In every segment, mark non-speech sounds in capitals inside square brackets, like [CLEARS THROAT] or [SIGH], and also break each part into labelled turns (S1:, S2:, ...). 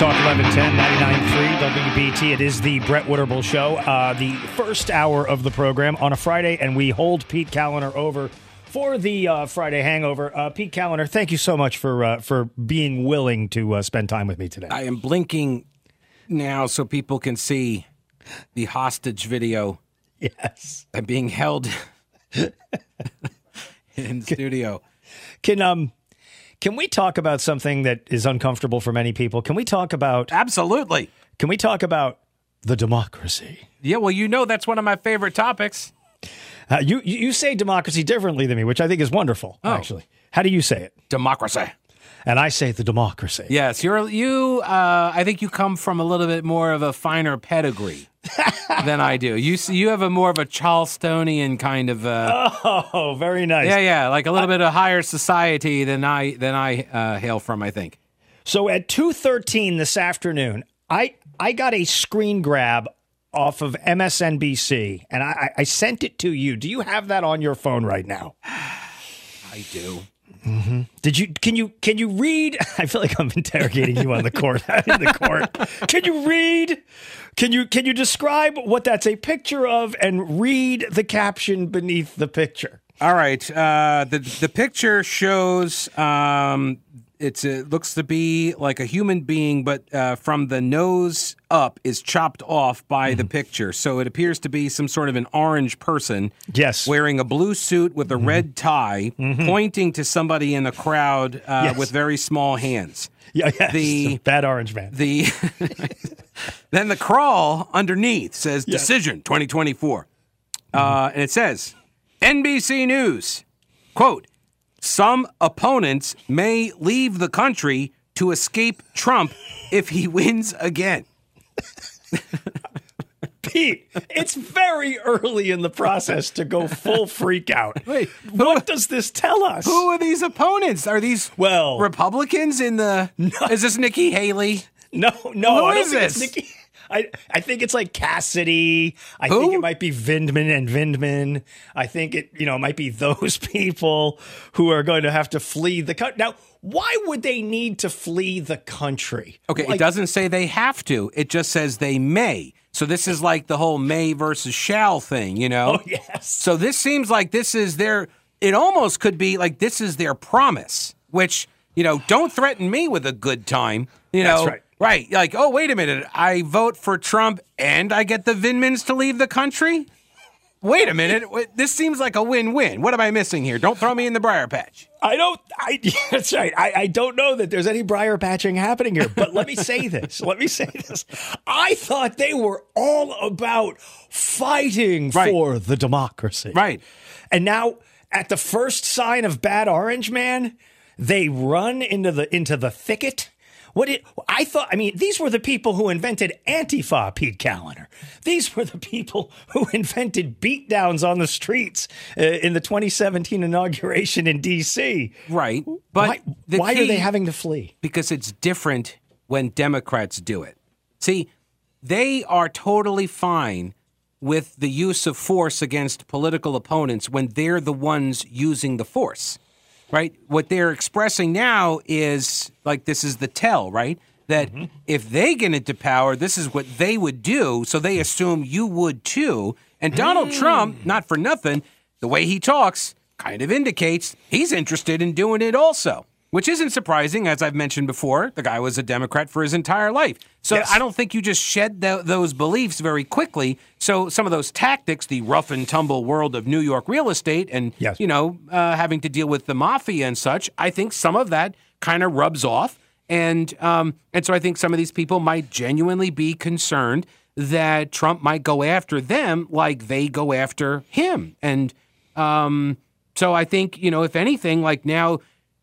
S1: Talk 1110 99.3 WBT. It is the Brett Winterble Show, uh, the first hour of the program on a Friday, and we hold Pete Kaliner over for the uh, Friday hangover. Uh, Pete Kaliner, thank you so much for uh, for being willing to uh, spend time with me today.
S2: I am blinking now so people can see the hostage video.
S1: Yes,
S2: I'm being held [LAUGHS] in studio.
S1: Can um can we talk about something that is uncomfortable for many people? Can we talk about
S2: Absolutely.
S1: Can we talk about the democracy?
S2: Yeah, well, you know that's one of my favorite topics.
S1: Uh, you you say democracy differently than me, which I think is wonderful.
S2: Oh.
S1: Actually, how do you say it?
S2: Democracy.
S1: And I say the democracy.
S2: Yes, you're you. Uh, I think you come from a little bit more of a finer pedigree [LAUGHS] than I do. You you have a more of a Charlestonian kind of. Uh,
S1: Oh, very nice.
S2: yeah, yeah, like a little bit of higher society than I than I uh, hail from. I think.
S1: So at two thirteen this afternoon, I I got a screen grab off of MSNBC, and I, I sent it to you. Do you have that on your phone right now?
S2: I do.
S1: Did you? Can you? Can you read? [LAUGHS] I feel like I'm interrogating you on the court. [LAUGHS] in the court. Can you read? Can you? Can you describe what that's a picture of and read the caption beneath the picture?
S2: All right. Uh, the the picture shows um, it's it looks to be like a human being, but uh, from the nose up is chopped off by the picture. So it appears to be some sort of an orange person.
S1: Yes.
S2: Wearing a blue suit with a red tie, pointing to somebody in a crowd uh,
S1: Yes.
S2: with very small hands.
S1: Yeah. Yes.
S2: The- [LAUGHS]
S1: bad orange man.
S2: The [LAUGHS] then the crawl underneath says
S1: Yeah.
S2: decision 2024, uh, and it says NBC News quote some opponents may leave the country to escape Trump if he wins again.
S1: Pete, it's very early in the process to go full freak out. [LAUGHS]
S2: Wait,
S1: what does this tell us?
S2: Who are these opponents? Are these
S1: Well-
S2: Republicans in the? [LAUGHS] Is this Nikki Haley?
S1: No, no,
S2: Who
S1: I
S2: is this?
S1: Nikki. I, I think it's like Cassidy. I think it might be Vindman and Vindman. I think it, you know, might be [LAUGHS] those people who are going to have to flee the country. Now, why would they need to flee the country?
S2: Okay, it doesn't say they have to. It just says they may. So this is like the whole may versus shall thing, you know?
S1: Oh, [LAUGHS] yes.
S2: So this seems like this is their it almost could be like this is their promise, which, you know, don't threaten me with a good time. You know
S1: That's
S2: know,
S1: right.
S2: Right. Like, oh, wait a minute. I vote for Trump and I get the Vindmans to leave the country? Wait a minute. This seems like a win-win. What am I missing here? Don't throw me in the briar patch.
S1: I don't. I, [LAUGHS] that's right. I, I don't know that there's any briar patching happening here. But let me say [LAUGHS] this. Let me say this. I thought they were all about fighting
S2: Right.
S1: for the democracy.
S2: Right.
S1: And now, at the first sign of bad orange man, they run into the into the thicket. What it? I thought. I mean, these were the people who invented Antifa, Pete Kaliner. These were the people [LAUGHS] who invented beatdowns on the streets uh, in the 2017 inauguration in D.C.
S2: Right. But
S1: why
S2: the
S1: why are they having to flee?
S2: because it's different when Democrats do it. See, they are totally fine with the use of force against political opponents when they're the ones using the force, right? What they're expressing now is like this is the tell, right? That mm-hmm. if they get into power, this is what they would do. So they assume you would too. And Donald mm. Trump, not for nothing, the way he talks kind of indicates he's interested in doing it also which isn't surprising. As I've mentioned before, the guy was a Democrat for his entire life. So
S1: Yes.
S2: I don't think you just shed tho- those beliefs very quickly. So some of those tactics, the rough and tumble world of New York real estate and,
S1: Yes.
S2: you know, uh, having to deal with the mafia and such, I think some of that kind of rubs off. And um, and so I think some of these people might genuinely be concerned that Trump might go after them like they go after him. And um, so I think you know, if anything, like now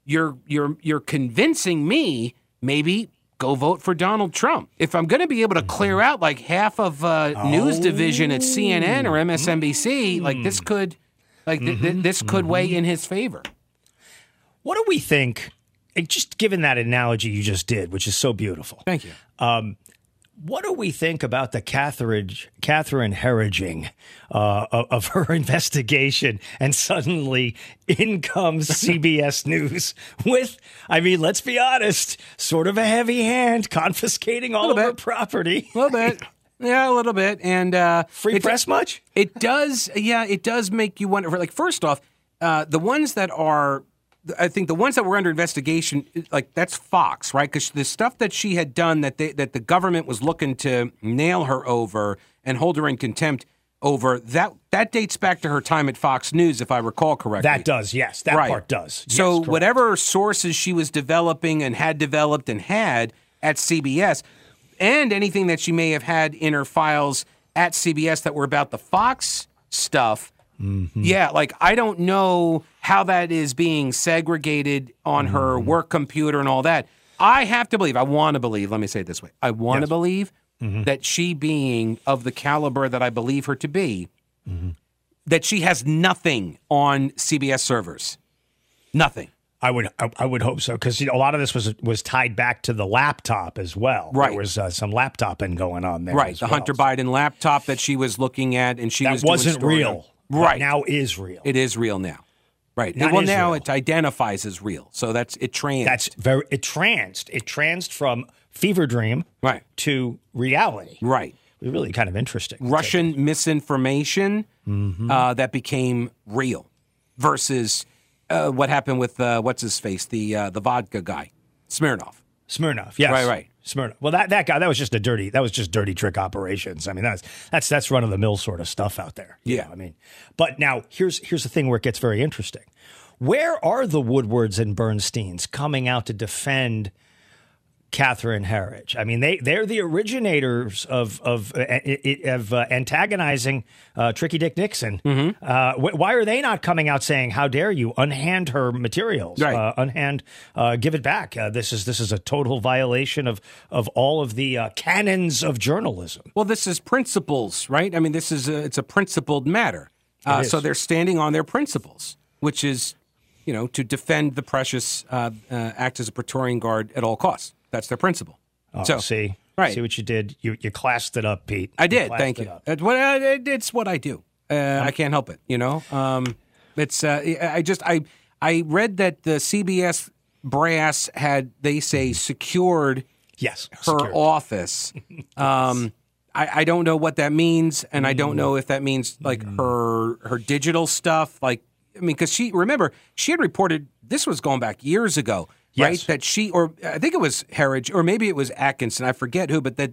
S2: you're you're you're convincing me maybe go vote for Donald Trump. If I'm going to be able to clear out like half of uh, news division at CNN or oh. MSNBC, like this hmm. could like th- th- this could mm-hmm. weigh in mm-hmm. his favor.
S1: What do we think? Eh, just given that analogy you just did, which is so beautiful.
S2: Thank you.
S1: Um, What do we think about the Catherine, Catherine Herridging uh, of, of her [LAUGHS] investigation? And suddenly in comes [LAUGHS] CBS News with, I mean, let's be honest, sort of a heavy hand confiscating all of her property.
S2: A little bit. Yeah, a little bit. And uh,
S1: Free
S2: it-
S1: press much?
S2: It does, yeah, it does make you wonder. Like, first off, uh, the ones that are, I think the ones that were under investigation, like that's Fox, right? Because the stuff that she had done that they, that the government was looking to nail her over and hold her in contempt over that that dates back to her time at Fox News, if I recall correctly.
S1: That does, yes. That
S2: Right.
S1: part does.
S2: So
S1: Yes,
S2: whatever sources she was developing and had developed and had at CBS, and anything that she may have had in her files at CBS that were about the Fox stuff.
S1: Mm-hmm.
S2: Yeah, like I don't know how that is being segregated on her
S1: Mm-hmm.
S2: work computer and all that. I have to believe, I want to believe, let me say it this way. I want to believe
S1: Mm-hmm.
S2: that she being of the caliber that I believe her to be,
S1: Mm-hmm.
S2: that she has nothing on CBS servers. Nothing.
S1: I would I, would hope so because you know, a lot of this was was tied back to the laptop as well.
S2: Right.
S1: There was uh, some laptoping going on there.
S2: Right, the
S1: well.
S2: Hunter Biden laptop that she was looking at, and she
S1: That
S2: was
S1: wasn't real.
S2: Right
S1: now is real.
S2: it is real now. Right.
S1: Not
S2: well, now
S1: Israel.
S2: it identifies as real, so that's it. Trans.
S1: That's very it transed. It transed from fever dream
S2: right.
S1: to reality.
S2: Right.
S1: Really kind of interesting.
S2: Russian misinformation
S1: Mm-hmm.
S2: uh, that became real versus uh, what happened with uh, what's his face, the uh, the vodka guy, Smirnov.
S1: Smirnov, yes,
S2: Right, right.
S1: Smirnov. Well, that that guy that was just a dirty. That was just dirty trick operations. I mean, that's that's that's run of the mill sort of stuff out there. You
S2: Yeah.
S1: know, I mean, but now here's here's the thing where it gets very interesting. Where are the Woodwards and Bernsteins coming out to defend Catherine Herridge? I mean, they they're the originators of of uh, of uh, antagonizing uh, Tricky Dick Nixon.
S2: Mm-hmm.
S1: Uh, wh- why are they not coming out saying, "How dare you unhand her materials,
S2: Right.
S1: uh, unhand, uh, give it back"? Uh, this is this is a total violation of of all of the uh, canons of journalism.
S2: Well, this is principles, right? I mean, this is a, it's a principled matter. Uh, so they're standing on their principles, which is, you know, to defend the precious, uh, uh, act as a Praetorian guard at all costs. That's their principle.
S1: Oh,
S2: so
S1: see,
S2: right.
S1: see what you did. You you classed it up, Pete.
S2: I did.
S1: classed
S2: Thank you.
S1: up.
S2: It's what I, it's what I do. Uh, I can't help it. You know, um, it's. Uh, I just I I read that the CBS brass had they say secured
S1: Yes,
S2: her
S1: secured.
S2: office. [LAUGHS] Um, I, I don't know what that means, and I don't know if that means like
S1: Mm.
S2: her her digital stuff. Like, I mean, because she remember she had reported this was going back years ago, right? That she or I think it was Herridge or maybe it was Atkinson. I forget who, but that.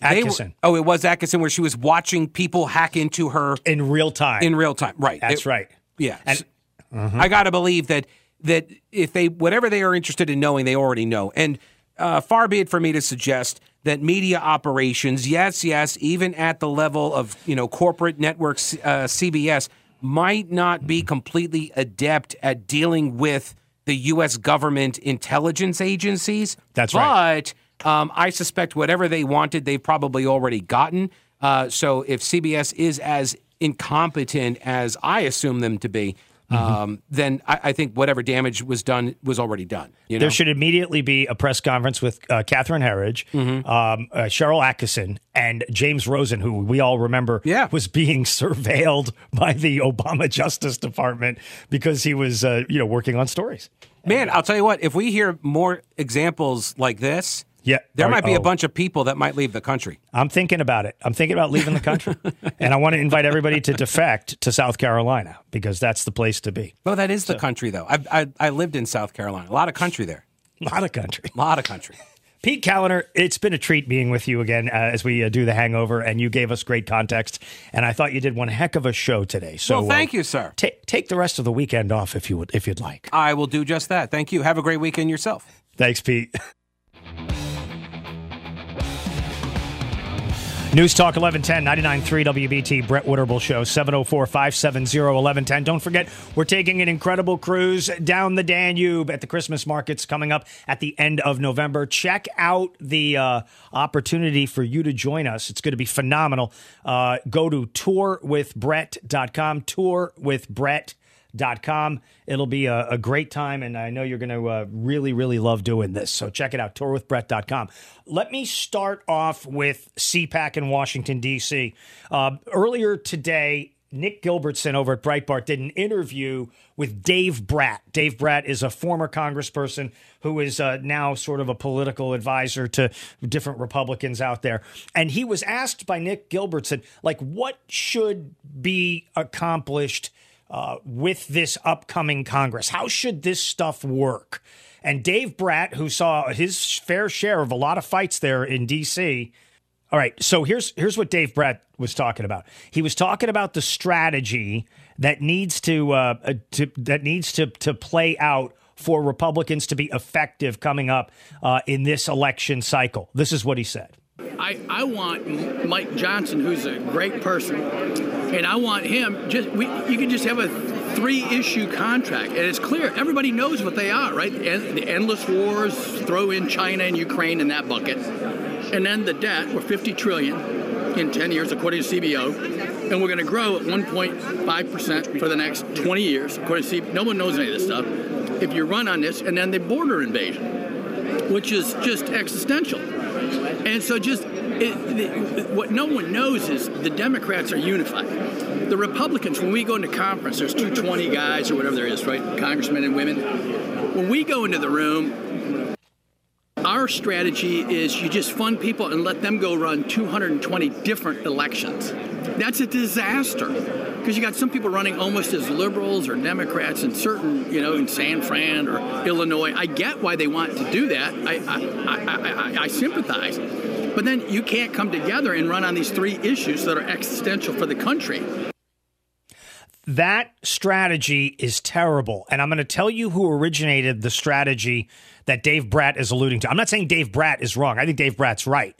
S2: they were-
S1: Atkinson.
S2: oh, it was Atkinson, where she was watching people hack into her
S1: in real time.
S2: in real time. Right.
S1: That's
S2: It-
S1: right.
S2: Yeah.
S1: And-
S2: S- I got to believe that that if they whatever they are interested in knowing, they already know. And uh, far be it for me to suggest that media operations, yes, yes, even at the level of you know corporate networks, uh, CBS, might not be completely adept at dealing with the U.S. government intelligence agencies.
S1: That's right.
S2: But um, I suspect whatever they wanted, they've probably already gotten. Uh, so if CBS is as incompetent as I assume them to be,
S1: Mm-hmm.
S2: um, then I, I think whatever damage was done was already done. You know?
S1: There should immediately be a press conference with uh, Catherine Herridge,
S2: Mm-hmm.
S1: um, uh, Sharyl Atkinson, and James Rosen, who we all remember
S2: Yeah.
S1: was being [LAUGHS] surveilled by the Obama Justice Department because he was, uh, you know, working on stories.
S2: Man, I'll tell you what. If we hear more examples like this,
S1: Yeah,
S2: there
S1: Are-
S2: might be a
S1: oh.
S2: bunch of people that might leave the country.
S1: I'm thinking about it. I'm thinking about leaving the country, [LAUGHS] and I want to invite everybody to defect to South Carolina because that's the place to be.
S2: Well, that is the country, though. I, I I lived in South Carolina. A lot of country there.
S1: A [LAUGHS] lot of country.
S2: A [LAUGHS] lot of country.
S1: Pete Kaliner, it's been a treat being with you again uh, as we uh, do the hangover, and you gave us great context. And I thought you did one heck of a show today. So
S2: Well, thank
S1: uh,
S2: you, sir.
S1: ta- take the rest of the weekend off if you would, if you'd like.
S2: I will do just that. Thank you. Have a great weekend yourself.
S1: Thanks, Pete. News Talk 1110, 99.3 WBT, Brett Winterble Show, 704 570 1110. Don't forget, we're taking an incredible cruise down the Danube at the Christmas markets coming up at the end of November. Check out the uh, opportunity for you to join us. It's going to be phenomenal. Uh, go to tourwithbrett.com, tourwithbrett.com com. It'll be a, a, great time, and I know you're going to uh, really, really love doing this. So check it out, tourwithbrett.com. Let me start off with CPAC in Washington, D.C. Uh, earlier today, Nick Gilbertson over at Breitbart did an interview with Dave Brat. Dave Brat is a former congressperson who is uh, now sort of a political advisor to different Republicans out there. And he was asked by Nick Gilbertson, like, what should be accomplished – uh, with this upcoming Congress? How should this stuff work? And Dave Brat, who saw his fair share of a lot of fights there in D.C., all right, so here's here's what Dave Brat was talking about. He was talking about the strategy that needs to, uh, uh to that needs to to play out for Republicans to be effective coming up uh, in this election cycle. This is what he said.
S3: I, I want Mike Johnson, who's a great person, and I want him. Just we, you can just have a three-issue contract, and it's clear everybody knows what they are, right? The endless wars, throw in China and Ukraine in that bucket, and then the debt. We're 50 trillion in 10 years, according to CBO, and we're going to grow at 1.5 percent for the next 20 years, according to CBO. No one knows any of this stuff. If you run on this, and then the border invasion, which is just existential. And so just it, what no one knows is the Democrats are unified. The Republicans, when we go into conference, there's 220 guys or whatever there is, right? Congressmen and women. When we go into the room, our strategy is you just fund people and let them go run 220 different elections. That's a disaster because you got some people running almost as liberals or Democrats in certain, you know, in San Fran or Illinois. I get why they want to do that. I, I, I, I, sympathize. But then you can't come together and run on these three issues that are existential for the country.
S1: That strategy is terrible. And I'm going to tell you who originated the strategy that Dave Brat is alluding to. I'm not saying Dave Brat is wrong. I think Dave Brat's right.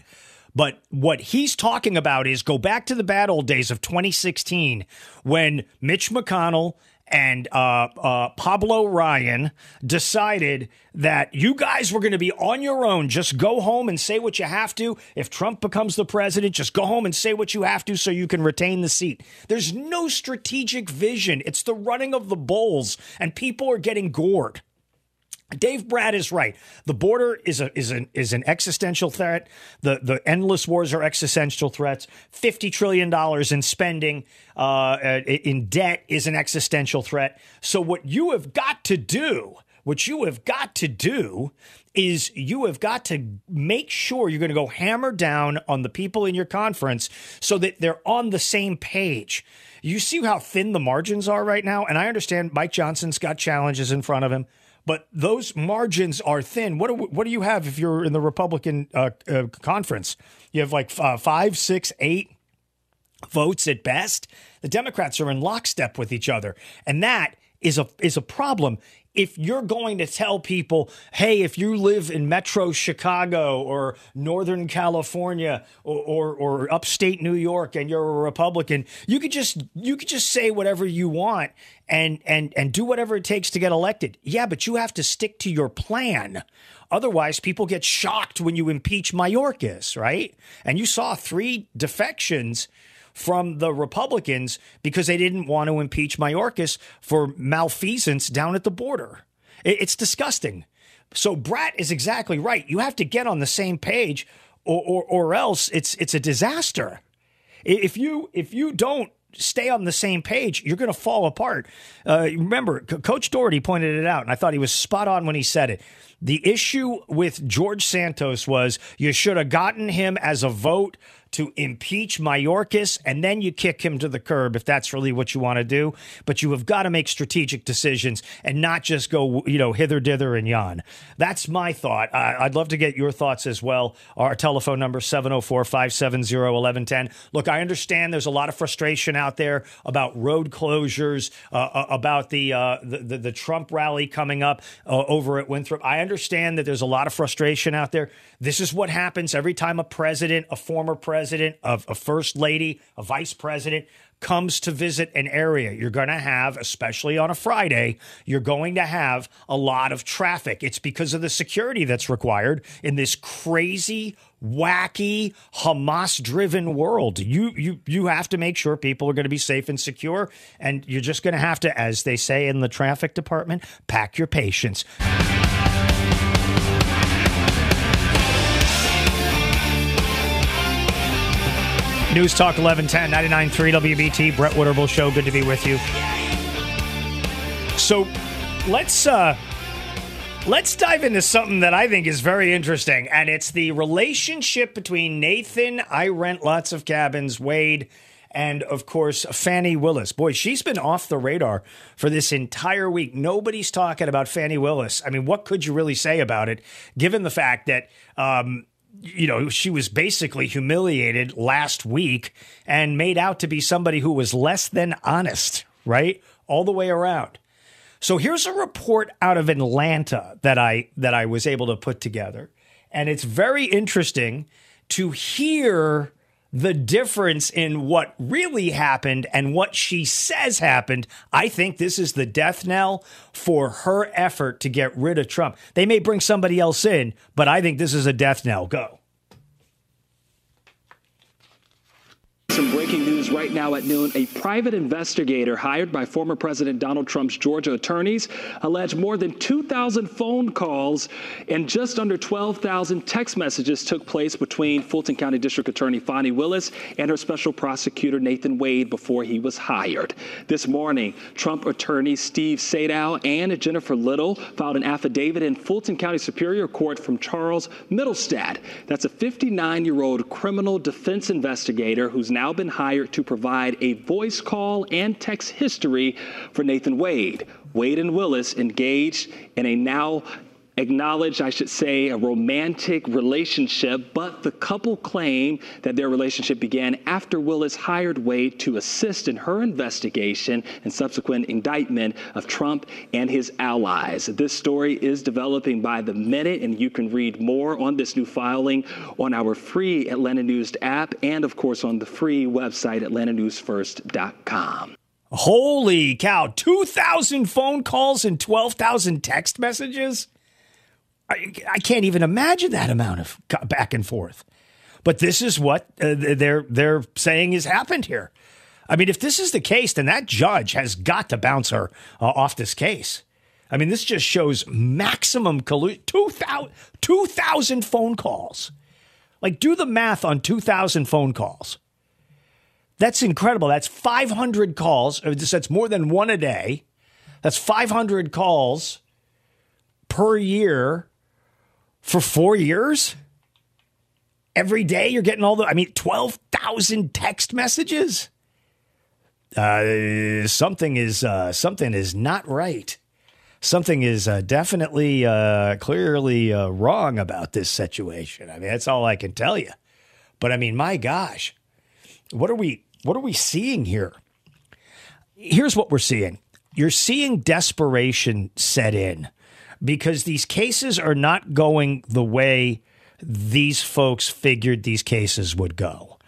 S1: But what he's talking about is go back to the bad old days of 2016 when Mitch McConnell and uh, uh, Pablo Ryan decided that you guys were going to be on your own. Just go home and say what you have to. If Trump becomes the president, just go home and say what you have to so you can retain the seat. There's no strategic vision. It's the running of the bulls, and people are getting gored. Dave Brat is right. The border is a is an is an existential threat. The the endless wars are existential threats. Fifty trillion dollars in spending uh, in debt is an existential threat. So what you have got to do, what you have got to do, is you have got to make sure you're going to go hammer down on the people in your conference so that they're on the same page. You see how thin the margins are right now, and I understand Mike Johnson's got challenges in front of him. But those margins are thin. What do, what do you have if you're in the Republican uh, uh, conference? You have like uh, five, six, eight votes at best. The Democrats are in lockstep with each other, and that is a is a problem if you're going to tell people, hey, if you live in Metro Chicago or Northern California or, or, or, upstate New York and you're a Republican, you could just you could just say whatever you want and and and do whatever it takes to get elected. Yeah, but you have to stick to your plan. Otherwise, people get shocked when you impeach Mayorkas, right? And you saw three defections from the Republicans because they didn't want to impeach Mayorkas for malfeasance down at the border. It's disgusting. So Brat is exactly right. You have to get on the same page, or, or, or else it's it's a disaster. If you if you don't stay on the same page, you're going to fall apart. Uh, remember, C- Coach Doherty pointed it out, and I thought he was spot on when he said it. The issue with George Santos was you should have gotten him as a vote to impeach Mayorkas and then you kick him to the curb if that's really what you want to do. But you have got to make strategic decisions and not just go, you know, hither, dither, and yon. That's my thought. I'd love to get your thoughts as well. Our telephone number 704 570 1110. Look, I understand there's a lot of frustration out there about road closures, uh, uh about the, uh, the, the, the Trump rally coming up uh, over at Winthrop. I understand that there's a lot of frustration out there. This is what happens every time a president, a former president, president, of a first lady, a vice president comes to visit an area, you're going to have, especially on a Friday, you're going to have a lot of traffic. It's because of the security that's required in this crazy, wacky, Hamas-driven world. You you you have to make sure people are going to be safe and secure, and you're just going to have to, as they say in the traffic department, pack your patience. News Talk 1110 99.3 WBT. Brett Winterble Show. Good to be with you. So let's uh, let's dive into something that I think is very interesting, and it's the relationship between Nathan, I rent lots of cabins, Wade, and of course Fani Willis. Boy, she's been off the radar for this entire week. Nobody's talking about Fani Willis. I mean, what could you really say about it, given the fact that um, you know, she was basically humiliated last week and made out to be somebody who was less than honest, right? All the way around. So here's a report out of Atlanta that I that I was able to put together. And it's very interesting to hear the difference in what really happened and what she says happened. I think this is the death knell for her effort to get rid of Trump. They may bring somebody else in, but I think this is a death knell. Go.
S4: Some breaking news right now at noon. A private investigator hired by former President Donald Trump's Georgia attorneys alleged more than 2,000 phone calls and just under 12,000 text messages took place between Fulton County District Attorney Fani Willis and her special prosecutor Nathan Wade before he was hired. This morning, Trump attorneys Steve Sadow and Jennifer Little filed an affidavit in Fulton County Superior Court from Charles Mittelstadt. That's a 59 year old criminal defense investigator who's now now been hired to provide a voice call and text history for Nathan Wade. Wade and Willis engaged in a now acknowledged, I should say, a romantic relationship, but the couple claim that their relationship began after Willis hired Wade to assist in her investigation and subsequent indictment of Trump and his allies. This story is developing by the minute, and you can read more on this new filing on our free Atlanta News app and, of course, on the free website, atlantanewsfirst.com.
S1: Holy cow, 2,000 phone calls and 12,000 text messages? I, I can't even imagine that amount of back and forth. But this is what uh, they're they're saying has happened here. I mean, if this is the case, then that judge has got to bounce her uh, off this case. I mean, this just shows maximum collusion. 2,000 2, phone calls. Like, do the math on 2,000 phone calls. That's incredible. That's 500 calls. That's more than one a day. That's 500 calls per year for four years? Every day you're getting all the, I mean, 12,000 text messages? Uh, something is uh, something is not right. Something is uh, definitely uh, clearly uh, wrong about this situation. I mean, that's all I can tell you. But I mean, my gosh, what are we what are we seeing here? Here's what we're seeing. You're seeing desperation set in because these cases are not going the way these folks figured these cases would go.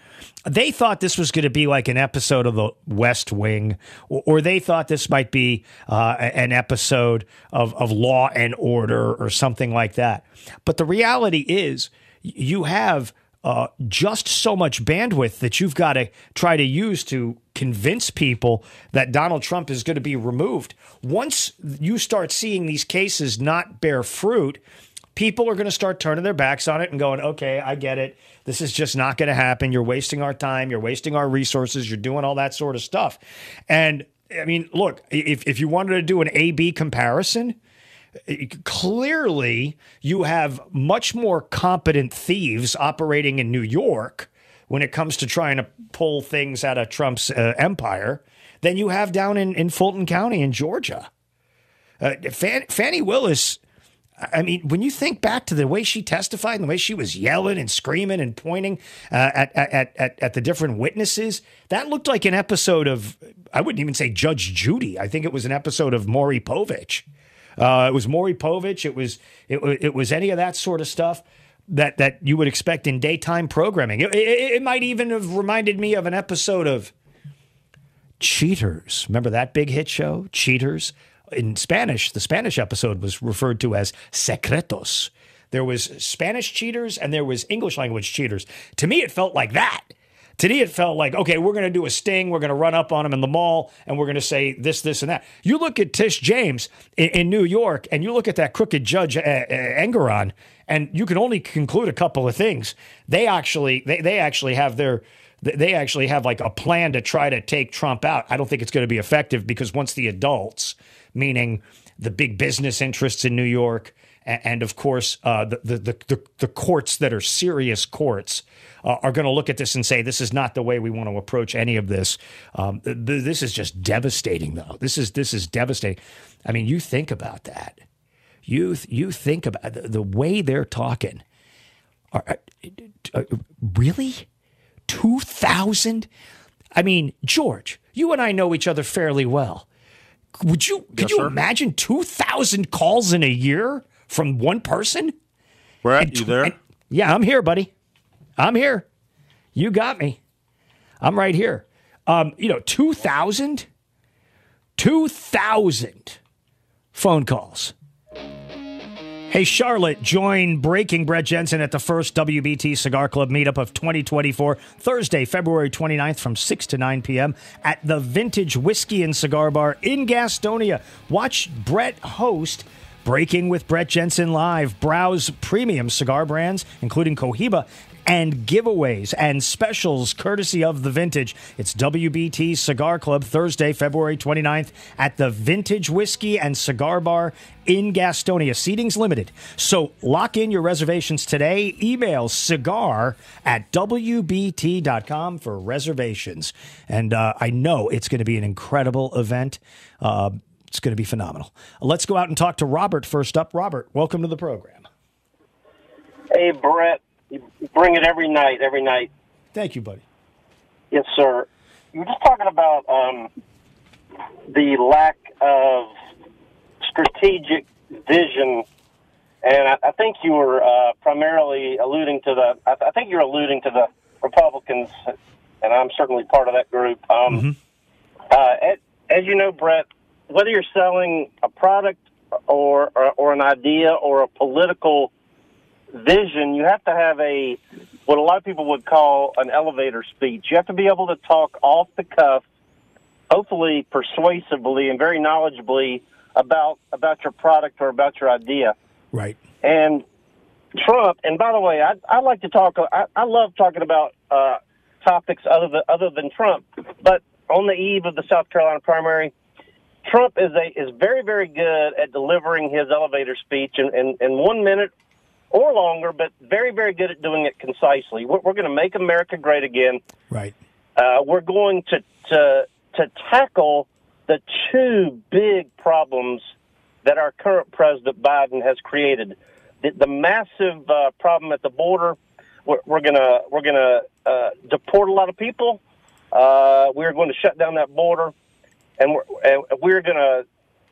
S1: They thought this was going to be like an episode of The West Wing, or, they thought this might be uh, an episode of, of Law and Order or something like that. But the reality is, you have uh, just so much bandwidth that you've got to try to use to convince people that Donald Trump is going to be removed. Once you start seeing these cases not bear fruit, people are going to start turning their backs on it and going, okay, I get it. This is just not going to happen. You're wasting our time. You're wasting our resources. You're doing all that sort of stuff. And I mean, look, if, if you wanted to do an A B comparison, clearly you have much more competent thieves operating in New York when it comes to trying to pull things out of Trump's uh, empire than you have down in, in Fulton County in Georgia. Uh, Fan, Fani Willis, I mean, when you think back to the way she testified and the way she was yelling and screaming and pointing uh, at, at, at, at the different witnesses, that looked like an episode of, I wouldn't even say Judge Judy. I think it was an episode of Maury Povich. Uh, it was Maury Povich. It was it, it was any of that sort of stuff. that that you would expect in daytime programming. It, it, it might even have reminded me of an episode of Cheaters. Remember that big hit show, Cheaters? In Spanish, the Spanish episode was referred to as Secretos. There was Spanish cheaters and there was English language cheaters. To me, it felt like that. To me, it felt like, okay, we're going to do a sting. We're going to run up on him in the mall and we're going to say this, this, and that. You look at Tish James in, in New York and you look at that crooked judge, uh, uh, Engoron, and you can only conclude a couple of things. They actually, they, they actually have their, they actually have like a plan to try to take Trump out. I don't think it's going to be effective because once the adults, meaning the big business interests in New York, and of course uh, the, the, the the courts that are serious courts uh, are going to look at this and say this is not the way we want to approach any of this. Um, th- this is just devastating, though. This is this is devastating. I mean, you think about that. You th- you think about the, the way they're talking. Are, uh, uh really, two thousand? I mean, George, you and I know each other fairly well. Would you could yes, you sir. imagine two thousand calls in a year? From one person?
S5: Brett, t- you there?
S1: And, yeah, I'm here, buddy. I'm here. You got me. I'm right here. Um, you know, 2,000? 2,000 phone calls. Hey, Charlotte, join Breaking Brett Jensen at the first WBT Cigar Club meetup of 2024, Thursday, February 29th from 6 to 9 p.m. at the Vintage Whiskey and Cigar Bar in Gastonia. Watch Brett host Breaking with Brett Jensen Live. Browse premium cigar brands, including Cohiba, and giveaways and specials courtesy of the Vintage. It's WBT Cigar Club Thursday, February 29th at the Vintage Whiskey and Cigar Bar in Gastonia. Seating's limited. So lock in your reservations today. Email cigar at WBT.com for reservations. And uh, I know it's going to be an incredible event. Uh, it's going to be phenomenal. Let's go out and talk to Robert first up. Robert, welcome to the program.
S6: Hey, Brett. You bring it every night, every night.
S1: Thank you, buddy.
S6: Yes, sir. You were just talking about um, the lack of strategic vision, and I, I think you were uh, primarily alluding to the. I, I, think you're alluding to the Republicans, and I'm certainly part of that group. Um, mm-hmm. uh, as, as you know, Brett, whether you're selling a product or, or, or an idea or a political vision, you have to have a what a lot of people would call an elevator speech. You have to be able to talk off the cuff, hopefully persuasively and very knowledgeably about about your product or about your idea.
S1: Right.
S6: And Trump. And by the way, I, I like to talk. I, I love talking about uh, topics other than other than Trump. But on the eve of the South Carolina primary, Trump is a is very very good at delivering his elevator speech in, in, in one minute or longer, but very very good at doing it concisely. We're, we're going to make America great again.
S1: Right.
S6: Uh, we're going to to to tackle the two big problems that our current president Biden has created. The, the massive uh, problem at the border. We're, we're gonna we're gonna uh, deport a lot of people. Uh, we're going to shut down that border and we're and we're gonna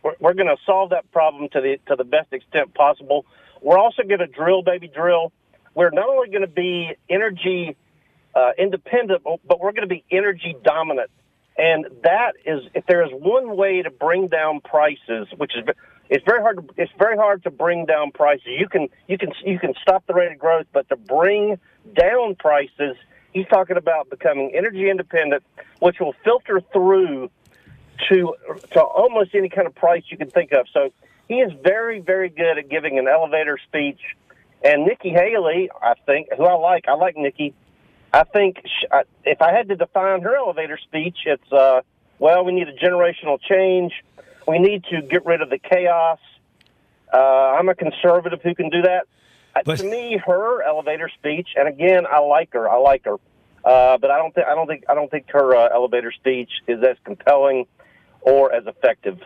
S6: we're, we're gonna solve that problem to the to the best extent possible. We're also to drill, baby, drill. We're not only to be energy uh, independent, but we're to be energy dominant. And that is, if there is one way to bring down prices, which is it's very hard. To, it's very hard to bring down prices. You can you can you can stop the rate of growth, but to bring down prices, he's talking about becoming energy independent, which will filter through to to almost any kind of price you can think of. So he is very, very good at giving an elevator speech. And Nikki Haley, I think, who I like, I like Nikki. I think she, I, if I had to define her elevator speech, it's uh, well, we need a generational change. We need to get rid of the chaos. Uh, I'm a conservative who can do that. Uh, but, to me, her elevator speech, and again, I like her. I like her. Uh, but I don't think I don't think I don't think her uh, elevator speech is as compelling or as effective.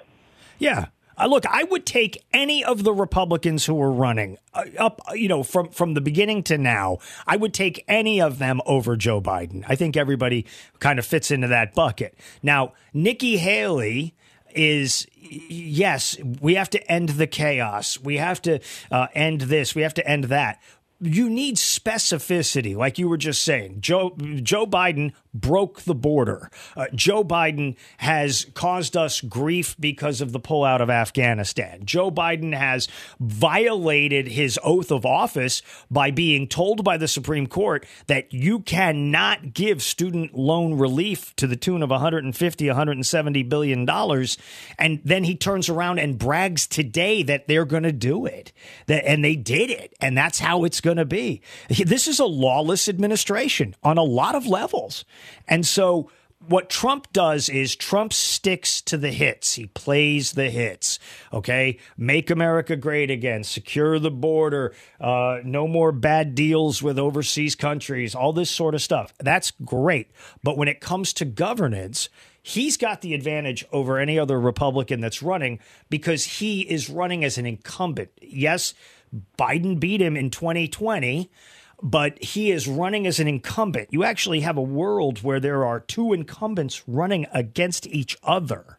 S1: Yeah. Uh, look, I would take any of the Republicans who were running uh, up, uh, you know, from from the beginning to now. I would take any of them over Joe Biden. I think everybody kind of fits into that bucket. Now, Nikki Haley is yes, we have to end the chaos. We have to uh, end this. We have to end that. You need specificity, like you were just saying. Joe Joe Biden broke the border. Uh, Joe Biden has caused us grief because of the pullout of Afghanistan. Joe Biden has violated his oath of office by being told by the Supreme Court that you cannot give student loan relief to the tune of 150, 170 billion dollars, and then he turns around and brags today that they're going to do it, that and they did it, and that's how it's going to be. This is a lawless administration on a lot of levels. And so what Trump does is Trump sticks to the hits. He plays the hits. Okay. Make America great again. Secure the border. Uh, no more bad deals with overseas countries. All this sort of stuff. That's great. But when it comes to governance, he's got the advantage over any other Republican that's running because he is running as an incumbent. Yes, Biden beat him in 2020 but he is running as an incumbent. You actually have a world where there are two incumbents running against each other.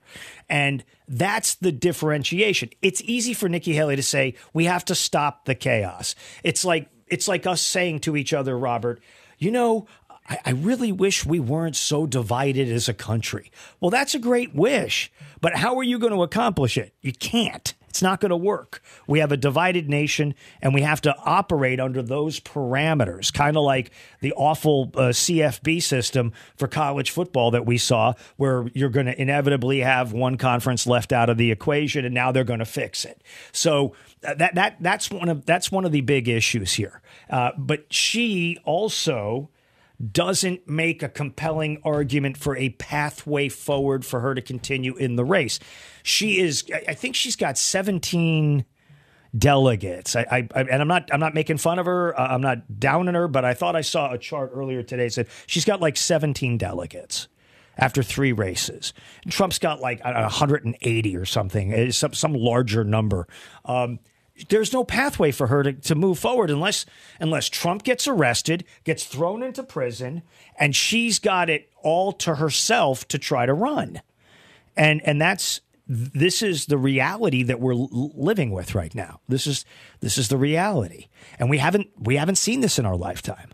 S1: And that's the differentiation. It's easy for Nikki Haley to say, we have to stop the chaos. It's like it's like us saying to each other, Robert, you know, I, really wish we weren't so divided as a country. Well, that's a great wish, but how are you going to accomplish it? You can't. It's not going to work. We have a divided nation and we have to operate under those parameters, kind of like the awful uh, CFB system for college football that we saw, where you're going to inevitably have one conference left out of the equation and now they're going to fix it. So uh, that, that, that's, one of, that's one of the big issues here. Uh, but she also doesn't make a compelling argument for a pathway forward for her to continue in the race. She is, I think she's got 17 delegates. I, I, and I'm not I'm not making fun of her. I'm not downing her, but I thought I saw a chart earlier today that said she's got like 17 delegates after three races. And Trump's got like 180 or something, some some larger number. Um, there's no pathway for her to, to move forward unless unless Trump gets arrested, gets thrown into prison, and she's got it all to herself to try to run. And and that's this is the reality that we're living with right now. This is this is the reality. And we haven't we haven't seen this in our lifetime.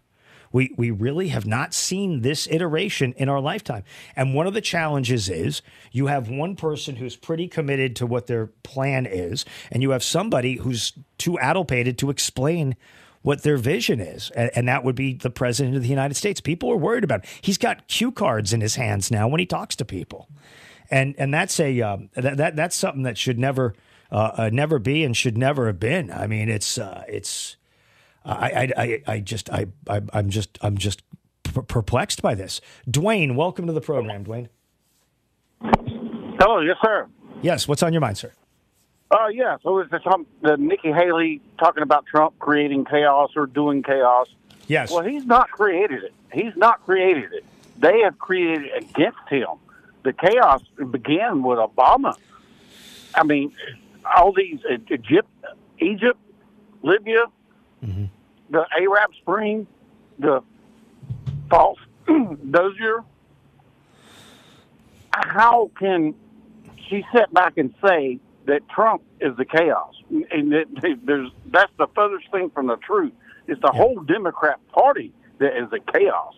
S1: We, we really have not seen this iteration in our lifetime. And one of the challenges is you have one person who's pretty committed to what their plan is, and you have somebody who's too addlepated to explain what their vision is. And, and, that would be the president of the United States. People are worried about. He's got cue cards in his hands now when he talks to people. And, and that's a, um, that, that, that's something that should never, uh, uh, never be and should never have been. I mean, it's, uh, it's, I, I, I just, I, I, am just, I'm just perplexed by this. Dwayne, welcome to the program, Dwayne.
S5: Hello, yes, sir.
S1: Yes, what's on your mind, sir?
S5: Uh, yeah. So is this um, the Nikki Haley talking about Trump creating chaos or doing chaos?
S1: Yes.
S5: Well, he's not created it. He's not created it. They have created it against him. The chaos began with Obama. I mean, all these Egypt, Egypt, Libya, mm-hmm. the Arab Spring, the false [CLEARS THROAT] Dozier. How can she sit back and say that Trump is the chaos? And that there's that's the furthest thing from the truth. It's the yeah. whole Democrat Party that is the chaos.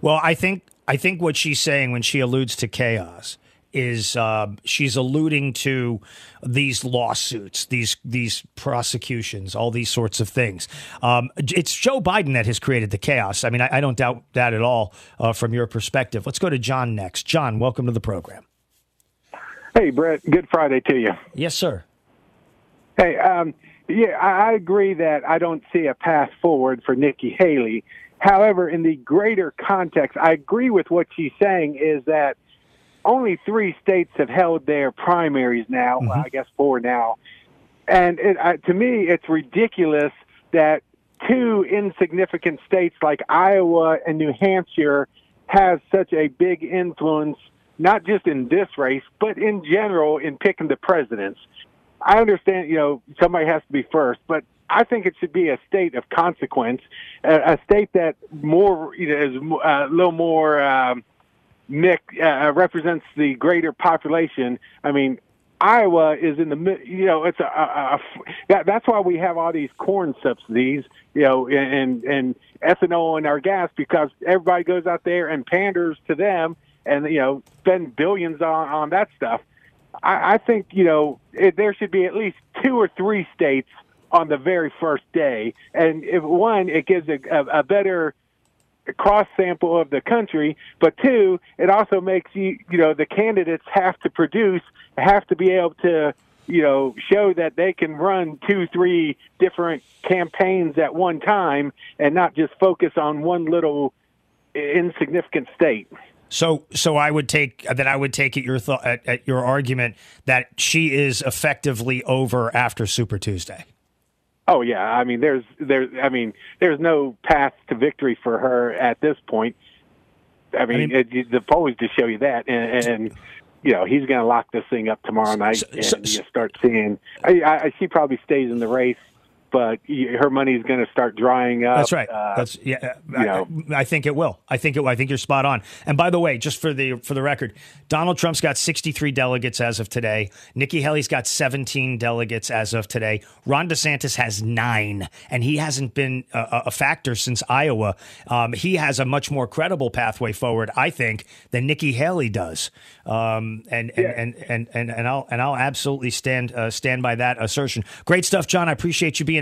S1: Well, I think I think what she's saying when she alludes to chaos is uh, she's alluding to these lawsuits, these these prosecutions, all these sorts of things. Um, it's Joe Biden that has created the chaos. I mean, I, I don't doubt that at all uh, from your perspective. Let's go to John next. John, welcome to the program.
S7: Hey, Brett. Good Friday to you.
S1: Yes, sir.
S7: Hey, um, yeah, I agree that I don't see a path forward for Nikki Haley. However, in the greater context, I agree with what she's saying is that only three states have held their primaries now. Mm-hmm. Well, I guess four now. And it, uh, to me, it's ridiculous that two insignificant states like Iowa and New Hampshire has such a big influence, not just in this race, but in general in picking the presidents. I understand, you know, somebody has to be first, but I think it should be a state of consequence, a, a state that more, you know, is uh, a little more um, Nick uh, represents the greater population. I mean, Iowa is in the you know it's a, a, a that's why we have all these corn subsidies you know and and ethanol in our gas because everybody goes out there and panders to them and you know spend billions on on that stuff. I, I think you know it, there should be at least two or three states on the very first day, and if one, it gives a, a, a better cross sample of the country, but two, it also makes you, you know, the candidates have to produce, have to be able to, you know, show that they can run two, three different campaigns at one time and not just focus on one little insignificant state.
S1: So, so I would take that. I would take it your thought at, at your argument that she is effectively over after Super Tuesday.
S7: Oh yeah, I mean there's there's I mean there's no path to victory for her at this point. I mean, I mean it, the polls just show you that, and, and you know he's going to lock this thing up tomorrow night, so, and so, you start seeing. I, I, she probably stays in the race but her money is going to start drying up.
S1: That's right. Uh, That's yeah. I, I, think it will. I think it. I think you're spot on. And by the way, just for the for the record, Donald Trump's got 63 delegates as of today. Nikki Haley's got 17 delegates as of today. Ron DeSantis has nine, and he hasn't been a, a factor since Iowa. Um, he has a much more credible pathway forward, I think, than Nikki Haley does. Um, and, and, yeah. and, and, and and I'll and I'll absolutely stand uh, stand by that assertion. Great stuff, John. I appreciate you being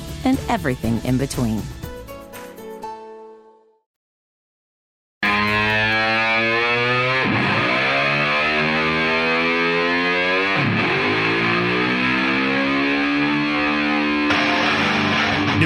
S8: and everything in between.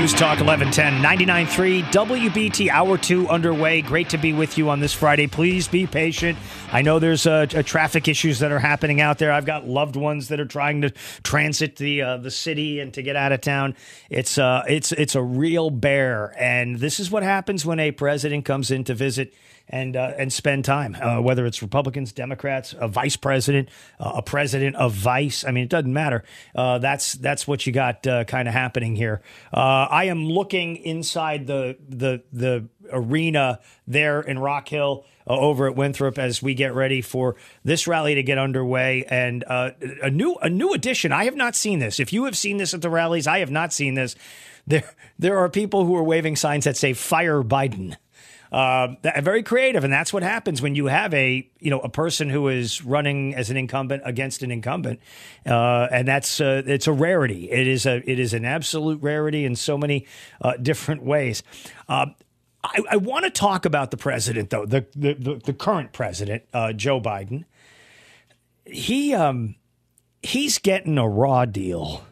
S1: News Talk 1110 99.3 WBT Hour 2 underway. Great to be with you on this Friday. Please be patient. I know there's uh, traffic issues that are happening out there. I've got loved ones that are trying to transit the uh, the city and to get out of town. It's uh, it's it's a real bear, and this is what happens when a president comes in to visit and uh, and spend time, uh, whether it's Republicans, Democrats, a vice president, uh, a president, of vice. I mean, it doesn't matter. Uh, that's that's what you got uh, kind of happening here. Uh, I am looking inside the the the arena there in Rock Hill. over at Winthrop, as we get ready for this rally to get underway, and a new a new addition. I have not seen this. If you have seen this at the rallies, I have not seen this. There there are people who are waving signs that say "Fire Biden." Uh, very creative, and that's what happens when you have a you know a person who is running as an incumbent against an incumbent, uh, and that's uh, it's a rarity. It is a it is an absolute rarity in so many uh, different ways. Uh, I, I want to talk about the president, though the the, the, the current president, uh, Joe Biden. He um, he's getting a raw deal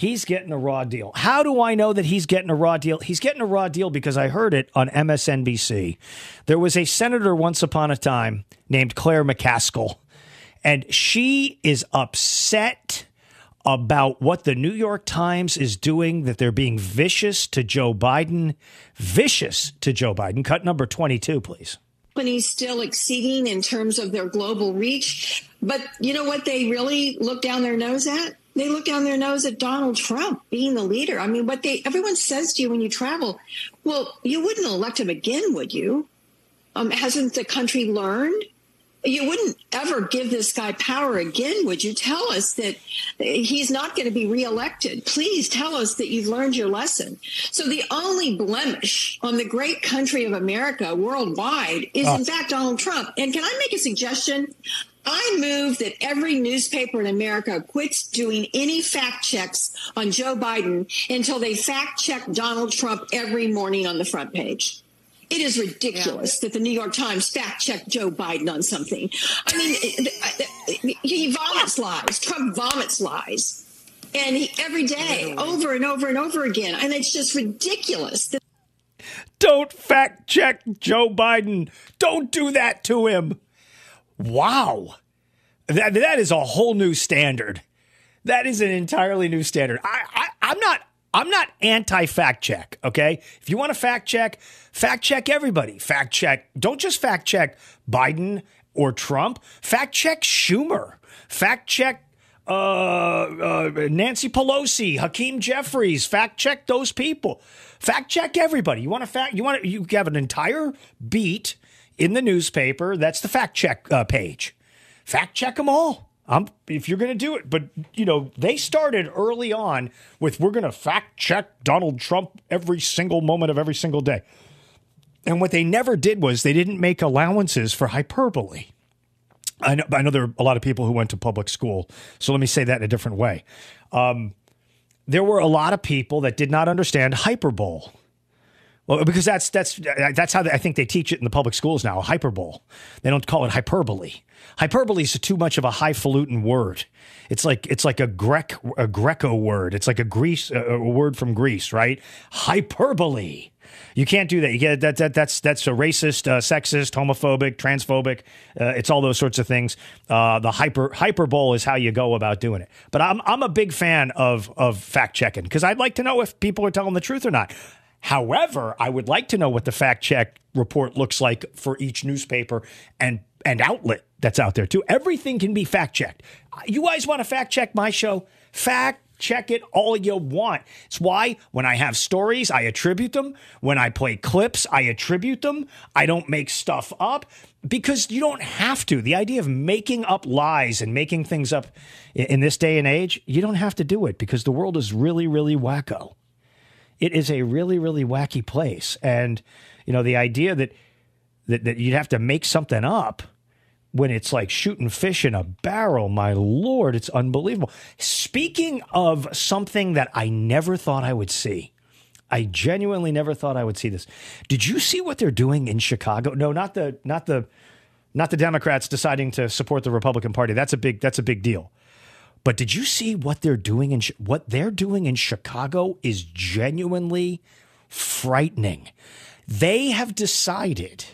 S1: He's getting a raw deal. How do I know that he's getting a raw deal? He's getting a raw deal because I heard it on MSNBC. There was a senator once upon a time named Claire McCaskill, and she is upset about what the New York Times is doing, that they're being vicious to Joe Biden. Vicious to Joe Biden. Cut number 22, please
S9: companies still exceeding in terms of their global reach. But you know what they really look down their nose at? They look down their nose at Donald Trump being the leader. I mean, what they everyone says to you when you travel, well, you wouldn't elect him again, would you? Um, hasn't the country learned? You wouldn't ever give this guy power again, would you? Tell us that he's not going to be reelected. Please tell us that you've learned your lesson. So the only blemish on the great country of America worldwide is, oh. in fact, Donald Trump. And can I make a suggestion? I move that every newspaper in America quits doing any fact checks on Joe Biden until they fact check Donald Trump every morning on the front page. It is ridiculous yeah. that the New York Times fact checked Joe Biden on something. I mean, he vomits lies. Trump vomits lies. And he, every day, over and over and over again. And it's just ridiculous.
S1: Don't fact check Joe Biden. Don't do that to him. Wow. That, that is a whole new standard. That is an entirely new standard. I, I I'm not I'm not anti fact check, okay? If you want to fact check, fact check everybody. Fact check. Don't just fact check Biden or Trump. Fact check Schumer. Fact check uh, uh, Nancy Pelosi, Hakeem Jeffries. Fact check those people. Fact check everybody. You want to fact? You want to? You have an entire beat in the newspaper. That's the fact check uh, page. Fact check them all. I'm, if you're going to do it, but you know they started early on with we're going to fact check Donald Trump every single moment of every single day, and what they never did was they didn't make allowances for hyperbole. I know, I know there are a lot of people who went to public school, so let me say that in a different way. Um, there were a lot of people that did not understand hyperbole. Well, because that's that's that's how they, I think they teach it in the public schools now. Hyperbole. They don't call it hyperbole. Hyperbole is too much of a highfalutin word. It's like it's like a a Greco word. It's like a Greece a word from Greece, right? Hyperbole. You can't do that. You get that, that that's that's a racist, uh, sexist, homophobic, transphobic. Uh, it's all those sorts of things. Uh, the hyper hyperbole is how you go about doing it. But I'm I'm a big fan of of fact checking because I'd like to know if people are telling the truth or not. However, I would like to know what the fact check report looks like for each newspaper and and outlet that's out there too. Everything can be fact checked. You guys want to fact check my show? Fact check it all you want. It's why when I have stories, I attribute them. When I play clips, I attribute them. I don't make stuff up because you don't have to. The idea of making up lies and making things up in this day and age, you don't have to do it because the world is really, really wacko. It is a really, really wacky place. And, you know, the idea that, that, that you'd have to make something up when it's like shooting fish in a barrel, my lord, it's unbelievable. Speaking of something that I never thought I would see, I genuinely never thought I would see this. Did you see what they're doing in Chicago? No, not the not the not the Democrats deciding to support the Republican Party. That's a big that's a big deal. But did you see what they're doing in what they're doing in Chicago is genuinely frightening. They have decided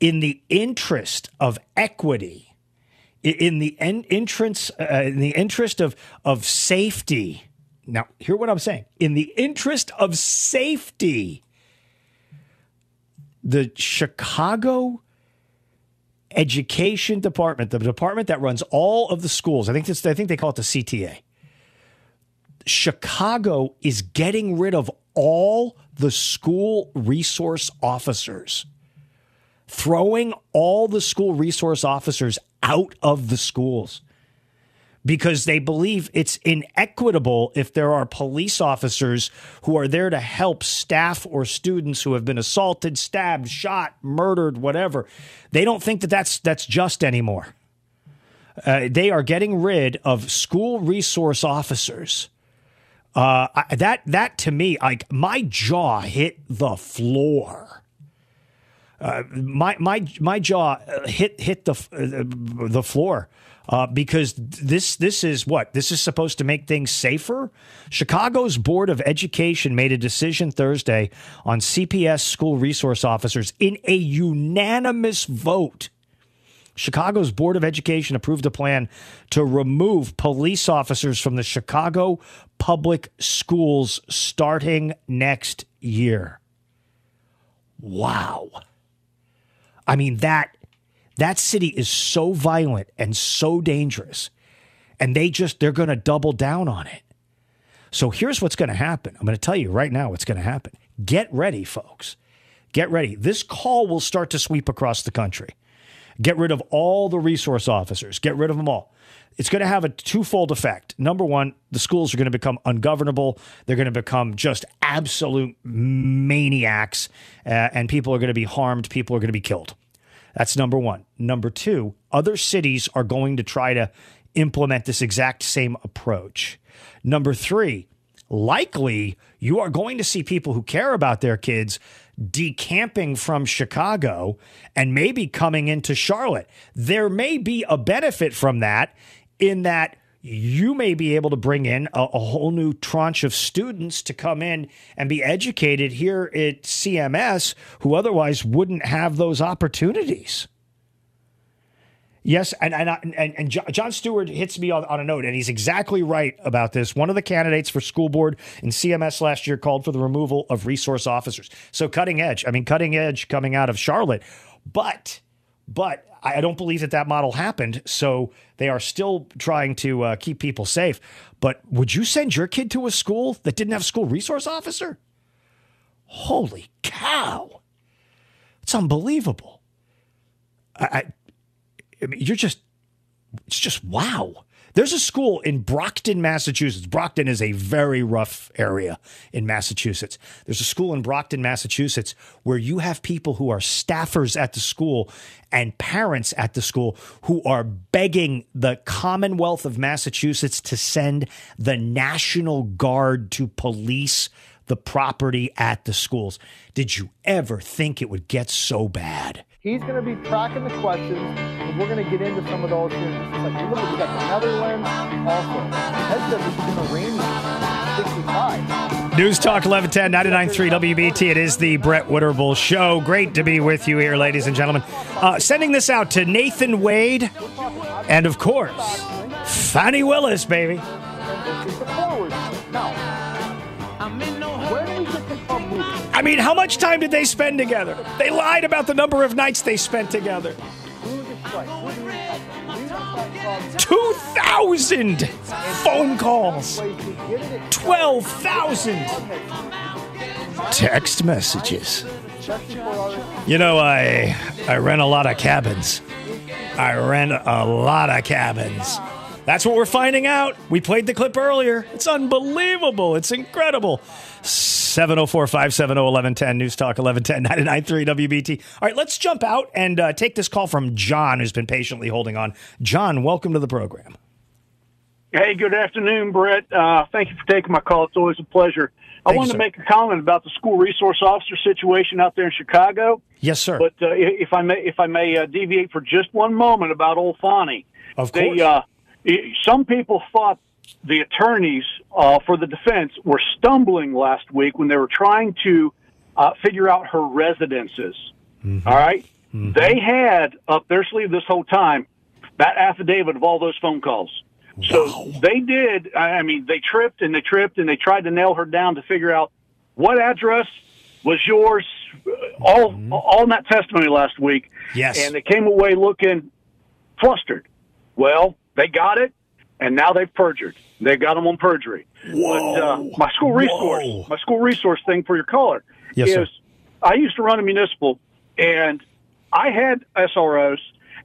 S1: in the interest of equity, in the entrance, uh, in the interest of of safety. Now, hear what I'm saying. In the interest of safety, the Chicago Education Department, the department that runs all of the schools, I think this, I think they call it the CTA. Chicago is getting rid of all the school resource officers throwing all the school resource officers out of the schools because they believe it's inequitable if there are police officers who are there to help staff or students who have been assaulted, stabbed, shot, murdered, whatever. They don't think that that's that's just anymore. Uh, they are getting rid of school resource officers. Uh, that that to me, like my jaw hit the floor uh, my my my jaw uh, hit hit the uh, the floor. Uh, because this this is what this is supposed to make things safer. Chicago's Board of Education made a decision Thursday on CPS school resource officers in a unanimous vote. Chicago's Board of Education approved a plan to remove police officers from the Chicago public schools starting next year. Wow. I mean that that city is so violent and so dangerous and they just they're going to double down on it. So here's what's going to happen. I'm going to tell you right now what's going to happen. Get ready, folks. Get ready. This call will start to sweep across the country. Get rid of all the resource officers. Get rid of them all it's going to have a twofold effect. Number one, the schools are going to become ungovernable. They're going to become just absolute maniacs, uh, and people are going to be harmed. People are going to be killed. That's number one. Number two, other cities are going to try to implement this exact same approach. Number three, likely you are going to see people who care about their kids decamping from Chicago and maybe coming into Charlotte. There may be a benefit from that in that you may be able to bring in a, a, whole new tranche of students to come in and be educated here at CMS who otherwise wouldn't have those opportunities. Yes, and and and, and Jon Stewart hits me on, on, a note, and he's exactly right about this. One of the candidates for school board in CMS last year called for the removal of resource officers. So cutting edge. I mean, cutting edge coming out of Charlotte, but but I don't believe that that model happened. So they are still trying to uh, keep people safe. But would you send your kid to a school that didn't have a school resource officer? Holy cow! It's unbelievable. I, I I mean, you're just, it's just wow. There's a school in Brockton, Massachusetts. Brockton is a very rough area in Massachusetts. There's a school in Brockton, Massachusetts, where you have people who are staffers at the school and parents at the school who are begging the Commonwealth of Massachusetts to send the National Guard to police the property at the schools. Did you ever think it would get so bad?
S10: He's going to be tracking the questions, and we're going to get into some of those here. Just like, look, we got the Netherlands also. Ted said this is going to rain 65.
S1: News Talk 1110 99.3 WBT. It is the Brett Winterble Show. Great to be with you here, ladies and gentlemen. Uh, sending this out to Nathan Wade and, of course, Fani Willis, baby.
S10: Now,
S1: I mean, how much time did they spend together? They lied about the number of nights they spent together. 2,000 phone calls, 12,000 text messages. You know, I I rent a lot of cabins. I rent a lot of cabins. That's what we're finding out. We played the clip earlier. It's unbelievable. It's incredible. 704 570 1110, News Talk 1110 993 WBT. All right, let's jump out and uh, take this call from John, who's been patiently holding on. John, welcome to the program.
S11: Hey, good afternoon, Brett. Uh, thank you for taking my call. It's always a pleasure. I wanted to make a comment about the school resource officer situation out there in Chicago.
S1: Yes, sir.
S11: But uh, if I may, if I may uh, deviate for just one moment about Old Fani,
S1: of course.
S11: They, uh, some people thought the attorneys uh, for the defense were stumbling last week when they were trying to uh, figure out her residences. Mm-hmm. All right? mm-hmm. They had up their sleeve this whole time that affidavit of all those phone calls. Wow. So they did. I mean, they tripped and they tripped and they tried to nail her down to figure out what address was yours. All mm-hmm. all in that testimony last week.
S1: Yes,
S11: and they came away looking flustered. Well, they got it and now they've perjured. They got them on perjury.
S1: Whoa.
S11: But, uh, my school resource,
S1: Whoa.
S11: my school resource thing for your caller
S1: yes,
S11: is
S1: sir.
S11: I used to run a municipal, and I had SROs,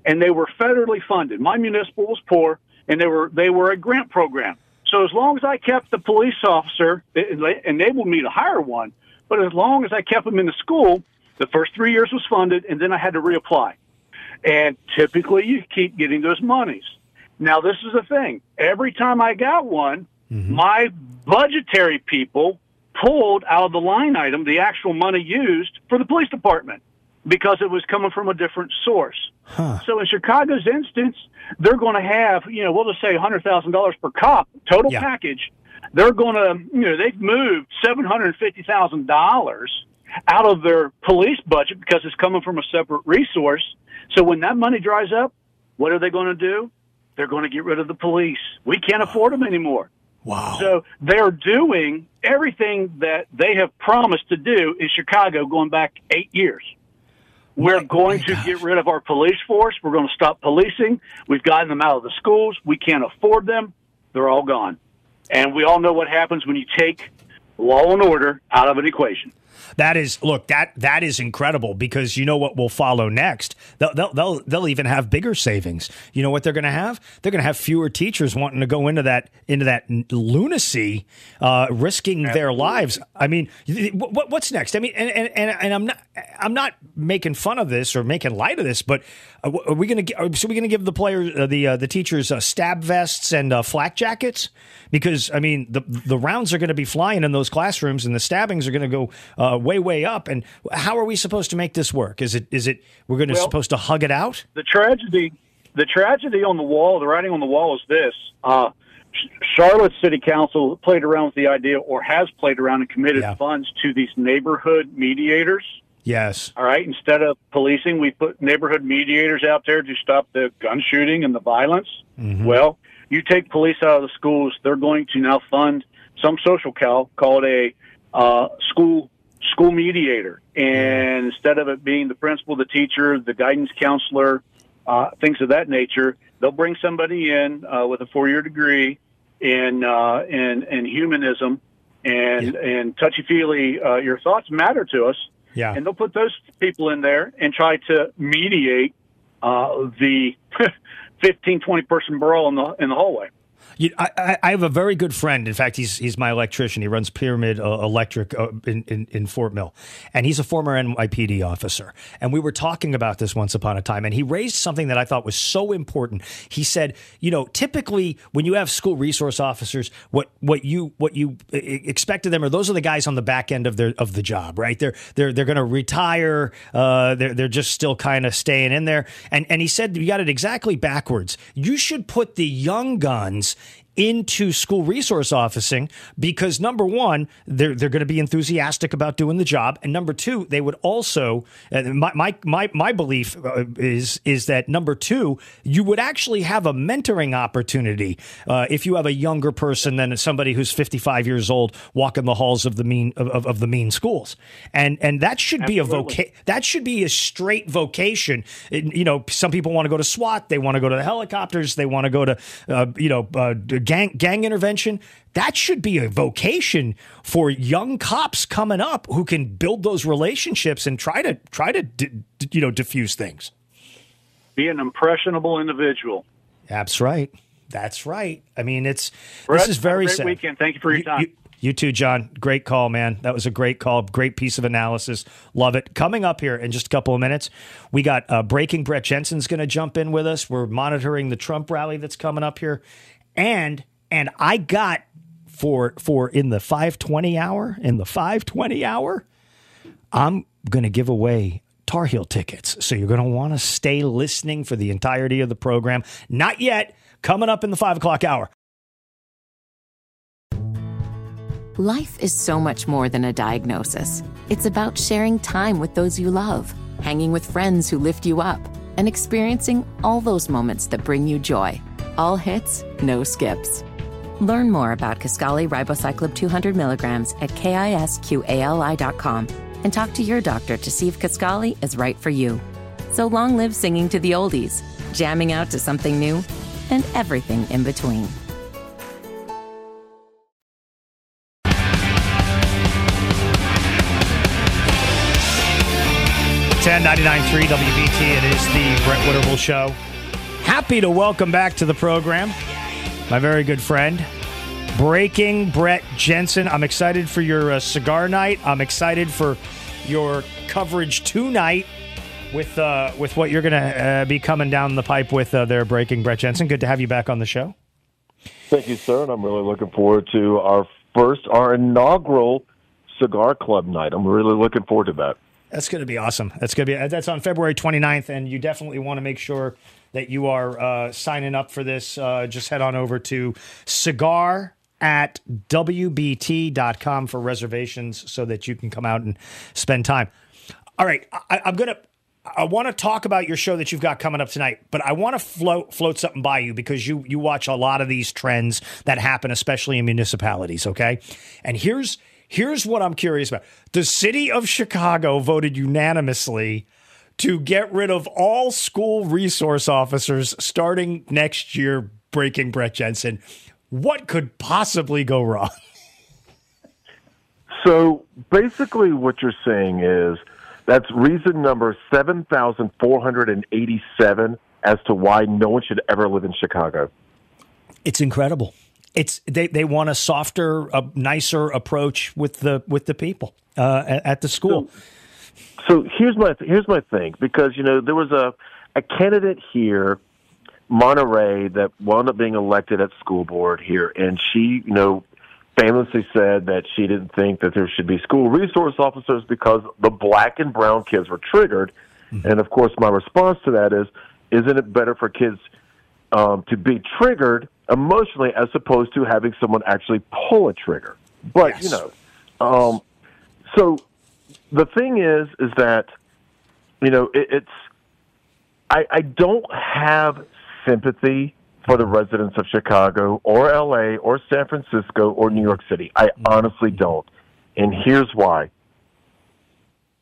S11: and they were federally funded. My municipal was poor, and they were they were a grant program. So as long as I kept the police officer, it enabled me to hire one. But as long as I kept them in the school, the first three years was funded, and then I had to reapply. And typically, you keep getting those monies. Now, this is the thing. Every time I got one, mm-hmm. my budgetary people pulled out of the line item the actual money used for the police department because it was coming from a different source.
S1: Huh.
S11: So in Chicago's instance, they're going to have, you know, we'll just say $100,000 per cop, total
S1: yeah.
S11: package. They're going to, you know, they've moved $750,000 out of their police budget because it's coming from a separate resource. So when that money dries up, what are they going to do? They're going to get rid of the police. We can't afford them anymore.
S1: Wow.
S11: So they're doing everything that they have promised to do in Chicago going back eight years. We're my, going my to gosh. get rid of our police force. We're going to stop policing. We've gotten them out of the schools. We can't afford them. They're all gone. And we all know what happens when you take law and order out of an equation.
S1: That is, look, that that is incredible because you know what will follow next. They'll they'll they'll, they'll even have bigger savings. You know what they're going to have? They're going to have fewer teachers wanting to go into that into that lunacy, uh, risking their lives. I mean, what, what's next? I mean, and, and and I'm not I'm not making fun of this or making light of this, but are we going to so we going to give the players uh, the uh, the teachers uh, stab vests and uh, flak jackets because I mean the the rounds are going to be flying in those classrooms and the stabbings are going to go uh, way way up. And how are we supposed to make this work? Is it is it we're going to well, supposed to hug it out?
S11: The tragedy, the tragedy on the wall, the writing on the wall is this. Uh, Charlotte City Council played around with the idea, or has played around and committed yeah. funds to these neighborhood mediators.
S1: Yes.
S11: All right. Instead of policing, we put neighborhood mediators out there to stop the gun shooting and the violence.
S1: Mm-hmm.
S11: Well, you take police out of the schools, they're going to now fund some social cal called a uh, school school mediator, and instead of it being the principal, the teacher, the guidance counselor, uh, things of that nature, they'll bring somebody in uh, with a four year degree in uh, in in humanism and and touchy feely. Uh, your thoughts matter to us.
S1: Yeah.
S11: And they'll put those people in there and try to mediate uh, the [LAUGHS] 15, 20 person brawl in the in the hallway.
S1: You, I, I- have a very good friend. In fact, he's he's my electrician. He runs Pyramid uh, Electric uh, in, in in Fort Mill, and he's a former NYPD officer. And we were talking about this once upon a time, and he raised something that I thought was so important. He said, you know, typically when you have school resource officers, what what you what you expect of them are those are the guys on the back end of their of the job, right? They're they're they're going to retire. Uh, they're they're just still kind of staying in there. And and he said you got it exactly backwards. You should put the young guns into school resource officing because number one, they're they're going to be enthusiastic about doing the job, and number two, they would also. Uh, my, my my my belief uh, is is that number two, you would actually have a mentoring opportunity uh, if you have a younger person than somebody who's fifty five years old walking the halls of the mean of, of, the mean schools, and and that should be a
S11: Absolutely.
S1: vocation. That should be a straight vocation. It- you know, some people want to go to SWAT, they want to go to the helicopters, they want to go to uh, you know uh, gang gang intervention. That should be a vocation for young cops coming up who can build those relationships and try to try to d- d- you know diffuse things.
S11: Be an impressionable individual.
S1: That's right. That's right. I mean, it's
S11: Brett,
S1: this is very
S11: great
S1: sad.
S11: weekend. Thank you for your time.
S1: You, you too, John. Great call, man. That was a great call. Great piece of analysis. Love it. Coming up here in just a couple of minutes, we got uh, Breaking Brett Jensen's going to jump in with us. We're monitoring the Trump rally that's coming up here, and and I got for for in the five twenty hour in the five twenty hour, I'm going to give away Tar Heel tickets. So you're going to want to stay listening for the entirety of the program. Not yet. Coming up in the five o'clock hour.
S8: Life is so much more than a diagnosis. It's about sharing time with those you love, hanging with friends who lift you up, and experiencing all those moments that bring you joy. All hits, no skips. Learn more about Kisqali Ribociclib 200 milligrams at kisqali.com and talk to your doctor to see if Kisqali is right for you. So long live singing to the oldies, jamming out to something new, and everything in between.
S1: Ten ninety nine three WBT. It is the Brett Winterble Show. Happy to welcome back to the program my very good friend, Breaking Brett Jensen. I'm excited for your uh, cigar night. I'm excited for your coverage tonight with uh, with what you're going to uh, be coming down the pipe with uh, there, Breaking Brett Jensen. Good to have you back on the show.
S12: Thank you, sir. And I'm really looking forward to our first, our inaugural cigar club night. I'm really looking forward to that.
S1: That's going to be awesome. That's going to be that's on February 29th, and you definitely want to make sure that you are uh, signing up for this. Uh, just head on over to cigar at wbt.com for reservations so that you can come out and spend time. All right, I, I'm gonna. I want to talk about your show that you've got coming up tonight, but I want to float float something by you because you you watch a lot of these trends that happen, especially in municipalities. Okay, and here's here's what I'm curious about: the city of Chicago voted unanimously to get rid of all school resource officers starting next year. Breaking Brett Jensen, what could possibly go wrong? [LAUGHS]
S12: So basically, what you're saying is that's reason number 7,487 as to why no one should ever live in Chicago.
S1: It's incredible. It's they, they want a softer, a nicer approach with the with the people uh, at, at the school.
S12: So here's my here's my thing because you know there was a a candidate here, Monterey, that wound up being elected at school board here, and she you know famously said that she didn't think that there should be school resource officers because the black and brown kids were triggered, and of course my response to that is, isn't it better for kids um, to be triggered emotionally as opposed to having someone actually pull a trigger? But you know, um, so the thing is, is that you know it, it's. I, I don't have sympathy for the residents of Chicago or LA or San Francisco or New York City. I mm-hmm. honestly don't. And here's why.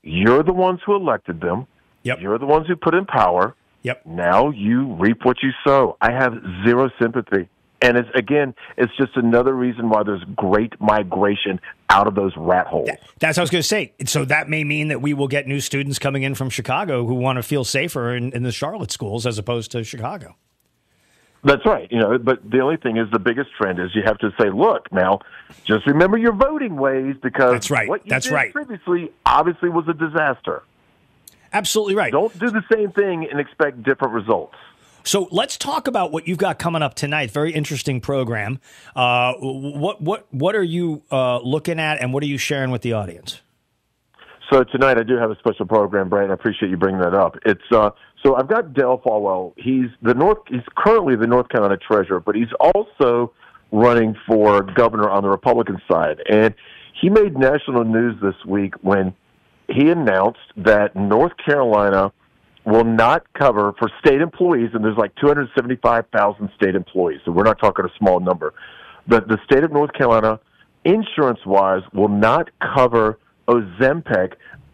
S12: You're the ones who elected them.
S1: Yep.
S12: You're the ones who put in power.
S1: Yep.
S12: Now you reap what you sow. I have zero sympathy. And it's again, it's just another reason why there's great migration out of those rat holes.
S1: That's what I was going to say. So that may mean that we will get new students coming in from Chicago who want to feel safer in, in the Charlotte schools as opposed to Chicago.
S12: That's right. You know, but the only thing is the biggest trend is you have to say, look, now just remember your voting ways because
S1: That's right.
S12: what you
S1: That's
S12: did
S1: right.
S12: previously obviously was a disaster.
S1: Absolutely right.
S12: Don't do the same thing and expect different results.
S1: So let's talk about what you've got coming up tonight. Very interesting program. Uh, what what what are you uh, looking at, and what are you sharing with the audience?
S12: So tonight I do have a special program, Brad. I appreciate you bringing that up. It's uh, so I've got Dale Folwell. He's the North. He's currently the North Carolina treasurer, but he's also running for governor on the Republican side. And he made national news this week when he announced that North Carolina will not cover for state employees, and there's like 275,000 state employees, so we're not talking a small number. But the state of North Carolina, insurance-wise, will not cover Ozempic,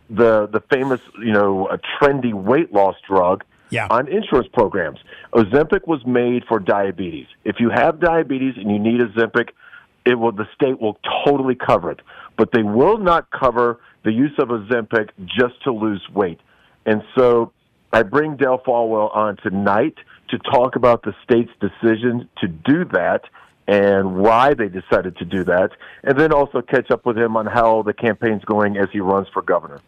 S12: the the famous you know a trendy weight loss drug,
S1: yeah.
S12: on insurance programs. Ozempic was made for diabetes. If you have diabetes and you need Ozempic, it will the state will totally cover it, but they will not cover the use of Ozempic just to lose weight. And so I bring Dale Folwell on tonight to talk about the state's decision to do that and why they decided to do that, and then also catch up with him on how the campaign's going as he runs for governor.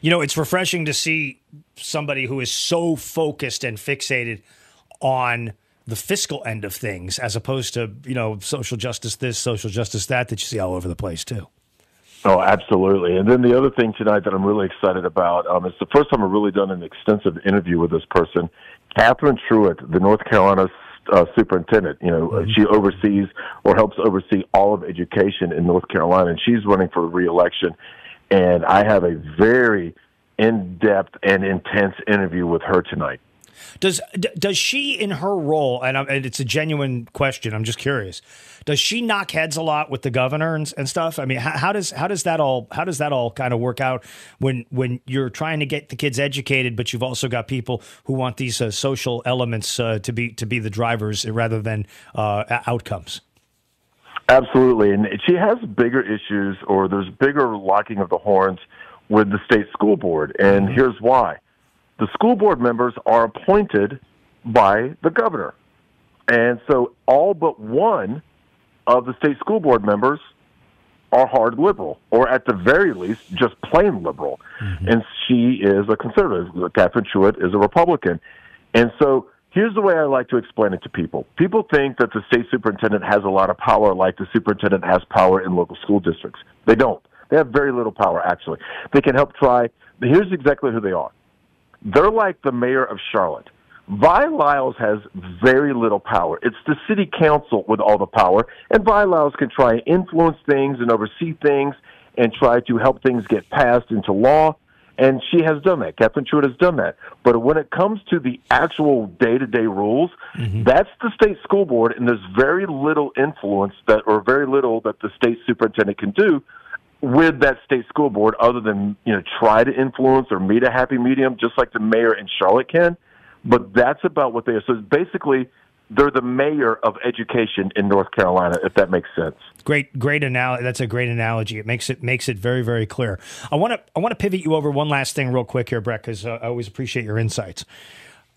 S1: You know, it's refreshing to see somebody who is so focused and fixated on the fiscal end of things as opposed to, you know, social justice this, social justice that, that you see all over the place, too.
S12: Oh, absolutely. And then the other thing tonight that I'm really excited about um, it's the first time I've really done an extensive interview with this person, Catherine Truitt, the North Carolina uh, superintendent. You know, mm-hmm. she oversees or helps oversee all of education in North Carolina, and she's running for reelection. And I have a very in-depth and intense interview with her tonight.
S1: Does does she in her role and, and, it's a genuine question I'm just curious does she knock heads a lot with the governor and, and stuff? I mean how, how, does how does that all how does that all kind of work out when when you're trying to get the kids educated but you've also got people who want these uh, social elements uh, to be to be the drivers rather than uh, outcomes?
S12: Absolutely, and she has bigger issues, or there's bigger locking of the horns with the state school board, and here's why: the school board members are appointed by the governor, and so all but one of the state school board members are hard liberal, or at the very least, just plain liberal, mm-hmm. and she is a conservative. Catherine Truitt is a Republican, and so Here's the way I like to explain it to people. People think that the state superintendent has a lot of power, like the superintendent has power in local school districts. They don't. They have very little power, actually. They can help try. Here's exactly who they are. They're like the mayor of Charlotte. Vi Lyles has very little power. It's the city council with all the power, and Vi Lyles can try and influence things and oversee things and try to help things get passed into law. And she has done that. Catherine Truitt has done that. But when it comes to the actual day to day rules, mm-hmm. that's the state school board, and there's very little influence that, or very little that the state superintendent can do with that state school board other than, you know, try to influence or meet a happy medium, just like the mayor in Charlotte can. But that's about what they are. So basically, they're the mayor of education in North Carolina, if that makes sense.
S1: Great, great analogy. That's a great analogy. It makes it makes it very, very clear. I want to I want to pivot you over one last thing real quick here, Brett, because uh, I always appreciate your insights.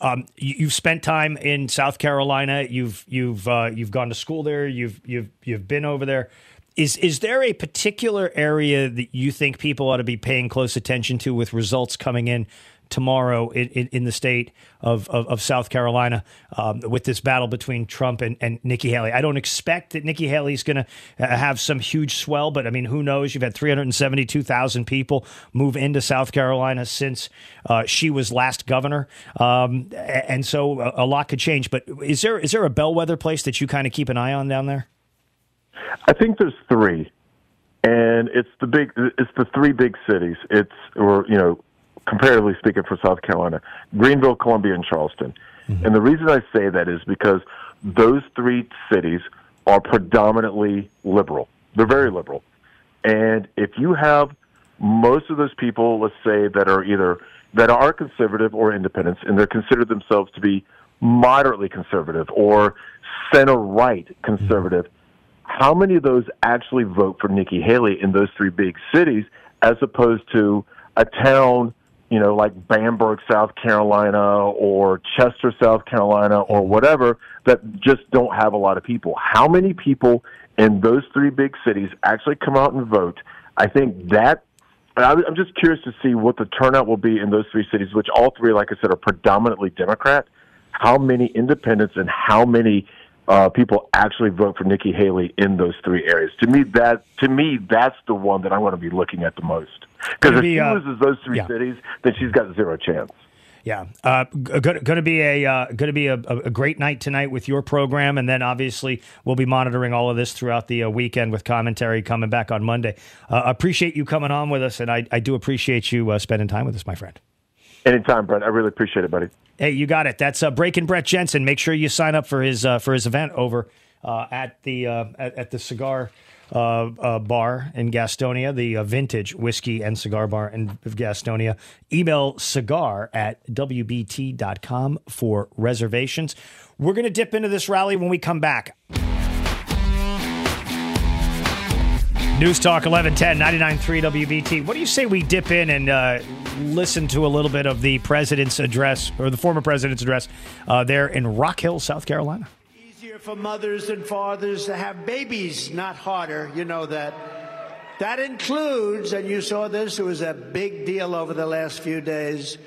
S1: Um, you, have spent time in South Carolina. You've you've uh, you've gone to school there. You've you've you've been over there. Is is there a particular area that you think people ought to be paying close attention to with results coming in tomorrow in, in, in the state of, of, of South Carolina um, with this battle between Trump and, and Nikki Haley. I don't expect that Nikki Haley is going to uh, have some huge swell, but I mean, who knows? You've had 372,000 people move into South Carolina since uh, she was last governor. Um, and so a, a lot could change. But is there is there a bellwether place that you kind of keep an eye on down there?
S12: I think there's three. and it's the big, it's the three big cities. It's or you know, comparatively speaking, for South Carolina, Greenville, Columbia, and Charleston. Mm-hmm. And the reason I say that is because those three cities are predominantly liberal. They're very liberal. And if you have most of those people, let's say, that are either that are conservative or independents, and they consider themselves to be moderately conservative or center right mm-hmm. conservative, how many of those actually vote for Nikki Haley in those three big cities as opposed to a town, you know, like Bamberg, South Carolina, or Chester, South Carolina, or whatever that just don't have a lot of people? How many people in those three big cities actually come out and vote? I think that I'm just curious to see what the turnout will be in those three cities, which all three, like I said, are predominantly Democrat. How many independents and how many uh, people actually vote for Nikki Haley in those three areas? To me, that to me that's the one that I want to be looking at the most. Because if
S1: be,
S12: she
S1: uh,
S12: loses those three
S1: yeah.
S12: cities, then she's got zero chance.
S1: Yeah, uh, going to be a uh, going to be a, a great night tonight with your program, and then obviously we'll be monitoring all of this throughout the uh, weekend with commentary coming back on Monday. Uh, appreciate you coming on with us, and I, I do appreciate you uh, spending time with us, my friend.
S12: Anytime, Brent. I really appreciate it, buddy.
S1: Hey, you got it. That's uh, Breaking Brett Jensen. Make sure you sign up for his uh, for his event over uh, at the uh, at, at the cigar uh, uh, bar in Gastonia, the Vintage Whiskey and Cigar Bar in Gastonia. Email cigar at wbt.com for reservations. We're going to dip into this rally when we come back. News Talk 1110 99.3 WBT. What do you say we dip in and uh, listen to a little bit of the president's address or the former president's address uh, there in Rock Hill, South Carolina?
S13: easier for mothers and fathers to have babies, not harder. You know that. That includes, and you saw this, it was a big deal over the last few days.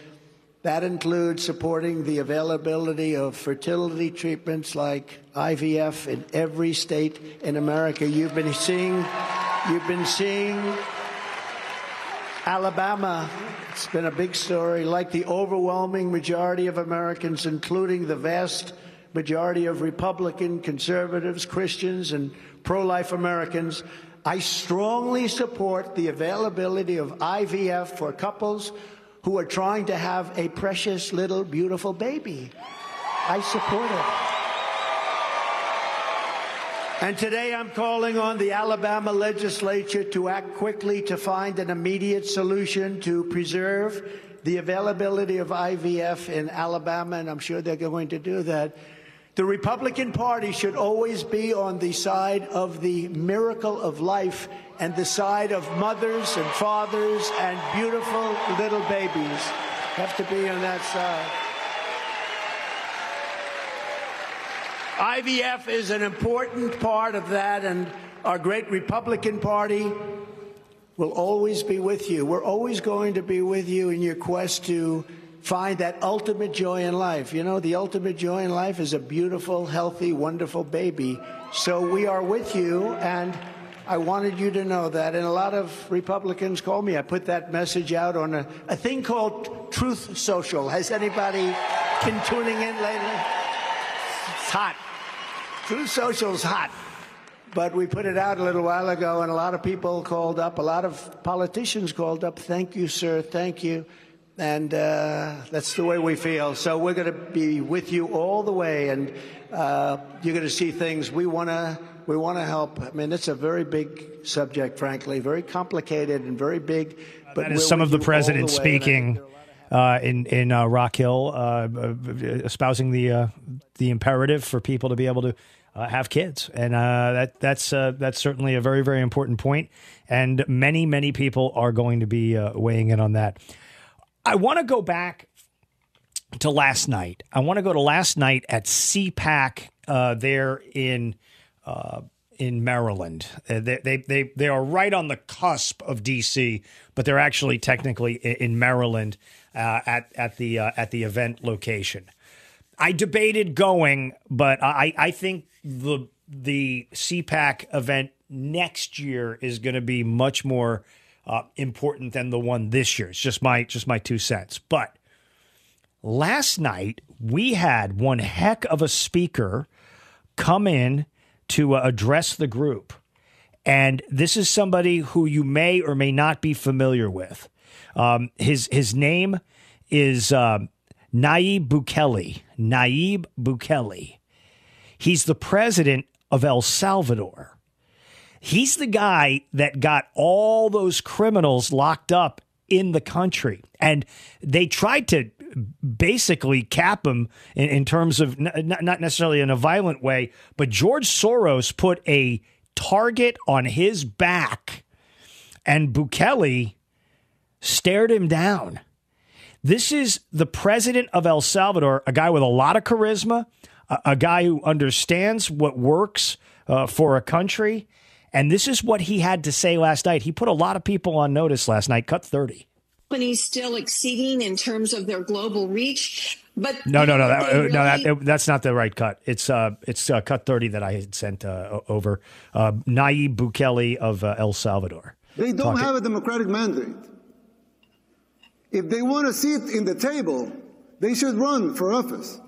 S13: That includes supporting the availability of fertility treatments like IVF in every state in America. You've been seeing, you've been seeing Alabama. It's been a big story, like the overwhelming majority of Americans, including the vast majority of Republican, conservatives, Christians, and pro life Americans. I strongly support the availability of IVF for couples who are trying to have a precious little beautiful baby. I support it. And today I'm calling on the Alabama legislature to act quickly to find an immediate solution to preserve the availability of IVF in Alabama, and I'm sure they're going to do that. The Republican Party should always be on the side of the miracle of life and the side of mothers and fathers and beautiful little babies. Have to be on that side. IVF is an important part of that, and our great Republican Party will always be with you. We're always going to be with you in your quest to find that ultimate joy in life. You know, the ultimate joy in life is a beautiful, healthy, wonderful baby. So we are with you, and I wanted you to know that. And a lot of Republicans call me. I put that message out on a, a thing called Truth Social. Has anybody been tuning in lately? It's hot. Truth Social's hot. But we put it out a little while ago, and a lot of people called up, a lot of politicians called up. Thank you, sir. Thank you. And uh, that's the way we feel. So we're going to be with you all the way, and uh, you're going to see things we want to. We want to help. I mean, it's a very big subject, frankly, very complicated and very big. But
S1: That is some of the president
S13: the way, and I
S1: speaking uh, in in uh, Rock Hill, uh, uh, espousing the uh, the imperative for people to be able to uh, have kids, and uh, that that's uh, that's certainly a very very important point, and many many people are going to be uh, weighing in on that. I want to go back to last night. I want to go to last night at CPAC uh, there in uh, in Maryland. They, they they they are right on the cusp of DC, but they're actually technically in, Maryland at at the at the event location. I debated going, but I I think the the CPAC event next year is going to be much more uh, important than the one this year. It's just my just my two cents, but last night we had one heck of a speaker come in to uh, address the group And this is somebody who you may or may not be familiar with. Um, his his name is um, Nayib Bukele. Nayib Bukele. He's the president of El Salvador. He's the guy that got all those criminals locked up in the country. And they tried to basically cap him in, in terms of n- not necessarily in a violent way, but George Soros put a target on his back, and Bukele stared him down. This is the president of El Salvador, a guy with a lot of charisma, a, a guy who understands what works uh, for a country. And this is what he had to say last night. He put a lot of people on notice last night, cut 30
S9: companies still exceeding in terms of their global reach. But
S1: no, no, no, that,
S9: they
S1: no, that, that's not the right cut. It's uh, it's uh, cut thirty that I had sent uh, over. Uh, Nayib Bukele of uh, El Salvador.
S14: They don't
S1: Talk-
S14: have a democratic mandate. If they want a seat in the table, they should run for office.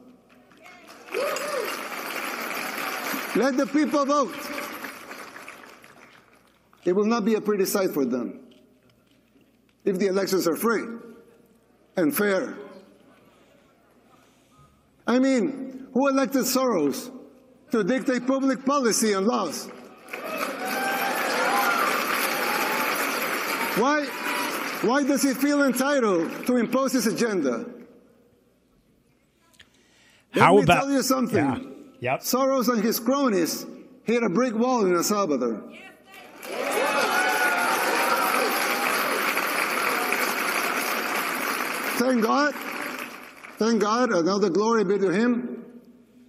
S14: Let the people vote. It will not be a pretty sight for them if the elections are free and fair. I mean, who elected Soros to dictate public policy and laws? Why, why does he feel entitled to impose his agenda? Let
S1: How
S14: me
S1: about-
S14: tell you something?
S1: Yep.
S14: Soros and his cronies hit a brick wall in El Salvador. Thank God, thank God, the glory be to him,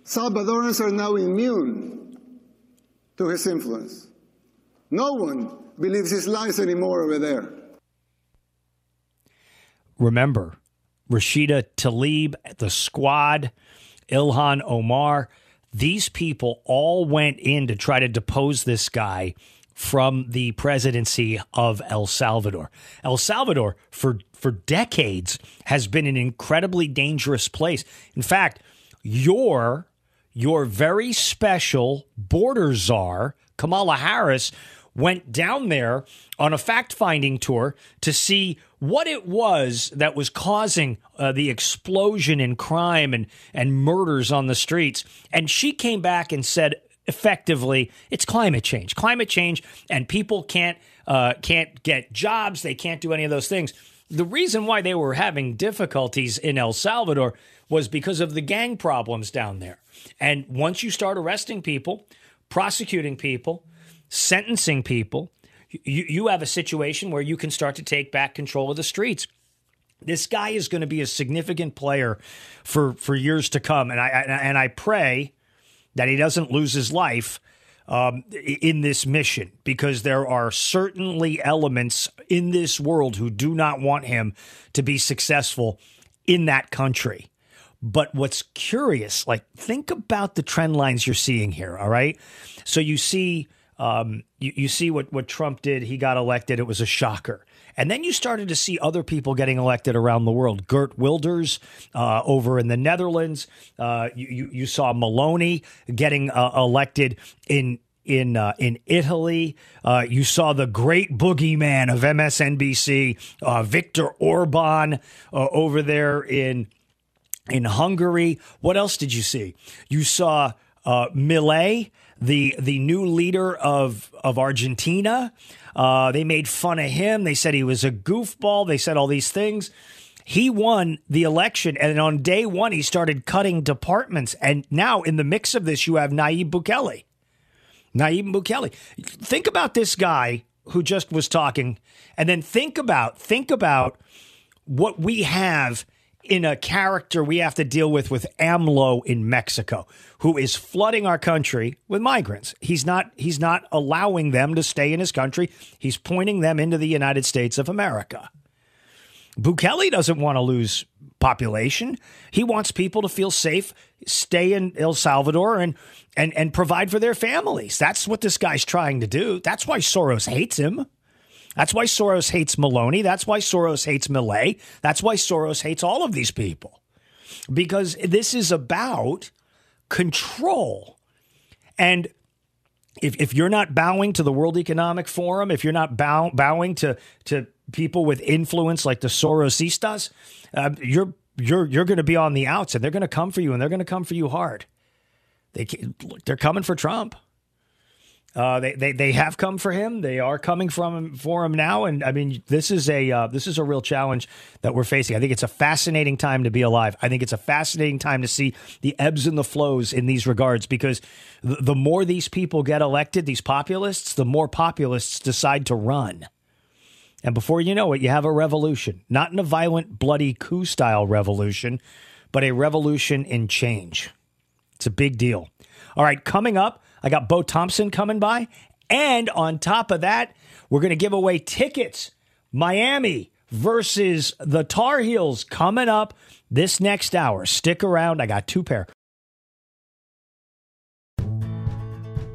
S14: Salvadorans are now immune to his influence. No one believes his lies anymore over there.
S1: Remember, Rashida Tlaib, the squad, Ilhan Omar, these people all went in to try to depose this guy from the presidency of El Salvador. El Salvador, for, for decades, has been an incredibly dangerous place. In fact, your, your very special border czar, Kamala Harris, went down there on a fact finding tour to see what it was that was causing uh, the explosion in crime and, and murders on the streets. And she came back and said, effectively, it's climate change. Climate change, and people can't uh, can't get jobs. They can't do any of those things. The reason why they were having difficulties in El Salvador was because of the gang problems down there. And once you start arresting people, prosecuting people, sentencing people, you, you have a situation where you can start to take back control of the streets. This guy is going to be a significant player for, for years to come. And I, and I pray that he doesn't lose his life um, in this mission because there are certainly elements in this world who do not want him to be successful in that country. But what's curious, like think about the trend lines you're seeing here. All right, so you see, um, you, you see what what Trump did. He got elected. It was a shocker. And then you started to see other people getting elected around the world. Geert Wilders uh, over in the Netherlands. Uh, you, you, saw Meloni getting uh, elected in in uh, in Italy. Uh, you saw the great boogeyman of MSNBC, uh, Viktor Orban, uh, over there in in Hungary. What else did you see? You saw uh, Milei, the the new leader of of Argentina. Uh, they made fun of him. They said he was a goofball. They said all these things. He won the election, and on day one, he started cutting departments. And now, in the mix of this, you have Nayib Bukele. Nayib Bukele. Think about this guy who just was talking, and then think about think about what we have in a character we have to deal with with AMLO in Mexico, who is flooding our country with migrants. He's not he's not allowing them to stay in his country. He's pointing them into the United States of America. Bukele doesn't want to lose population. He wants people to feel safe, stay in El Salvador and and and provide for their families. That's what this guy's trying to do. That's why Soros hates him. That's why Soros hates Meloni. That's why Soros hates Milei. That's why Soros hates all of these people. Because this is about control. And if, if you're not bowing to the World Economic Forum, if you're not bow, bowing to to people with influence like the Sorosistas, uh, you're you're you're going to be on the outs, and they're going to come for you, and they're going to come for you hard. They they're coming for Trump. Uh, they, they they have come for him. They are coming from him for him now, and I mean this is a uh, this is a real challenge that we're facing. I think it's a fascinating time to be alive. I think it's a fascinating time to see the ebbs and the flows in these regards because the, the more these people get elected, these populists, the more populists decide to run. And before you know it, you have a revolution, not in a violent, bloody coup style revolution, but a revolution in change. It's a big deal. All right, coming up. I got Bo Thompson coming by. And on top of that, we're going to give away tickets. Miami versus the Tar Heels coming up this next hour. Stick around. I got two pair.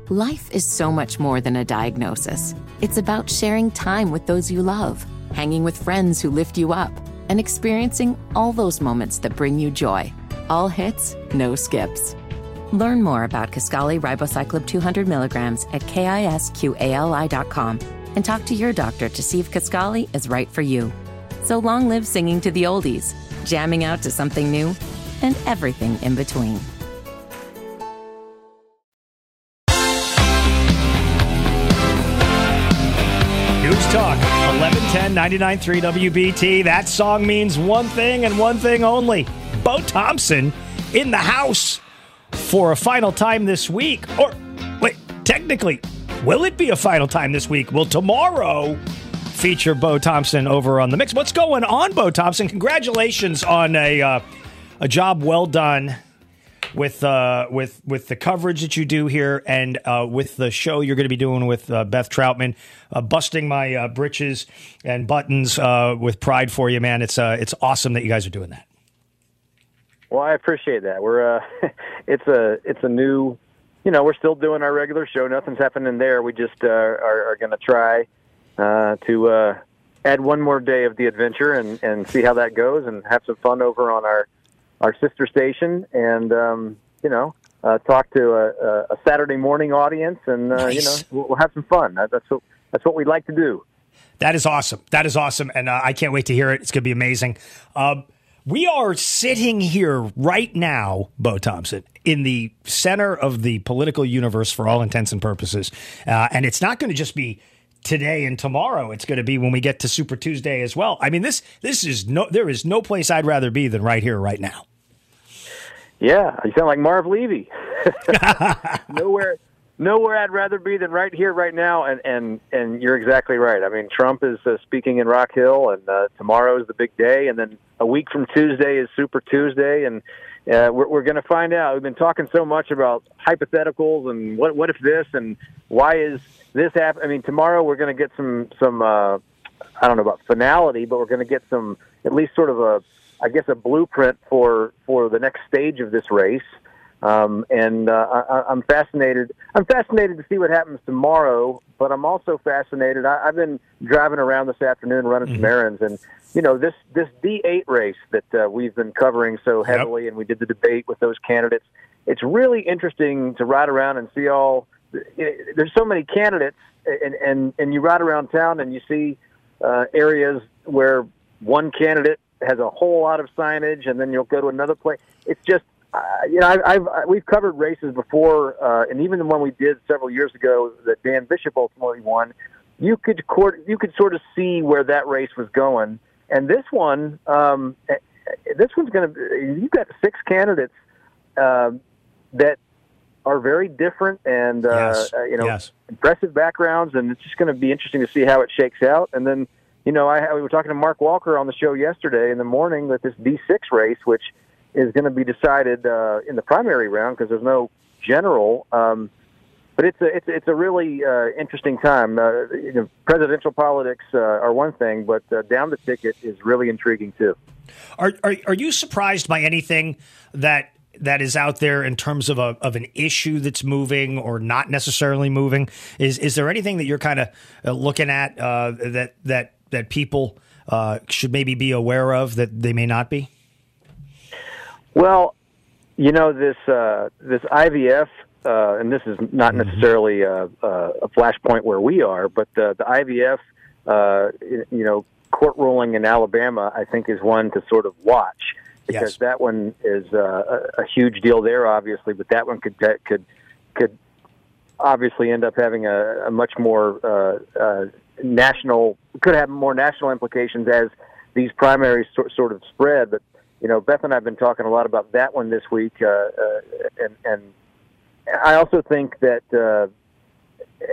S8: Life is so much more than a diagnosis. It's about sharing time with those you love, hanging with friends who lift you up, and experiencing all those moments that bring you joy. All hits, no skips. Learn more about Kisqali Ribociclib 200 milligrams at kisqali.com and talk to your doctor to see if Kisqali is right for you. So long live singing to the oldies, jamming out to something new, and everything in between.
S1: News Talk, 1110 99.3 WBT. That song means one thing and one thing only. Bo Thompson in the house for a final time this week. Or, wait, technically, will it be a final time this week? Will tomorrow feature Bo Thompson over on the mix? What's going on, Bo Thompson? Congratulations on a, uh, a job well done with uh, with with the coverage that you do here and uh, with the show you're going to be doing with uh, Beth Troutman, uh, busting my uh, britches and buttons uh, with pride for you, man. It's it's awesome that you guys are doing that.
S15: Well, I appreciate that. We're uh, [LAUGHS] it's a it's a new, you know, we're still doing our regular show. Nothing's happening there. We just uh, are, are going to try uh, to uh, add one more day of the adventure and and see how that goes, and have some fun over on our our sister station, and um, you know, uh, talk to a, a Saturday morning audience, and uh, nice. you know, we'll, we'll have some fun. That's what that's what we'd like to do.
S1: That is awesome. That is awesome, and uh, I can't wait to hear it. It's going to be amazing. Um, we are sitting here right now, Bo Thompson, in the center of the political universe for all intents and purposes. Uh, and it's not going to just be today and tomorrow. It's going to be when we get to Super Tuesday as well. I mean, this this is no there is no place I'd rather be than right here, right now.
S15: Yeah, you sound like Marv Levy. [LAUGHS] nowhere, nowhere I'd rather be than right here, right now. And and and you're exactly right. I mean, Trump is uh, speaking in Rock Hill, and uh, tomorrow is the big day, and then a week from Tuesday is Super Tuesday, and uh, we're, we're going to find out. We've been talking so much about hypotheticals and what what if this and why is this happen? I mean, tomorrow we're going to get some some uh, I don't know about finality, but we're going to get some at least sort of a I guess a blueprint for for the next stage of this race. Um, and uh, I, I'm fascinated. I'm fascinated to see what happens tomorrow. But I'm also fascinated. I, I've been driving around this afternoon, running mm-hmm. some errands, and you know this this D8 race that uh, we've been covering so heavily, yep. and we did the debate with those candidates. It's really interesting to ride around and see all. There's so many candidates, and and and you ride around town and you see uh, areas where one candidate has a whole lot of signage, and then you'll go to another place. It's just uh, you know, I've, I've we've covered races before, uh, and even the one we did several years ago that Dan Bishop ultimately won. You could court, you could sort of see where that race was going, and this one, um, eh, eh, this one's going to. You've got six candidates uh, that are very different and uh,
S1: yes.
S15: uh, you know
S1: yes.
S15: impressive backgrounds, and it's just going to be interesting to see how it shakes out. And then, you know, I we were talking to Mark Walker on the show yesterday in the morning with this D6 race, which is going to be decided uh, in the primary round because there's no general. Um, but it's a it's it's a really uh, interesting time. Uh, you know, presidential politics uh, are one thing, but uh, down the ticket is really intriguing too.
S1: Are, are are you surprised by anything that that is out there in terms of a of an issue that's moving or not necessarily moving? Is is there anything that you're kind of uh, looking at uh, that that that people should maybe be aware of that they may not be?
S15: Well, you know this uh, this IVF uh, and this is not necessarily a, a, a flashpoint where we are, but the, the IVF, uh, you know, court ruling in Alabama, I think, is one to sort of watch because
S1: Yes.
S15: that one is uh, a, a huge deal there, obviously, but that one could could could obviously end up having a, a much more uh, uh, national could have more national implications as these primaries sort, sort of spread. But you know, Beth and I have been talking a lot about that one this week, uh, uh, and and I also think that uh,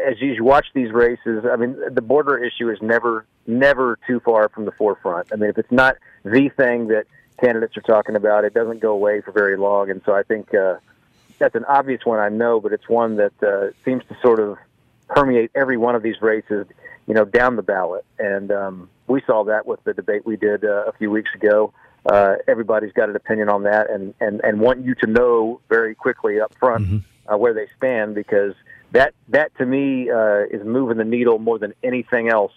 S15: as you watch these races, I mean, the border issue is never never too far from the forefront. I mean, if it's not the thing that candidates are talking about, it doesn't go away for very long. And so I think uh, that's an obvious one, I know, but it's one that uh, seems to sort of permeate every one of these races, you know, down the ballot. And um, we saw that with the debate we did uh, a few weeks ago. Everybody's got an opinion on that, and, and, and want you to know very quickly up front uh, where they stand because that that to me uh, is moving the needle more than anything else.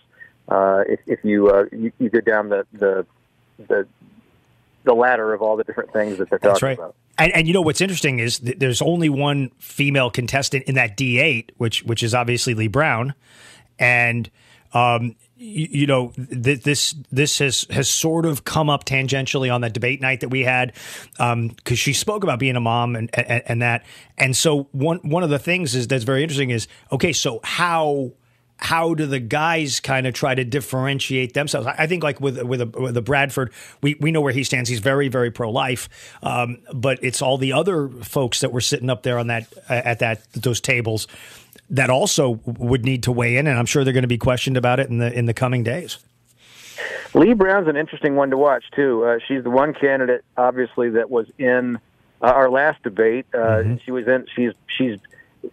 S15: Uh, if, if you, uh, you you go down the the the the ladder of all the different things that they're
S1: That's
S15: talking
S1: right.
S15: about.
S1: And, and you know what's interesting is th- there's only one female contestant in that D8, which which is obviously Leigh Brown, and um, you, know th- this this has has sort of come up tangentially on that debate night that we had because she spoke about being a mom and, and and that, and so one one of the things is that's very interesting is okay, so how how do the guys kind of try to differentiate themselves? I I think like with with a, with a Bradford, we we know where he stands. He's very very pro life, um, but it's all the other folks that were sitting up there on that at that those tables that also would need to weigh in, and I'm sure they're going to be questioned about it in the in the coming days.
S15: Leigh Brown's an interesting one to watch too. Uh, she's the one candidate, obviously, that was in uh, our last debate. Uh,
S1: Mm-hmm.
S15: She was in. She's she's.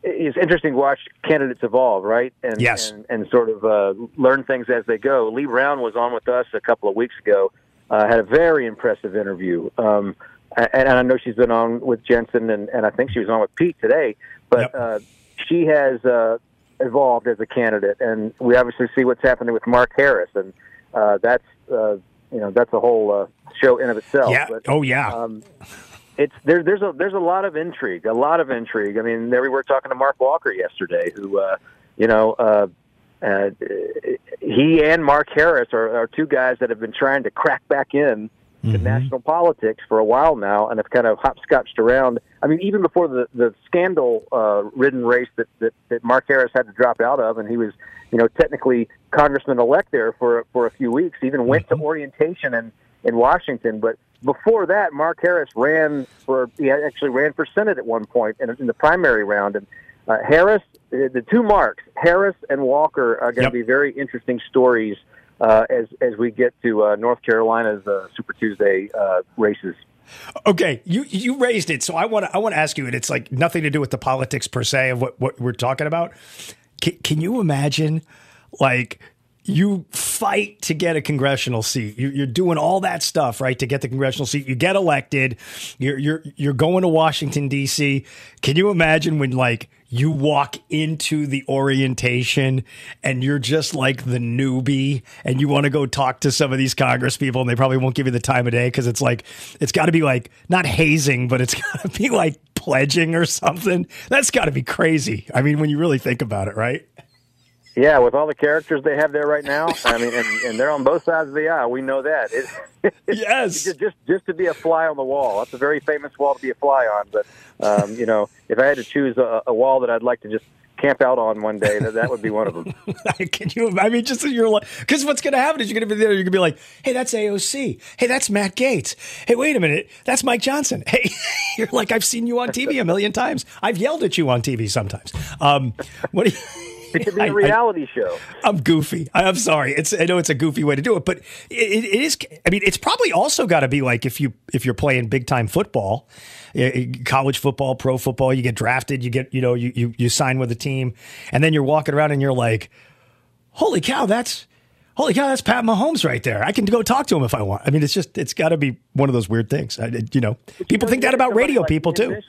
S15: It's interesting to watch candidates evolve, right? And
S1: Yes.
S15: and, and sort of uh, learn things as they go. Leigh Brown was on with us a couple of weeks ago. Uh, had a very impressive interview. Um, and, and I know she's been on with Jensen, and, and I think she was on with Pete today. But uh, she has uh, evolved as a candidate, and we obviously see what's happening with Mark Harris, and uh, that's uh, you know that's a whole uh, show in of itself.
S1: Yeah.
S15: But,
S1: Oh, yeah.
S15: Um, it's there, there's a there's a lot of intrigue, a lot of intrigue. I mean, there we were talking to Mark Walker yesterday, who uh, you know. Uh, uh, he and Mark Harris are, are two guys that have been trying to crack back in to national politics for a while now, and have kind of hopscotched around. I mean, even before the the scandal uh, ridden race that, that that Mark Harris had to drop out of, and he was, you know, technically congressman elect there for for a few weeks. Even went to orientation in in Washington, but before that, Mark Harris ran for he actually ran for senate at one point in, in the primary round, and uh, Harris, uh, the two marks, Harris and Walker, are going to be very interesting stories uh, as as we get to uh, North Carolina's uh, Super Tuesday uh, races.
S1: Okay, you you raised it, so I want to I want to ask you, and it's like nothing to do with the politics per se of what what we're talking about. Can, can you imagine, like? You fight to get a congressional seat. You, you're doing all that stuff, right, to get the congressional seat. You get elected. You're you're you're going to Washington D.C. Can you imagine when like you walk into the orientation and you're just like the newbie and you want to go talk to some of these Congress people and they probably won't give you the time of day because it's like it's got to be like not hazing, but it's [LAUGHS] got to be like pledging or something. That's got to be crazy. I mean, when you really think about it, right?
S15: Yeah, with all the characters they have there right now, I mean, and, and they're on both sides of the aisle. We know that. It, [LAUGHS]
S1: yes,
S15: just, just just to be a fly on the wall. That's a very famous wall to be a fly on. But um, you know, if I had to choose a, a wall that I'd like to just camp out on one day, that, that would be one of them. [LAUGHS]
S1: Can you? I mean, just you're like, because what's going to happen is you're going to be there. You're going to be like, hey, that's AOC. Hey, that's Matt Gaetz. Hey, wait a minute, that's Mike Johnson. [LAUGHS] Hey, you're like, I've seen you on TV a million times. I've yelled at you on TV sometimes. Um, what do you?
S15: It could be [LAUGHS] a reality show.
S1: I'm goofy. I- I'm sorry. It's I know it's a goofy way to do it, but it, it is. I mean, it's probably also got to be like if you if you're playing big time football, eh, college football, pro football. You get drafted. You get you know you you you sign with a team, and then you're walking around and you're like, holy cow, that's. Holy cow, that's Pat Mahomes right there. I can go talk to him if I want. I mean, it's just, it's got to be one of those weird things. I, you know, people think that about radio people too.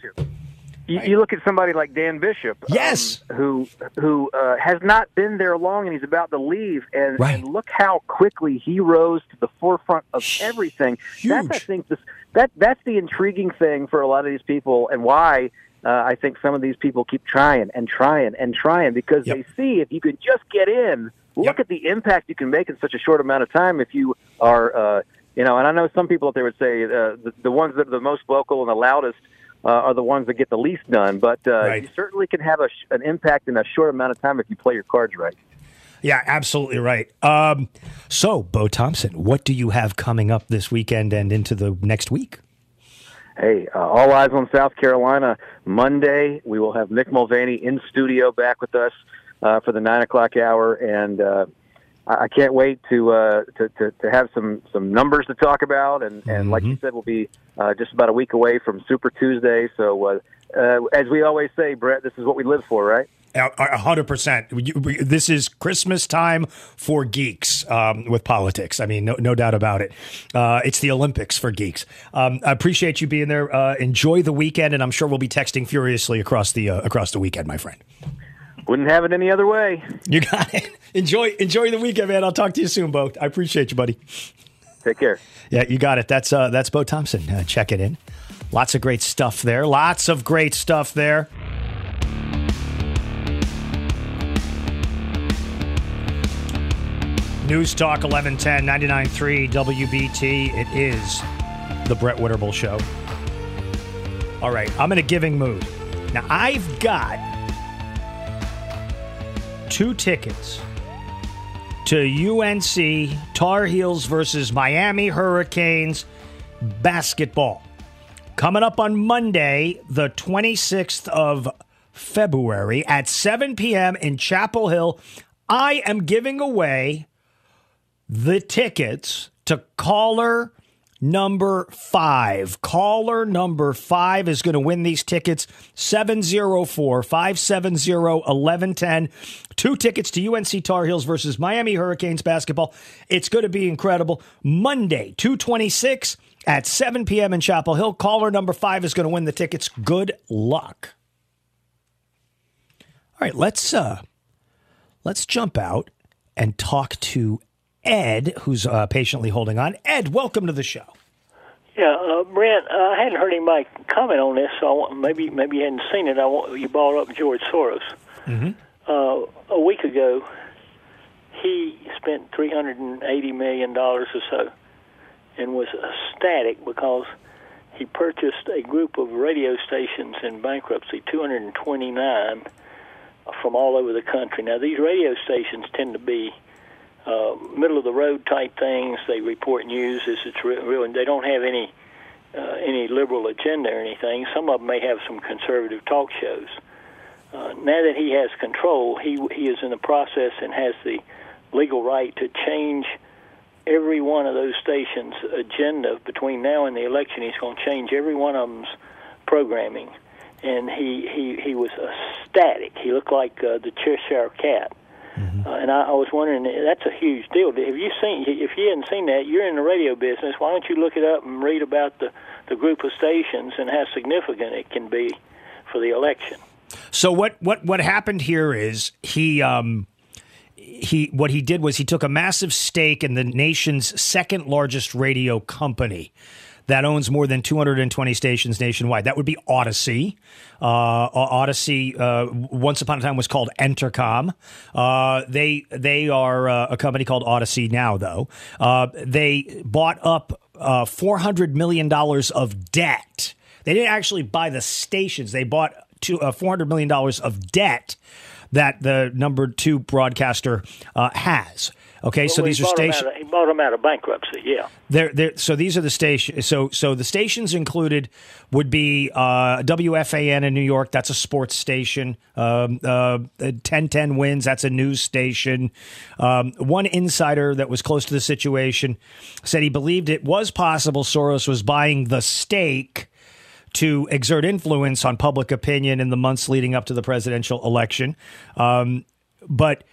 S15: You, you look at somebody like Dan Bishop,
S1: yes,
S15: um, who who uh, has not been there long, and he's about to leave, and, and look how quickly he rose to the forefront of everything. That's I think this that that's the intriguing thing for a lot of these people, and why uh, I think some of these people keep trying and trying and trying because they see if you could just get in, look at the impact you can make in such a short amount of time if you are, uh, you know, and I know some people out there would say uh, the, the ones that are the most vocal and the loudest uh, are the ones that get the least done, but uh, you certainly can have a, sh- an impact in a short amount of time if you play your cards right.
S1: Yeah, absolutely right. Um, so, Bo Thompson, what do you have coming up this weekend and into the next week?
S15: Hey, uh, all eyes on South Carolina. Monday, we will have Mick Mulvaney in studio back with us uh, for the nine o'clock hour, and uh, I can't wait to, uh, to to to have some some numbers to talk about. And, and like you said, we'll be uh, just about a week away from Super Tuesday. So, uh, uh, as we always say, Brett, this is what we live for, right?
S1: A hundred percent. This is Christmas time for geeks um, with politics. I mean, no, no doubt about it. Uh, it's the Olympics for geeks. Um, I appreciate you being there. Uh, enjoy the weekend, and I'm sure we'll be texting furiously across the uh, across the weekend, my friend.
S15: Wouldn't have it any other way.
S1: You got it. Enjoy enjoy the weekend, man. I'll talk to you soon, Bo. I appreciate you, buddy.
S15: Take care.
S1: Yeah, you got it. That's uh, that's Bo Thompson. Uh, check it in. Lots of great stuff there. Lots of great stuff there. News Talk 1110 99.3 WBT. It is the Brett Winterble Show. All right, I'm in a giving mood. Now, I've got two tickets to UNC Tar Heels versus Miami Hurricanes basketball. Coming up on Monday, the 26th of February at 7 p.m. in Chapel Hill, I am giving away the tickets to caller number five. Caller number five is going to win these tickets 704 570 1110. Two tickets to UNC Tar Heels versus Miami Hurricanes basketball. It's going to be incredible. Monday, 226 at 7 p.m. in Chapel Hill. Caller number five is going to win the tickets. Good luck. All right, let's uh let's jump out and talk to Ed, who's uh, patiently holding on. Ed, welcome to the show.
S16: Yeah, uh, Brent, uh, I hadn't heard anybody comment on this, so I want, maybe maybe you hadn't seen it. I want, you brought up George Soros.
S1: Mm-hmm.
S16: Uh, a week ago, he spent three hundred and eighty million dollars or so, and was ecstatic because he purchased a group of radio stations in bankruptcy, two hundred and twenty nine, from all over the country. Now, these radio stations tend to be uh, middle of the road type things. They report news as it's re- real, and they don't have any uh, any liberal agenda or anything. Some of them may have some conservative talk shows. Uh, now that he has control, he he is in the process and has the legal right to change every one of those stations' agenda between now and the election. He's going to change every one of them's programming, and he he he was ecstatic. He looked like uh, the Cheshire Cat. Uh, and I, I was wondering, that's a huge deal. Have you seen? If you hadn't seen that, you're in the radio business. Why don't you look it up and read about the the group of stations and how significant it can be for the election?
S1: So what what what happened here is he um he what he did was he took a massive stake in the nation's second largest radio company that owns more than 220 stations nationwide. That would be Audacy. Uh, Audacy, uh, once upon a time, was called Entercom. Uh, they they are uh, a company called Audacy now, though. Uh, they bought up uh, 400 million dollars of debt. They didn't actually buy the stations. They bought two, uh, 400 million dollars of debt that the number two broadcaster uh, has. Okay, so
S16: Well, he
S1: these are stations.
S16: He bought them out of bankruptcy. Yeah.
S1: They're, they're, so these are the stations. So so the stations included would be uh, WFAN in New York. That's a sports station. Um, uh, 1010 wins. That's a news station. Um, one insider that was close to the situation said he believed it was possible Soros was buying the stake to exert influence on public opinion in the months leading up to the presidential election. Um, but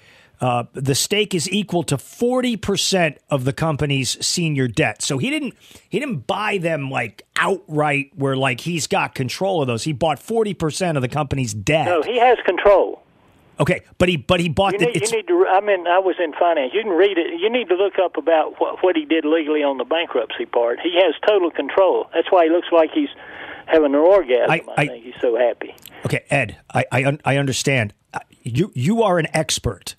S1: uh, the stake is equal to 40% of the company's senior debt. So he didn't he didn't buy them like outright where like he's got control of those. He bought 40% of the company's debt.
S16: No, he has control.
S1: Okay, but he but he bought
S16: You
S1: the
S16: need,
S1: it's,
S16: you need to. I mean, I was in finance. You can read it. You need to look up about what, what he did legally on the bankruptcy part. He has total control. That's why he looks like he's having an orgasm. I,
S1: I-
S16: think he's so happy.
S1: Okay, Ed, I I, I understand. Uh, You you are an expert.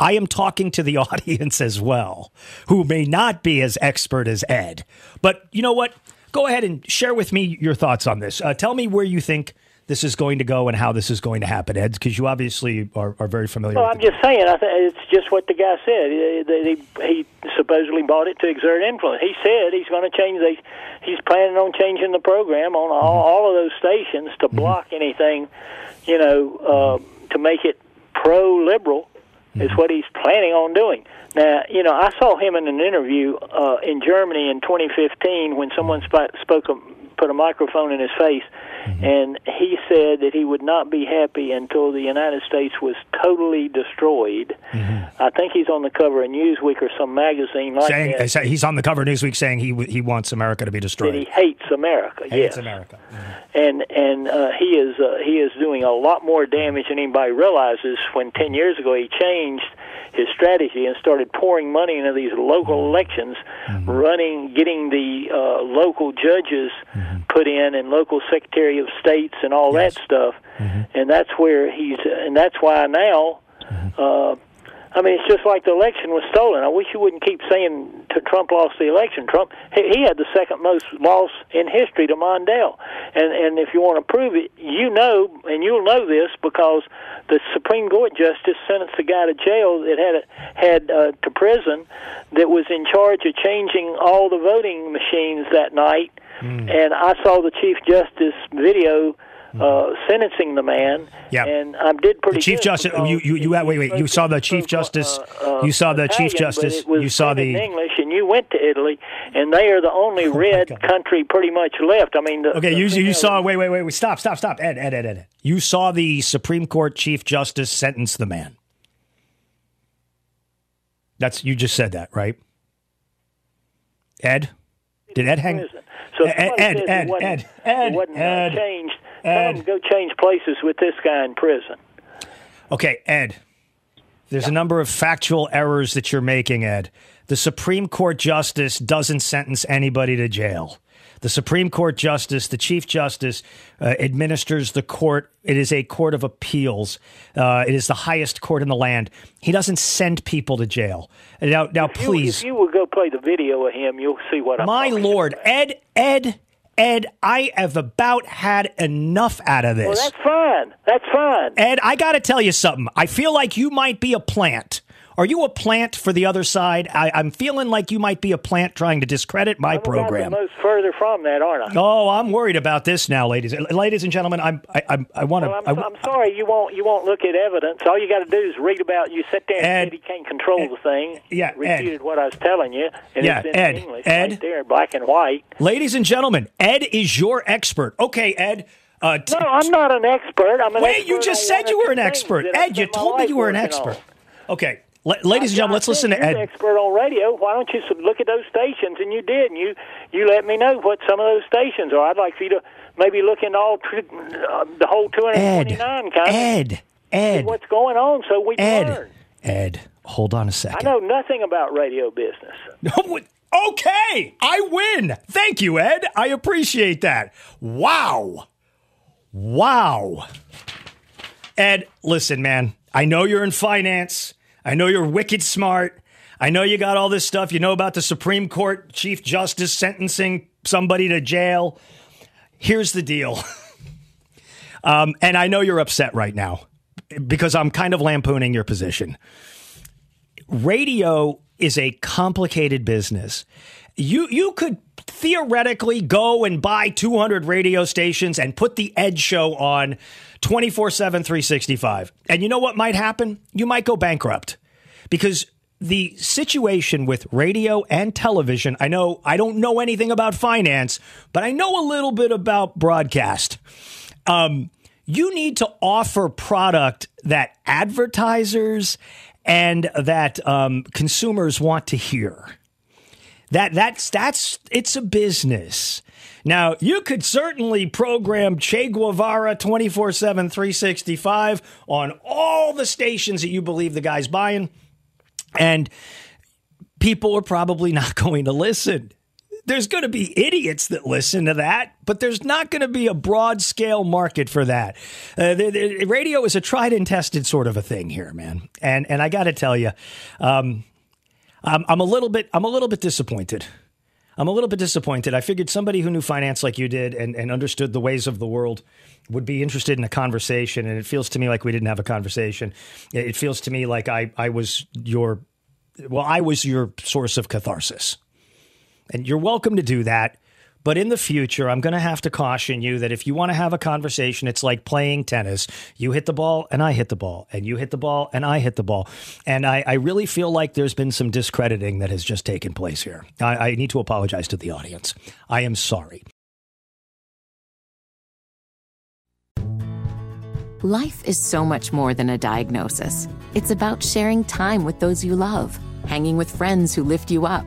S1: I am talking to the [LAUGHS] audience as well, who may not be as expert as Ed. But you know what? Go ahead and share with me your thoughts on this. Uh, tell me where you think this is going to go and how this is going to happen, Ed, because you obviously are, are very familiar.
S16: Well, I'm just saying. I think it's just what the guy said. He, he, he supposedly bought it to exert influence. He said he's going to change. The, he's planning on changing the program on all, all of those stations to block anything, you know, uh, to make it pro-liberal. Is what he's planning on doing. Now, you know, I saw him in an interview uh, in Germany in 2015 when someone sp- spoke, a, put a microphone in his face, and he said that he would not be happy until the United States was totally destroyed. I think he's on the cover of Newsweek or some magazine like
S1: saying
S16: that.
S1: he's on the cover of Newsweek saying he he wants America to be
S16: that
S1: destroyed.
S16: he hates America.
S1: Hates
S16: yes,
S1: America.
S16: and and uh, he is uh, he is doing a lot more damage than anybody realizes. When ten years ago he changed his strategy and started pouring money into these local mm-hmm. elections, mm-hmm. running, getting the uh, local judges mm-hmm. put in and local secretary of states and all that stuff, and that's where he's and that's why now. Uh, I mean, it's just like the election was stolen. I wish you wouldn't keep saying t- Trump lost the election. Trump he, he had the second most loss in history to Mondale, and and if you want to prove it, you know, and you'll know this because the Supreme Court justice sentenced the guy to jail that had a, had uh, to prison that was in charge of changing all the voting machines that night. And I saw the Chief Justice video uh, sentencing the man,
S1: Yeah.
S16: and I did pretty
S1: The Chief Justice, you, you, you, wait, wait, you saw the Chief Justice,
S16: uh,
S1: you saw the Chief Justice,
S16: but it was
S1: you saw the,
S16: English, and you went to Italy, and they are the only [LAUGHS]
S1: Oh
S16: red country pretty much left. I mean, the,
S1: Okay,
S16: the
S1: you you
S16: female-
S1: saw. Wait, wait, wait, wait. Stop, stop, stop. Ed, Ed, Ed, Ed. Ed. You saw the Supreme Court Chief Justice sentence the man. That's you just said that, right? Ed, did Ed hang?
S16: So
S1: Ed, Ed, Ed,
S16: wasn't,
S1: Ed, Ed,
S16: wasn't uh,
S1: Ed,
S16: changed.
S1: Ed.
S16: Go change places with this guy in prison.
S1: Okay, Ed. There's a number of factual errors that you're making, Ed. The Supreme Court justice doesn't sentence anybody to jail. The Supreme Court justice, the Chief Justice, uh, administers the court. It is a court of appeals. Uh, it is the highest court in the land. He doesn't send people to jail. Now, now,
S16: If you-
S1: please,
S16: if you will go play the video of him, you'll see what I'm.
S1: my lord, Ed, Ed, Ed, I have about had enough out of this.
S16: Well, that's fine. That's fine.
S1: Ed, I got to tell you something. I feel like you might be a plant. Are you a plant for the other side? I, I'm feeling like you might be a plant trying to discredit my
S16: I'm
S1: program.
S16: most further from that, aren't I?
S1: Oh, I'm worried about this now, ladies. Ladies and gentlemen, I'm I I, I want to.
S16: Well, I'm, I'm sorry you won't you won't look at evidence. All you got to do is read about. You sit there and
S1: Ed,
S16: he can't control the thing.
S1: yeah, Ed.
S16: what I was telling you, and
S1: Yeah,
S16: it's in
S1: Ed,
S16: English
S1: Ed.
S16: right there, black and white.
S1: ladies and gentlemen, Ed is your expert. Okay, Ed. Uh, t-
S16: No, I'm not an expert. I'm an
S1: Wait,
S16: expert
S1: you just said you were an expert.
S16: things that I
S1: Ed, you told me you were an expert.
S16: on.
S1: Okay, ladies and gentlemen, let's listen to Ed.
S16: an expert on radio. Why don't you look at those stations? And you did, and you you let me know what some of those stations are. I'd like for you to maybe look into all tr- uh, the whole 229 kind
S1: Ed,
S16: of
S1: Ed,
S16: what's going on, so we
S1: Ed,
S16: learn.
S1: Ed. Hold on a second.
S16: I know nothing about radio business. [LAUGHS]
S1: Okay, I win. Thank you, Ed. I appreciate that. Wow. Wow. Ed, listen, man. I know you're in finance. I know you're wicked smart. I know you got all this stuff. You know about the Supreme Court Chief Justice sentencing somebody to jail. Here's the deal. [LAUGHS] um, and I know you're upset right now because I'm kind of lampooning your position radio is a complicated business. You you could theoretically go and buy 200 radio stations and put the Ed show on 24/7 365. And you know what might happen? You might go bankrupt. Because the situation with radio and television, I know I don't know anything about finance, but I know a little bit about broadcast. Um, you need to offer product that advertisers and that um, consumers want to hear. That that's that's it's a business. Now, you could certainly program Che Guevara 24 7, 365 on all the stations that you believe the guy's buying, and people are probably not [LAUGHS] going to listen. there's going to be idiots that listen to that, but there's not going to be a broad scale market for that. Uh, the, the radio is a tried and tested sort of a thing here, man. And and I got to tell you, um, I'm, I'm a little bit I'm a little bit disappointed. I'm a little bit disappointed. I figured somebody who knew finance like you did and, and understood the ways of the world would be interested in a conversation. And it feels to me like we didn't have a conversation. It feels to me like I, I was your, well, I was your source of catharsis. And you're welcome to do that. But in the future, I'm going to have to caution you that if you want to have a conversation, it's like playing tennis. You hit the ball and I hit the ball, and you hit the ball and I hit the ball. And I, I really feel like there's been some discrediting that has just taken place here. I, I need to apologize to the audience. I am sorry.
S8: Life is so much more than a diagnosis. It's about sharing time with those you love, hanging with friends who lift you up,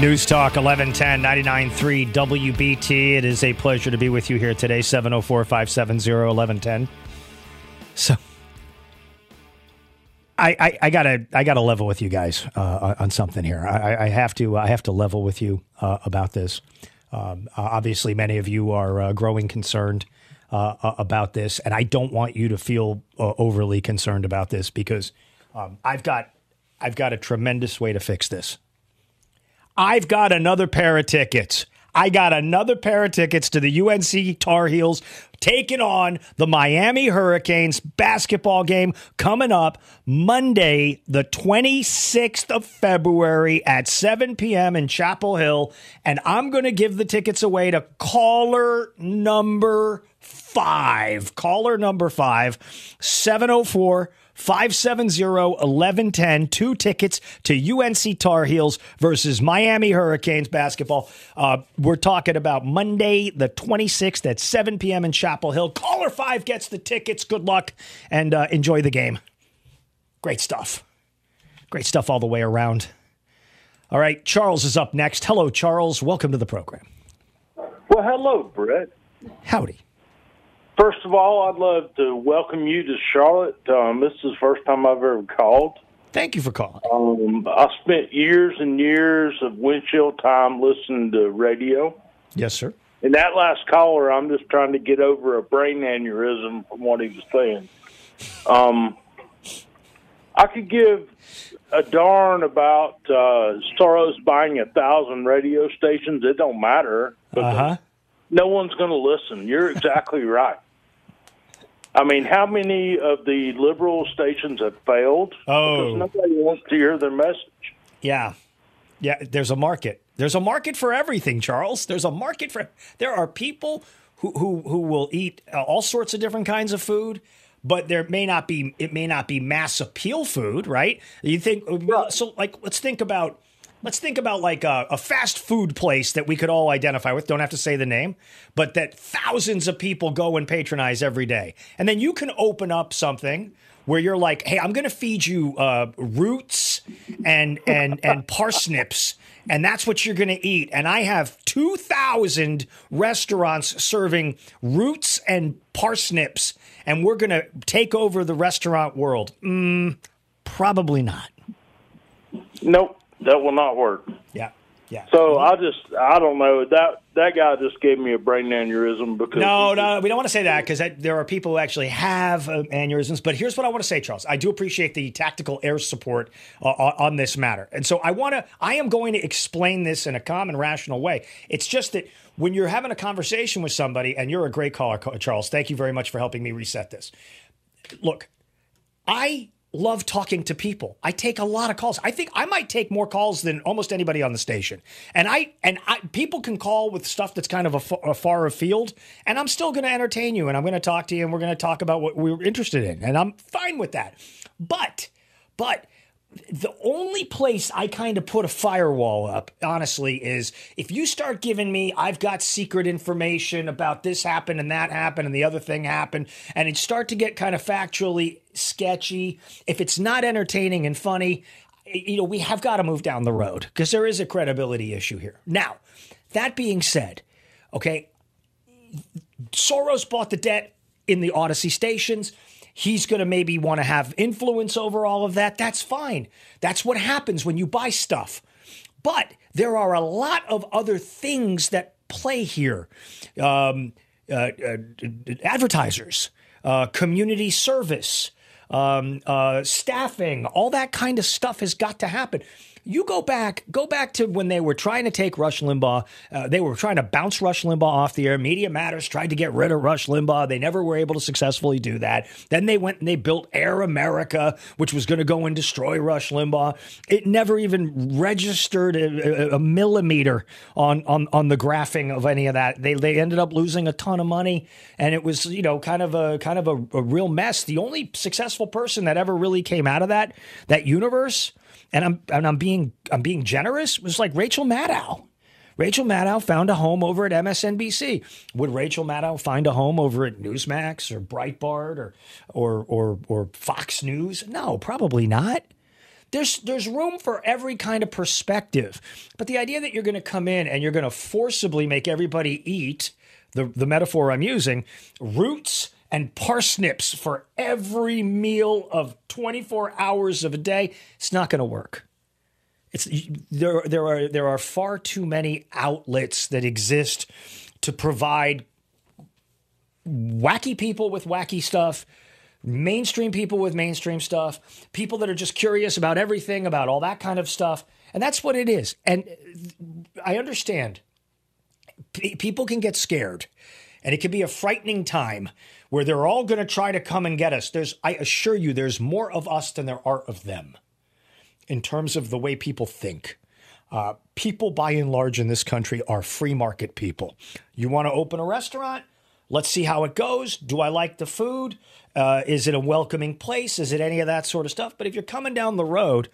S1: News Talk 1110 99.3 WBT. It is a pleasure to be with you here today, 704 570 1110. So. I, I, I, gotta I gotta level with you guys uh, on something here. I, I, have to I have to level with you uh, about this. Um, obviously, many of you are uh, growing concerned uh, about this, and I don't want you to feel uh, overly concerned about this because um, I've got I've got a tremendous way to fix this. I've got another pair of tickets. I got another pair of tickets to the UNC Tar Heels taking on the Miami Hurricanes basketball game coming up Monday, the 26th of February at 7 p.m. in Chapel Hill. And I'm going to give the tickets away to caller number five. Caller number five, 704- 570 1110. Two tickets to UNC Tar Heels versus Miami Hurricanes basketball. Uh, we're talking about Monday, the 26th at 7 p.m. in Chapel Hill. Caller 5 gets the tickets. Good luck and uh, enjoy the game. Great stuff. Great stuff all the way around. All right, Charles is up next. Hello, Charles. Welcome to the program.
S17: Well, hello, Brett.
S1: Howdy.
S17: First of all, I'd love to welcome you to Charlotte. Um, this is the first time I've ever called.
S1: Thank you for calling.
S17: Um, I spent years and years of windshield time listening to radio.
S1: Yes, sir.
S17: And that last caller, I'm just trying to get over a brain aneurysm from what he was saying. Um, I could give a darn about uh, Soros buying a thousand radio stations. It don't matter.
S1: Uh huh.
S17: No one's going to listen. You're exactly right. I mean, how many of the liberal stations have failed?
S1: Oh,
S17: because nobody wants to hear their message.
S1: Yeah, yeah. There's a market. There's a market for everything, Charles. There's a market for. There are people who who who will eat uh, all sorts of different kinds of food, but there may not be. It may not be mass appeal food, right? You think so? Like, let's think about let's think about like a, a, fast food place that we could all identify with. Don't have to say the name, but that thousands of people go and patronize every day. And then you can open up something where you're like, "Hey, I'm going to feed you uh, roots and and and parsnips." And that's what you're going to eat. And I have 2,000 restaurants serving roots and parsnips, and we're going to take over the restaurant world. Mm, probably not.
S17: Nope that will not work.
S1: Yeah. Yeah.
S17: So I just I don't know that that guy just gave me a brain aneurysm because
S1: no no we don't want to say that because there are people who actually have uh, aneurysms. But here's what I want to say, Charles. I do appreciate the tactical air support uh, on this matter, and so I want to I am going to explain this in a calm and rational way. It's just that when you're having a conversation with somebody, and you're a great caller, Charles. Thank you very much for helping me reset this. Look, I love talking to people. I take a lot of calls. I think I might take more calls than almost anybody on the station. And I and I, people can call with stuff that's kind of a, a far afield, and I'm still going to entertain you, and I'm going to talk to you, and we're going to talk about what we're interested in, and I'm fine with that. But but the only place I kind of put a firewall up, honestly, is if you start giving me, I've got secret information about this happened and that happened and the other thing happened, and it start to get kind of factually sketchy. If it's not entertaining and funny, you know, we have got to move down the road because there is a credibility issue here. Now, that being said, okay, Soros bought the debt in the Audacy stations. He's going to maybe want to have influence over all of that. That's fine. That's what happens when you buy stuff. But there are a lot of other things that play here um, uh, uh, advertisers, uh, community service, um, uh, staffing, all that kind of stuff has got to happen. You go back, go back to when they were trying to take Rush Limbaugh. Uh, they were trying to bounce Rush Limbaugh off the air. Media Matters tried to get rid of Rush Limbaugh. They never were able to successfully do that. Then they went and they built Air America, which was going to go and destroy Rush Limbaugh. It never even registered a, a, millimeter on, on on the graphing of any of that. They they ended up losing a ton of money, and it was you know kind of a kind of a, a real mess. The only successful person that ever really came out of that that universe and I'm and I'm being I'm being generous was like Rachel Maddow. Rachel Maddow found a home over at MSNBC. Would Rachel Maddow find a home over at Newsmax or Breitbart or or or or Fox News? No, probably not. There's there's room for every kind of perspective. But the idea that you're going to come in and you're going to forcibly make everybody eat the the metaphor I'm using, roots and parsnips for every meal of 24 hours of a day, it's not going to work. It's there there are there are far too many outlets that exist to provide wacky people with wacky stuff, mainstream people with mainstream stuff, people that are just curious about everything, about all that kind of stuff. And that's what it is. And uh, I understand P- people can get scared and it can be a frightening time where they're all going to try to come and get us. There's, I assure you, there's more of us than there are of them in terms of the way people think. Uh, people, by and large, in this country are free market people. You want to open a restaurant? Let's see how it goes. Do I like the food? Uh, is it a welcoming place? Is it any of that sort of stuff? But if you're coming down the road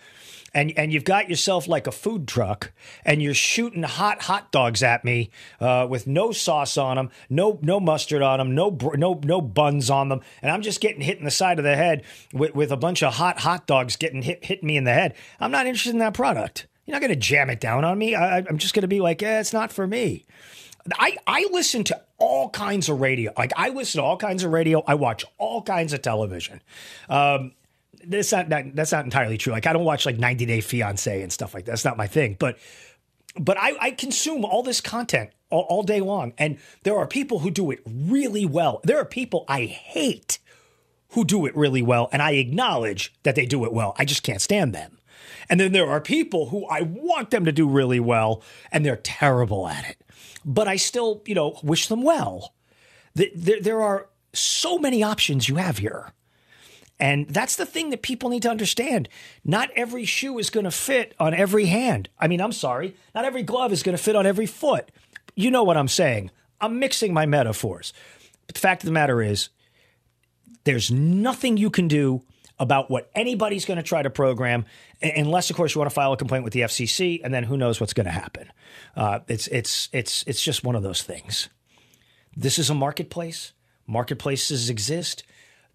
S1: and and you've got yourself like a food truck and you're shooting hot hot dogs at me uh, with no sauce on them, no no mustard on them, no no no buns on them, and I'm just getting hit in the side of the head with, with a bunch of hot hot dogs getting hit hitting me in the head. I'm not interested in that product. You're not going to jam it down on me. I, I'm just going to be like, eh, it's not for me. I, I listen to all kinds of radio. Like I listen to all kinds of radio. I watch all kinds of television. Um, that's not, that's not entirely true. Like I don't watch like 90 Day Fiance and stuff like that. That's not my thing. But but I, I consume all this content all, all day long, and there are people who do it really well. There are people I hate who do it really well, and I acknowledge that they do it well. I just can't stand them. And then there are people who I want them to do really well, and they're terrible at it. But I still, you know, wish them well. There, there are so many options you have here. And that's the thing that people need to understand. Not every shoe is going to fit on every hand. I mean, I'm sorry, not every glove is going to fit on every foot. You know what I'm saying. I'm mixing my metaphors. But the fact of the matter is, there's nothing you can do about what anybody's going to try to program, unless, of course, you want to file a complaint with the FCC, and then who knows what's going to happen. Uh, it's it's it's it's just one of those things. This is a marketplace. Marketplaces exist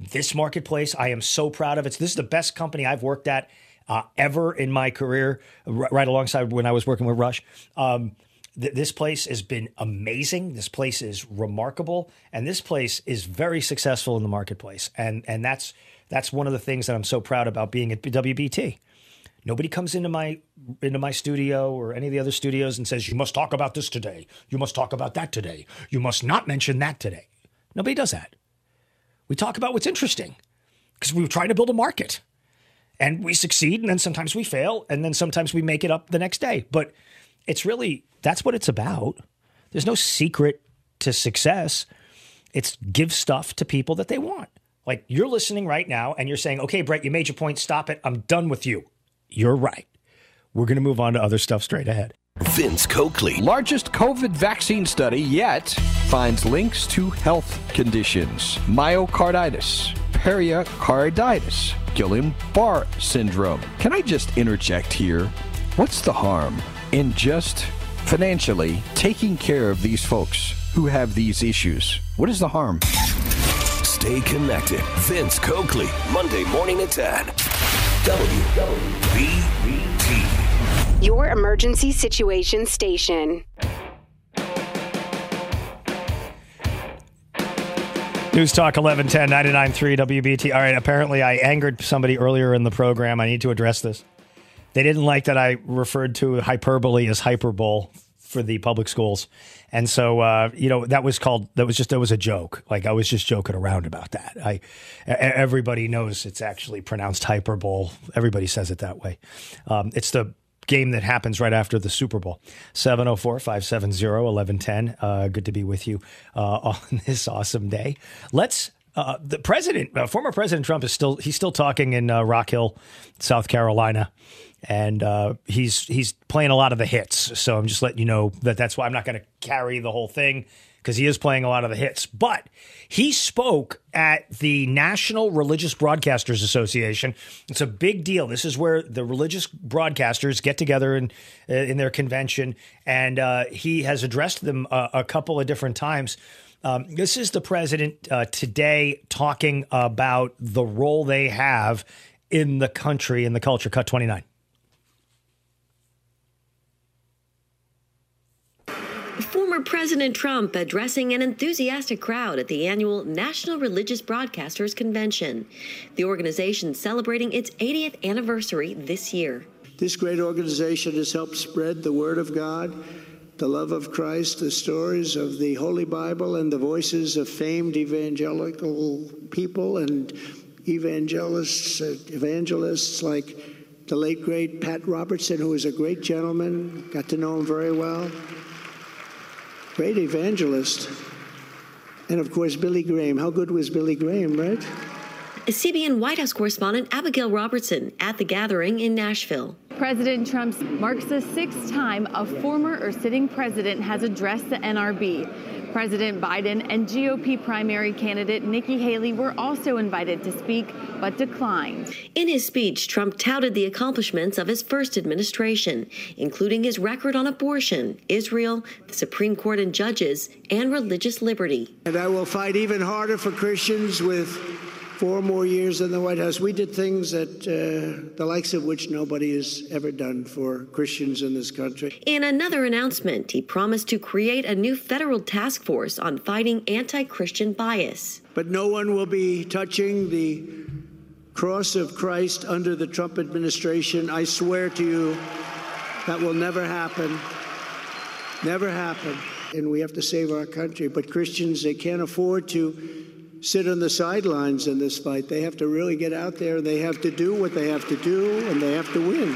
S1: this marketplace. I am so proud of it. This is the best company I've worked at uh, ever in my career, right alongside when I was working with Rush. Um, th- this place has been amazing. This place is remarkable, and this place is very successful in the marketplace. And and that's that's one of the things that I'm so proud about being at WBT. Nobody comes into my into my studio or any of the other studios and says, "You must talk about this today. You must talk about that today. You must not mention that today." Nobody does that. We talk about what's interesting because we are trying to build a market and we succeed and then sometimes we fail and then sometimes we make it up the next day. But it's really that's what it's about. There's no secret to success. It's give stuff to people that they want. Like you're listening right now and you're saying, okay, Brett, you made your point. Stop it. I'm done with you. You're right. We're going to move on to other stuff straight ahead.
S18: Vince Coakley. Largest COVID vaccine study yet finds links to health conditions, myocarditis pericarditis, Guillain Barr syndrome. Can I just interject here? What's the harm in just financially taking care of these folks who have these issues? What is the harm?
S19: Stay connected. Vince Coakley, Monday morning at 10. WBT.
S20: Your emergency situation station.
S1: News Talk 1110 99.3 WBT. All right, apparently I angered somebody earlier in the program. I need to address this. They didn't like that I referred to hyperbole as hyperbole for the public schools. And so, uh, you know, that was called, that was just, that was a joke. Like I was just joking around about that. I, everybody knows it's actually pronounced hyperbole. Everybody says it that way. Um, it's the game that happens right after the Super Bowl. 704 570 1110. Uh, Good to be with you uh, [LAUGHS] on this awesome day. Let's. Uh, the president, uh, former President Trump, is still he's still talking in uh, Rock Hill, South Carolina, and uh, he's he's playing a lot of the hits. So I'm just letting you know that that's why I'm not going to carry the whole thing because he is playing a lot of the hits. But he spoke at the National Religious Broadcasters Association. It's a big deal. This is where the religious broadcasters get together in uh, in their convention, and uh, he has addressed them a, a couple of different times. Um, this is the president uh, today talking about the role they have in the country in the culture. Cut twenty nine.
S21: Former President Trump addressing an enthusiastic crowd at the annual National Religious Broadcasters Convention. The organization celebrating its 80th anniversary this year.
S13: This great organization has helped spread the Word of God, the love of Christ, the stories of the Holy Bible, and the voices of famed evangelical people and evangelists, uh, evangelists like the late great Pat Robertson, who was a great gentleman. Got to know him very well. Great evangelist. And of course, Billy Graham. How good was Billy Graham, right?
S21: CBN White House correspondent Abigail Robertson at the gathering in Nashville.
S22: President Trump marks the sixth time a former or sitting president has addressed the NRB. President Biden and GOP primary candidate Nikki Haley were also invited to speak, but declined.
S21: In his speech, Trump touted the accomplishments of his first administration, including his record on abortion, Israel, the Supreme Court and judges, and religious liberty.
S13: And I will fight even harder for Christians with four more years in the White House. We did things that uh, the likes of which nobody has ever done for Christians in this country.
S21: In another announcement, he promised to create a new federal task force on fighting anti Christian bias.
S13: But no one will be touching the cross of Christ under the Trump administration. I swear to you, that will never happen. Never happen. And we have to save our country. But Christians, they can't afford to sit on the sidelines in this fight. They have to really get out there they have to do what they have to do and they have to win.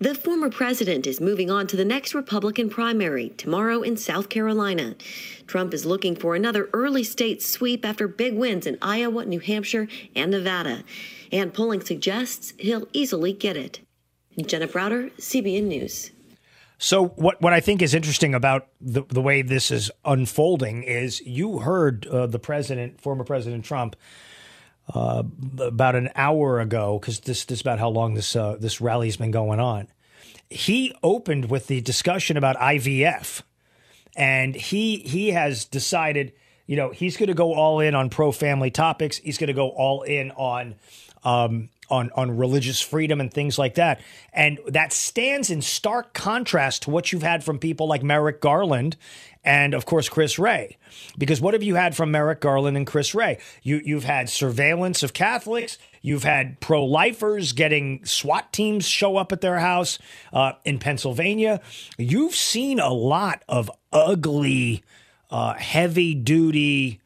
S21: The former president is moving on to the next Republican primary tomorrow in South Carolina. Trump is looking for another early state sweep after big wins in Iowa, New Hampshire, and Nevada. And polling suggests he'll easily get it. Jenna Browder, CBN News.
S1: So what what I think is interesting about the the way this is unfolding is you heard uh, the president, former President Trump, uh, about an hour ago because this this is about how long this uh, this rally's been going on. He opened with the discussion about IVF, and he he has decided, you know, he's going to go all in on pro family topics. He's going to go all in on. Um, on on religious freedom and things like that. And that stands in stark contrast to what you've had from people like Merrick Garland and of course Chris Wray. Because what have you had from Merrick Garland and Chris Wray? You you've had surveillance of Catholics. You've had pro-lifers getting SWAT teams show up at their house uh, in Pennsylvania. You've seen a lot of ugly, uh, heavy-duty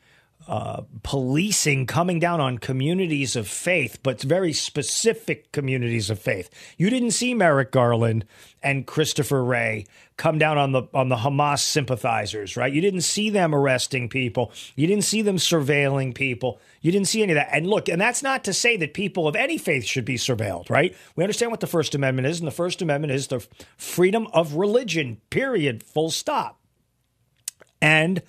S1: uh, policing coming down on communities of faith, but very specific communities of faith. You didn't see Merrick Garland and Christopher Wray come down on the on the Hamas sympathizers, right? You didn't see them arresting people. You didn't see them surveilling people. You didn't see any of that. And look, and that's not to say that people of any faith should be surveilled, right? We understand what the First Amendment is, and the First Amendment is the freedom of religion. Period. Full stop. And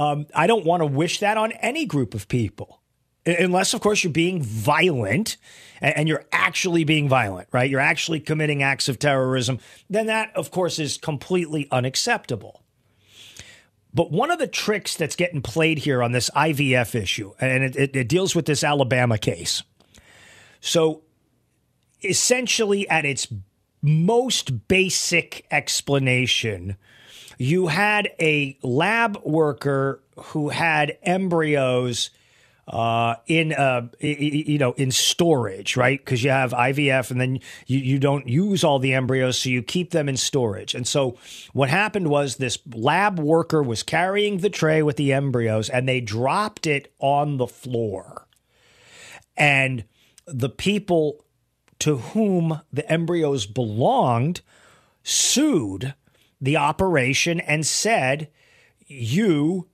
S1: um, I don't want to wish that on any group of people. unless, of course, you're being violent and, you're actually being violent, right? You're actually committing acts of terrorism. Then that, of course, is completely unacceptable. But one of the tricks that's getting played here on this IVF issue, and it, it, it deals with this Alabama case. So essentially, at its most basic explanation, you had a lab worker who had embryos uh, in uh, you know in storage, right? Because you have IVF, and then you you don't use all the embryos, so you keep them in storage. And so what happened was this lab worker was carrying the tray with the embryos, and they dropped it on the floor, and the people to whom the embryos belonged sued the operation and said, "You."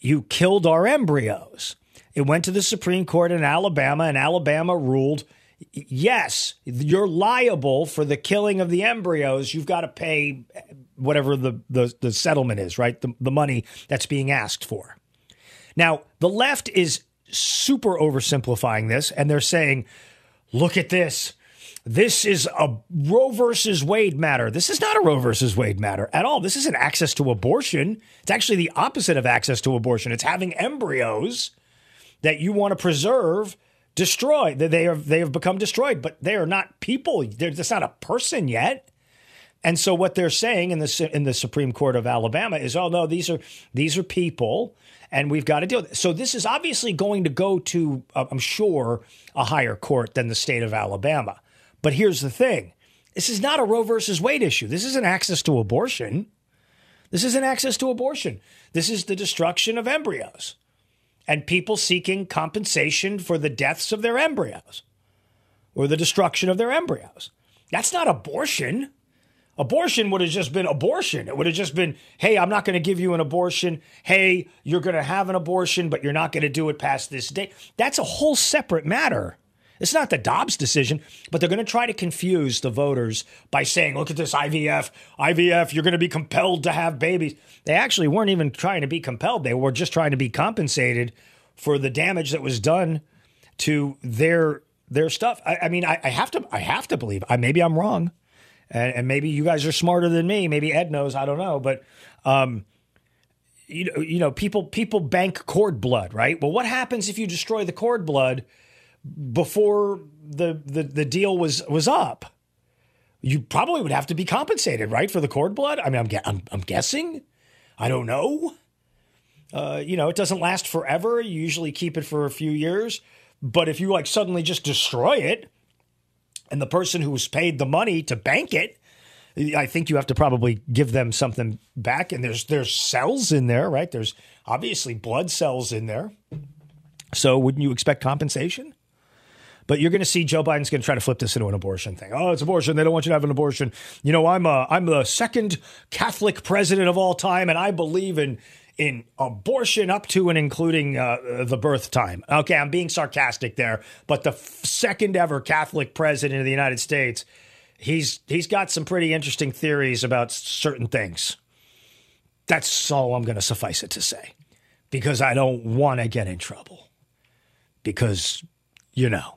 S1: You killed our embryos. It went to the Supreme Court in Alabama, and Alabama ruled yes, you're liable for the killing of the embryos. You've got to pay whatever the, the, the settlement is, right? The, the money that's being asked for. Now, the left is super oversimplifying this, and they're saying, look at this. This is a Roe versus Wade matter. This is not a Roe versus Wade matter at all. This isn't access to abortion. It's actually the opposite of access to abortion. It's having embryos that you want to preserve destroyed. They are they have become destroyed, but they are not people. They're not a person yet. And so what they're saying in the in the Supreme Court of Alabama is, oh no, these are these are people, and we've got to deal with it. So this is obviously going to go to, uh, I'm sure, a higher court than the state of Alabama. But here's the thing: this is not a Roe versus Wade issue. This isn't access to abortion. This isn't access to abortion. This is the destruction of embryos and people seeking compensation for the deaths of their embryos or the destruction of their embryos. That's not abortion. Abortion would have just been abortion. It would have just been, hey, I'm not going to give you an abortion. Hey, you're going to have an abortion, but you're not going to do it past this date. That's a whole separate matter. It's not the Dobbs decision, but they're going to try to confuse the voters by saying, look at this IVF. IVF, you're going to be compelled to have babies. They actually weren't even trying to be compelled. They were just trying to be compensated for the damage that was done to their their stuff. I, I mean, I, I, have to I have to believe. I, maybe I'm wrong, and, and, maybe you guys are smarter than me. Maybe Ed knows. I don't know, but um, you know, you know, people people bank cord blood, right? Well, what happens if you destroy the cord blood? Before the, the, the deal was, was up, you probably would have to be compensated, right, for the cord blood? I mean, I'm, I'm, I'm guessing. I don't know. Uh, you know, it doesn't last forever. You usually keep it for a few years. But if you like suddenly just destroy it, and the person who's paid the money to bank it, I think you have to probably give them something back. And there's there's cells in there, right? There's obviously blood cells in there. So wouldn't you expect compensation? But you're going to see Joe Biden's going to try to flip this into an abortion thing. Oh, it's abortion. They don't want you to have an abortion. You know, I'm a, I'm the second Catholic president of all time, and I believe in in abortion up to and including uh, the birth time. Okay, I'm being sarcastic there, but the f- second ever Catholic president of the United States, he's he's got some pretty interesting theories about certain things. That's all I'm going to suffice it to say, because I don't want to get in trouble. Because you know.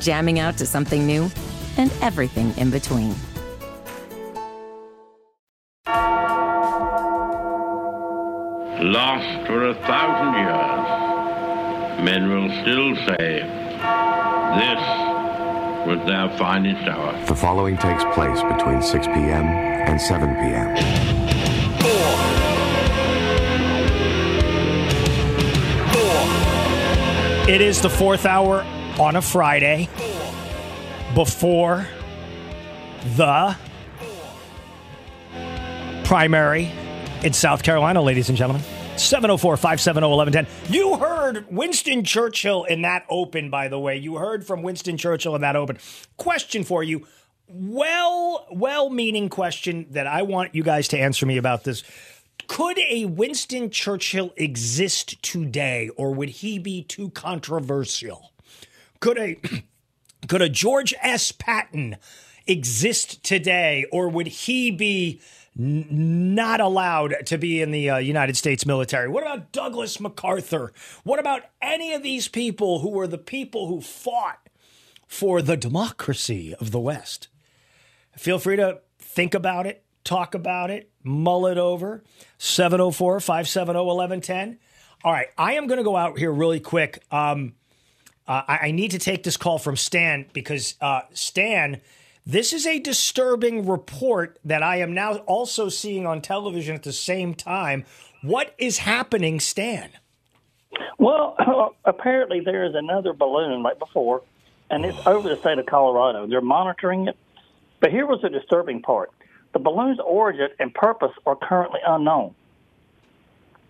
S8: jamming out to something new, and everything in between.
S23: Lost for a thousand years, men will still say, this was their finest hour.
S24: The following takes place between 6 p.m. and 7 p.m.
S1: It is the fourth hour on a Friday before the primary in South Carolina, ladies and gentlemen. 704 570 1110. You heard Winston Churchill in that open, by the way. You heard from Winston Churchill in that open. Question for you. Well, well meaning question that I want you guys to answer me about this. Could a Winston Churchill exist today, or would he be too controversial? Could a [CLEARS THROAT] could a George S. Patton exist today, or would he be n- not allowed to be in the uh, United States military? What about Douglas MacArthur? What about any of these people who were the people who fought for the democracy of the West? Feel free to think about it, talk about it, mull it over. 704 570 1110. All right, I am going to go out here really quick. Um, uh, I, I need to take this call from Stan because uh, Stan, this is a disturbing report that I am now also seeing on television at the same time. What is happening, Stan?
S25: Well, [LAUGHS] apparently there is another balloon right before, and it's over the state of Colorado. They're monitoring it. But here was the disturbing part the balloon's origin and purpose are currently unknown.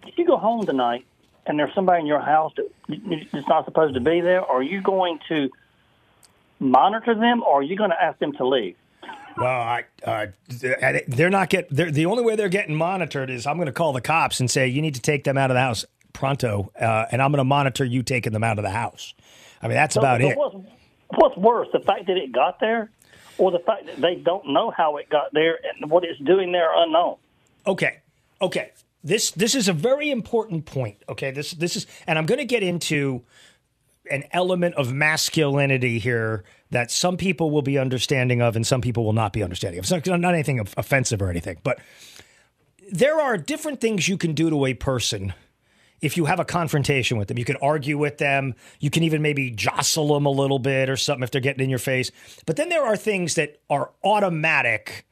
S25: If you go home tonight and there's somebody in your house that that's not supposed to be there, are you going to monitor them or are you going to ask them to leave?
S1: Well, I, uh, they're not get. They're, the only way they're getting monitored is I'm going to call the cops and say you need to take them out of the house pronto, uh, and I'm going to monitor you taking them out of the house. I mean, that's
S25: So-
S1: about
S25: so
S1: it.
S25: What's, what's worse, the fact that it got there, or the fact that they don't know how it got there and what it's doing there unknown?
S1: Okay. Okay. This this is a very important point. Okay. This this is and I'm going to get into an element of masculinity here that some people will be understanding of and some people will not be understanding of. It's not, not anything offensive or anything, but there are different things you can do to a person if you have a confrontation with them. You can argue with them. You can even maybe jostle them a little bit or something if they're getting in your face. But then there are things that are automatic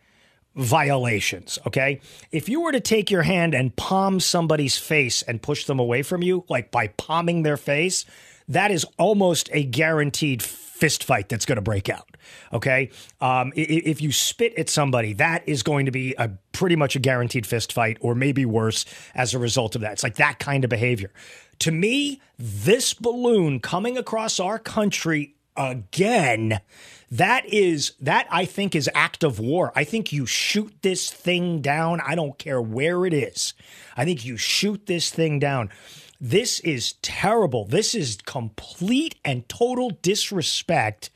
S1: violations, okay? If you were to take your hand and palm somebody's face and push them away from you, like by palming their face, that is almost a guaranteed fist fight that's going to break out. Okay, um, if you spit at somebody, that is going to be a pretty much a guaranteed fist fight, or maybe worse as a result of that. It's like that kind of behavior. To me, this balloon coming across our country again that is that i think is act of war. I think you shoot this thing down. I don't care where it is. I think you shoot this thing down. This is terrible. This is complete and total disrespect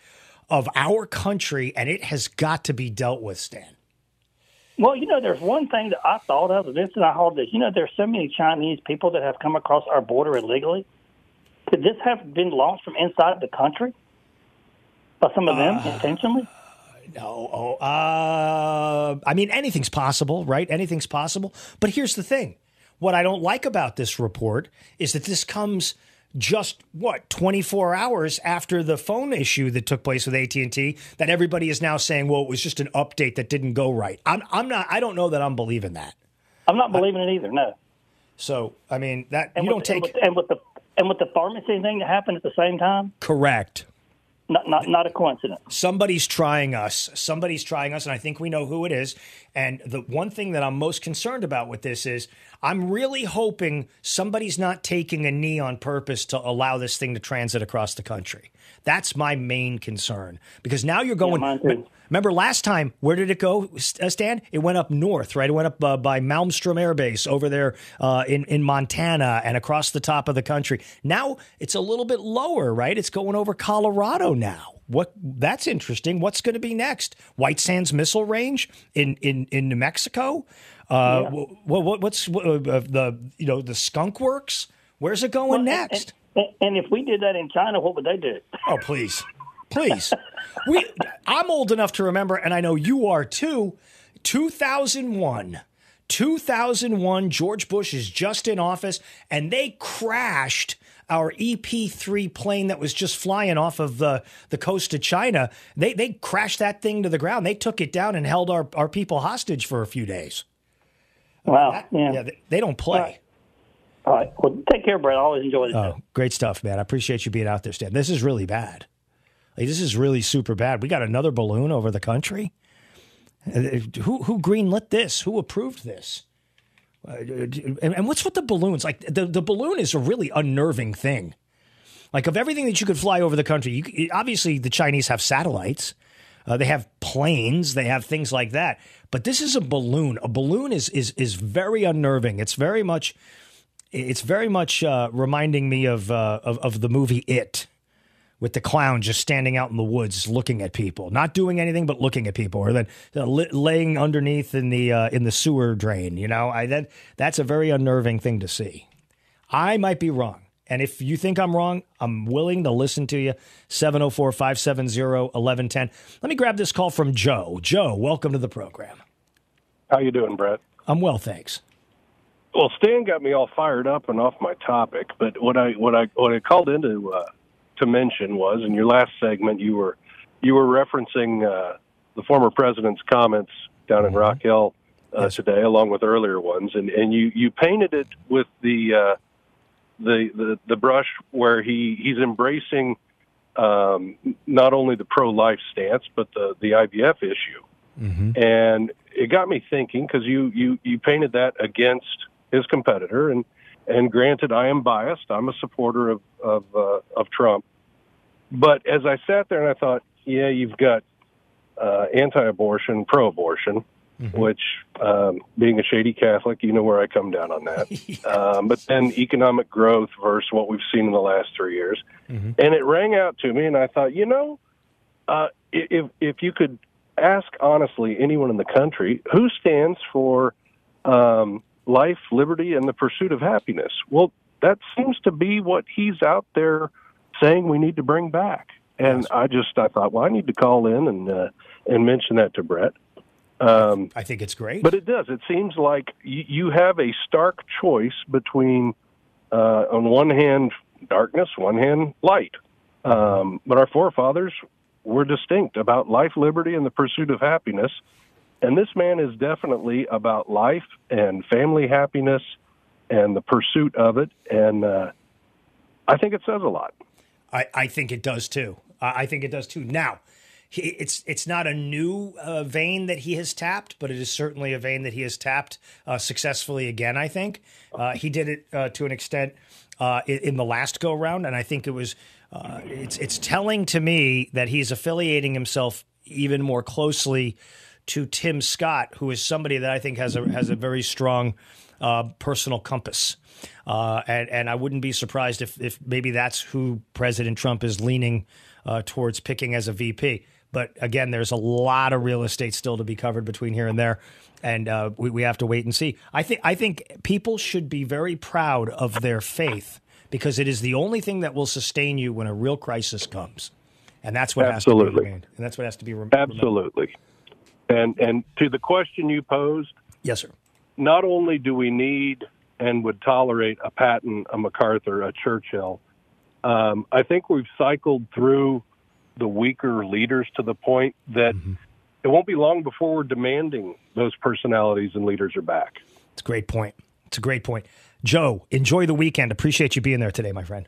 S1: of our country and it has got to be dealt with stan.
S25: Well, you know, there's one thing that I thought of, and this and I heard this. You know, there's so many Chinese people that have come across our border illegally. Could this have been launched from inside the country by some of them intentionally?
S1: No, oh, uh, I mean, anything's possible, right? Anything's possible. But here's the thing: what I don't like about this report is that this comes just what 24 hours after the phone issue that took place with AT&T that everybody is now saying well it was just an update that didn't go right. I'm I'm not I don't know that I'm believing that.
S25: I'm not believing it either. No.
S1: So, I mean, that
S25: And
S1: you
S25: with
S1: don't take
S25: and with, and with the and with the pharmacy thing that happened at the same time,
S1: correct.
S25: Not not not a coincidence.
S1: Somebody's trying us. Somebody's trying us, and I think we know who it is. And the one thing that I'm most concerned about with this is I'm really hoping somebody's not taking a knee on purpose to allow this thing to transit across the country. That's my main concern because now you're going. Remember last time, where did it go, uh, Stan? It went up north, right? It went up uh, by Malmstrom Air Base over there uh, in in Montana and across the top of the country. Now it's a little bit lower, right? It's going over Colorado now. What that's interesting. What's going to be next? White Sands Missile Range in in in New Mexico. Uh, wh- what, what's uh, the you know the Skunk Works? Where's it going
S25: Well, and-
S1: next?
S25: And, and if we did that in China, what would they do?
S1: Oh, please, please. we, I'm old enough to remember, and I know you are too. 2001. 2001, George Bush is just in office, and they crashed our EP3 plane that was just flying off of the, the coast of China. They, they crashed that thing to the ground. They took it down and held our, our people hostage for a few days.
S25: Wow. yeah.
S1: they, they don't play.
S25: All right. Well, take care, Brett. I always enjoy this.
S1: Oh, great stuff, man. I appreciate you being out there, Stan. This is really bad. Like, this is really super bad. We got another balloon over the country. Uh, Who who greenlit this? Who approved this? Uh, and, and what's with the balloons? Like the, the balloon is a really unnerving thing. Like of everything that you could fly over the country, you, obviously the Chinese have satellites, uh, they have planes, they have things like that. But this is a balloon. A balloon is is is very unnerving. It's very much, it's very much uh, reminding me of, uh, of of the movie It, with the clown just standing out in the woods looking at people, not doing anything but looking at people, or then uh, li- laying underneath in the uh, in the sewer drain. You know, I that that's a very unnerving thing to see. I might be wrong. And if you think I'm wrong, I'm willing to listen to you. 704 570 1110. Let me grab this call from Joe. Joe, welcome to the program.
S26: How you doing, Brett?
S1: I'm well, thanks.
S26: Well, Stan got me all fired up and off my topic, but what I what I what I called into uh, to mention was in your last segment you were you were referencing uh, the former president's comments down in Rock Hill uh, today, along with earlier ones, and and you you painted it with the uh, the the the brush where he he's embracing um, not only the pro life stance but the the IVF issue. and it got me thinking because you you you painted that against his competitor. And and granted I am biased. I'm a supporter of of uh, of Trump. But as I sat there and I thought yeah you've got uh, anti-abortion pro-abortion which um, being a shady Catholic you know where I come down on that. [LAUGHS] Um, but then economic growth versus what we've seen in the last three years. And it rang out to me and I thought you know uh, if if you could ask honestly anyone in the country who stands for um, life, liberty, and the pursuit of happiness. Well, that seems to be what he's out there saying we need to bring back. And I just I thought, well, I need to call in and uh, and mention that to Brett. Um,
S1: I think it's great.
S26: but it does. It seems like you, you have a stark choice between, uh, on one hand, darkness, one hand, light. Um, but our forefathers were distinct about life, liberty, and the pursuit of happiness. And this man is definitely about life and family happiness and the pursuit of it. And uh, I think it says a lot.
S1: I, I think it does too. I think it does too. Now, he, it's it's not a new uh, vein that he has tapped, but it is certainly a vein that he has tapped uh, successfully again. I think uh, he did it uh, to an extent uh, in, in the last go round, and I think it was uh, it's it's telling to me that he's affiliating himself even more closely to Tim Scott, who is somebody that I think has a has a very strong uh, personal compass. Uh, and, and I wouldn't be surprised if, if maybe that's who President Trump is leaning uh, towards picking as a VP. But again, there's a lot of real estate still to be covered between here and there, and uh, we, we have to wait and see. I think I think people should be very proud of their faith because it is the only thing that will sustain you when a real crisis comes, and that's what has to
S26: Absolutely.
S1: be remained, and that's what has to be rem-
S26: Absolutely. And and to the question you posed,
S1: yes, sir.
S26: Not only do we need and would tolerate a Patton, a MacArthur, a Churchill, um, I think we've cycled through the weaker leaders to the point that it won't be long before we're demanding those personalities and leaders are back.
S1: It's a great point. It's a great point. Joe, enjoy the weekend. Appreciate you being there today, my friend.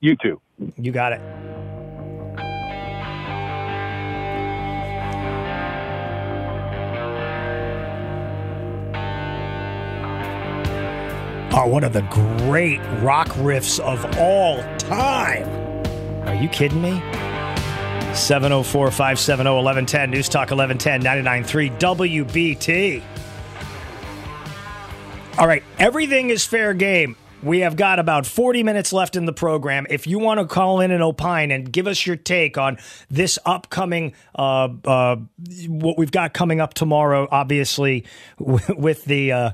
S26: You too.
S1: You got it. Oh, one of the great rock riffs of all time. Are you kidding me? 704 570 1110, News Talk 1110, 993 WBT. All right, everything is fair game. We have got about 40 minutes left in the program. If you want to call in and opine and give us your take on this upcoming, uh, uh, what we've got coming up tomorrow, obviously, [LAUGHS] with the. Uh,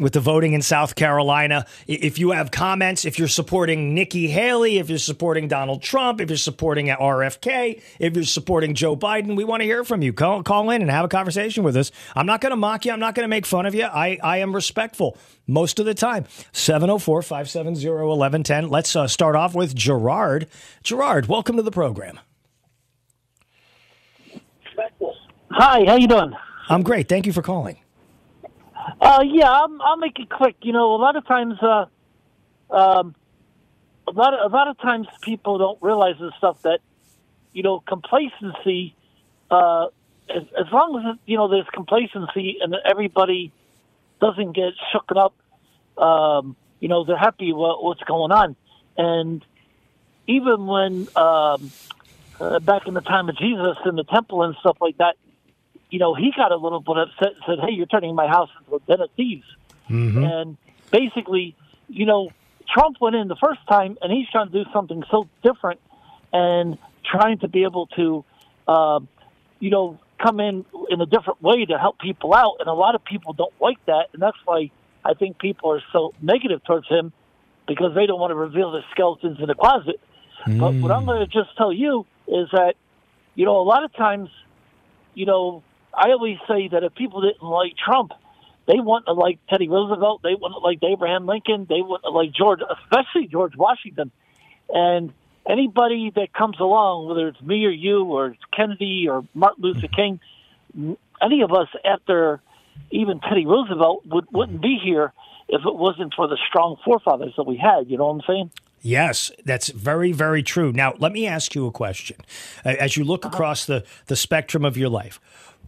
S1: with the voting in South Carolina. If you have comments, if you're supporting Nikki Haley, if you're supporting Donald Trump, if you're supporting RFK, if you're supporting Joe Biden, we want to hear from you. Call, call in and have a conversation with us. I'm not going to mock you. I'm not going to make fun of you. I, I am respectful most of the time. 704 570 1110. Let's uh, start off with Gerard. Gerard, welcome to the program.
S27: Hi, how you doing?
S1: I'm great. Thank you for calling.
S27: Uh, yeah, I'll, I'll make it quick. You know, a lot of times, uh, um, a lot of, a lot of times people don't realize this stuff that, you know, complacency. Uh, as, as long as you know there's complacency and everybody doesn't get shooken up. Um, you know, they're happy with what's going on, and even when um, uh, back in the time of Jesus in the temple and stuff like that, you know, he got a little bit upset and said, "Hey, you're turning my house into a den of thieves."
S1: Mm-hmm.
S27: And basically, you know, Trump went in the first time, and he's trying to do something so different and trying to be able to, um, you know, come in in a different way to help people out. And a lot of people don't like that, and that's why I think people are so negative towards him because they don't want to reveal the skeletons in the closet. But what I'm going to just tell you is that, you know, a lot of times, you know, I always say that if people didn't like Trump, they wouldn't have liked Teddy Roosevelt, they wouldn't have liked Abraham Lincoln, they wouldn't have liked George, especially George Washington. And anybody that comes along, whether it's me or you or it's Kennedy or Martin Luther King, any of us after even Teddy Roosevelt would, wouldn't be here if it wasn't for the strong forefathers that we had. You know what I'm saying?
S1: Yes, that's very, very true. Now, let me ask you a question. As you look uh-huh. across the, the spectrum of your life,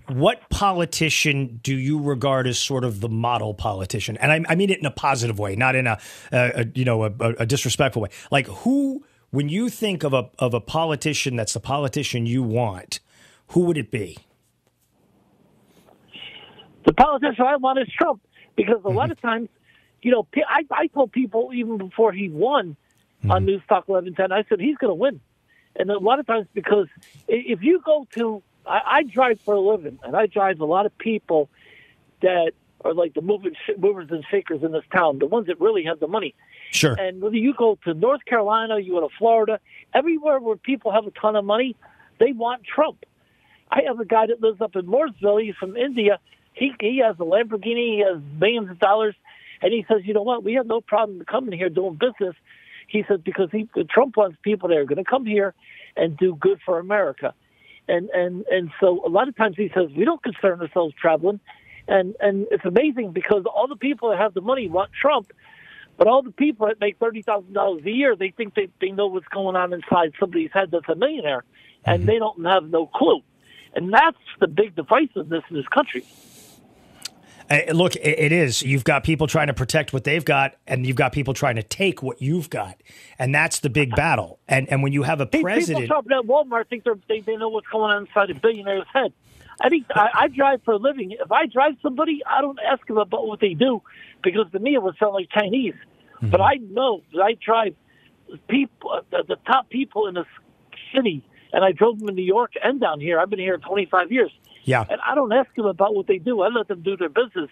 S1: what politician do you regard as sort of the model politician? And I, I mean it in a positive way, not in a, a, a you know a, a disrespectful way. Like who, when you think of a of a politician that's the politician you want, who would it be?
S27: the politician I want is Trump because a lot mm-hmm. of times, you know, I, I told people even before he won on mm-hmm. News Talk 1110, I said he's going to win. And a lot of times, because if you go to, I, I drive for a living, and I drive a lot of people that are like the moving, movers and shakers in this town, the ones that really have the money.
S1: Sure.
S27: And whether you go to North Carolina, you go to Florida, everywhere where people have a ton of money, they want Trump. I have a guy that lives up in Mooresville. He's from India. He he has a Lamborghini. He has millions of dollars, and he says, you know what? We have no problem coming here doing business. He says because he Trump wants people that are going to come here and do good for America, and and and so a lot of times he says we don't concern ourselves traveling, and and it's amazing because all the people that have the money want Trump, but all the people that make thirty thousand dollars a year, they think they they know what's going on inside somebody's head that's a millionaire, and mm-hmm. they don't have no clue, and that's the big divisiveness in this country.
S1: Look, it, is. You've got people trying to protect what they've got, and you've got people trying to take what you've got, and that's the big battle. And and when you have a president,
S27: People shopping at Walmart think they they know what's going on inside a billionaire's head. I think I, I drive for a living. If I drive somebody, I don't ask them about what they do because to me it would sound like Chinese. Mm-hmm. But I know that I drive people, the, the top people in this city, and I drove them in New York and down here. I've been here 25 years.
S1: Yeah.
S27: And I don't ask them about what they do. I let them do their business.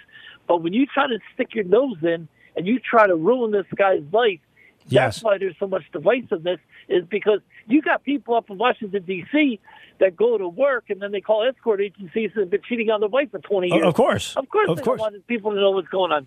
S27: But when you try to stick your nose in and you try to ruin this guy's life,
S1: Yes.
S27: that's why there's so much divisiveness. Is because you got people up in Washington D.C. that go to work and then they call escort agencies and have been cheating on their wife for 20 years.
S1: of course.
S27: of course,
S1: Of
S27: they
S1: course.
S27: people to know what's going on.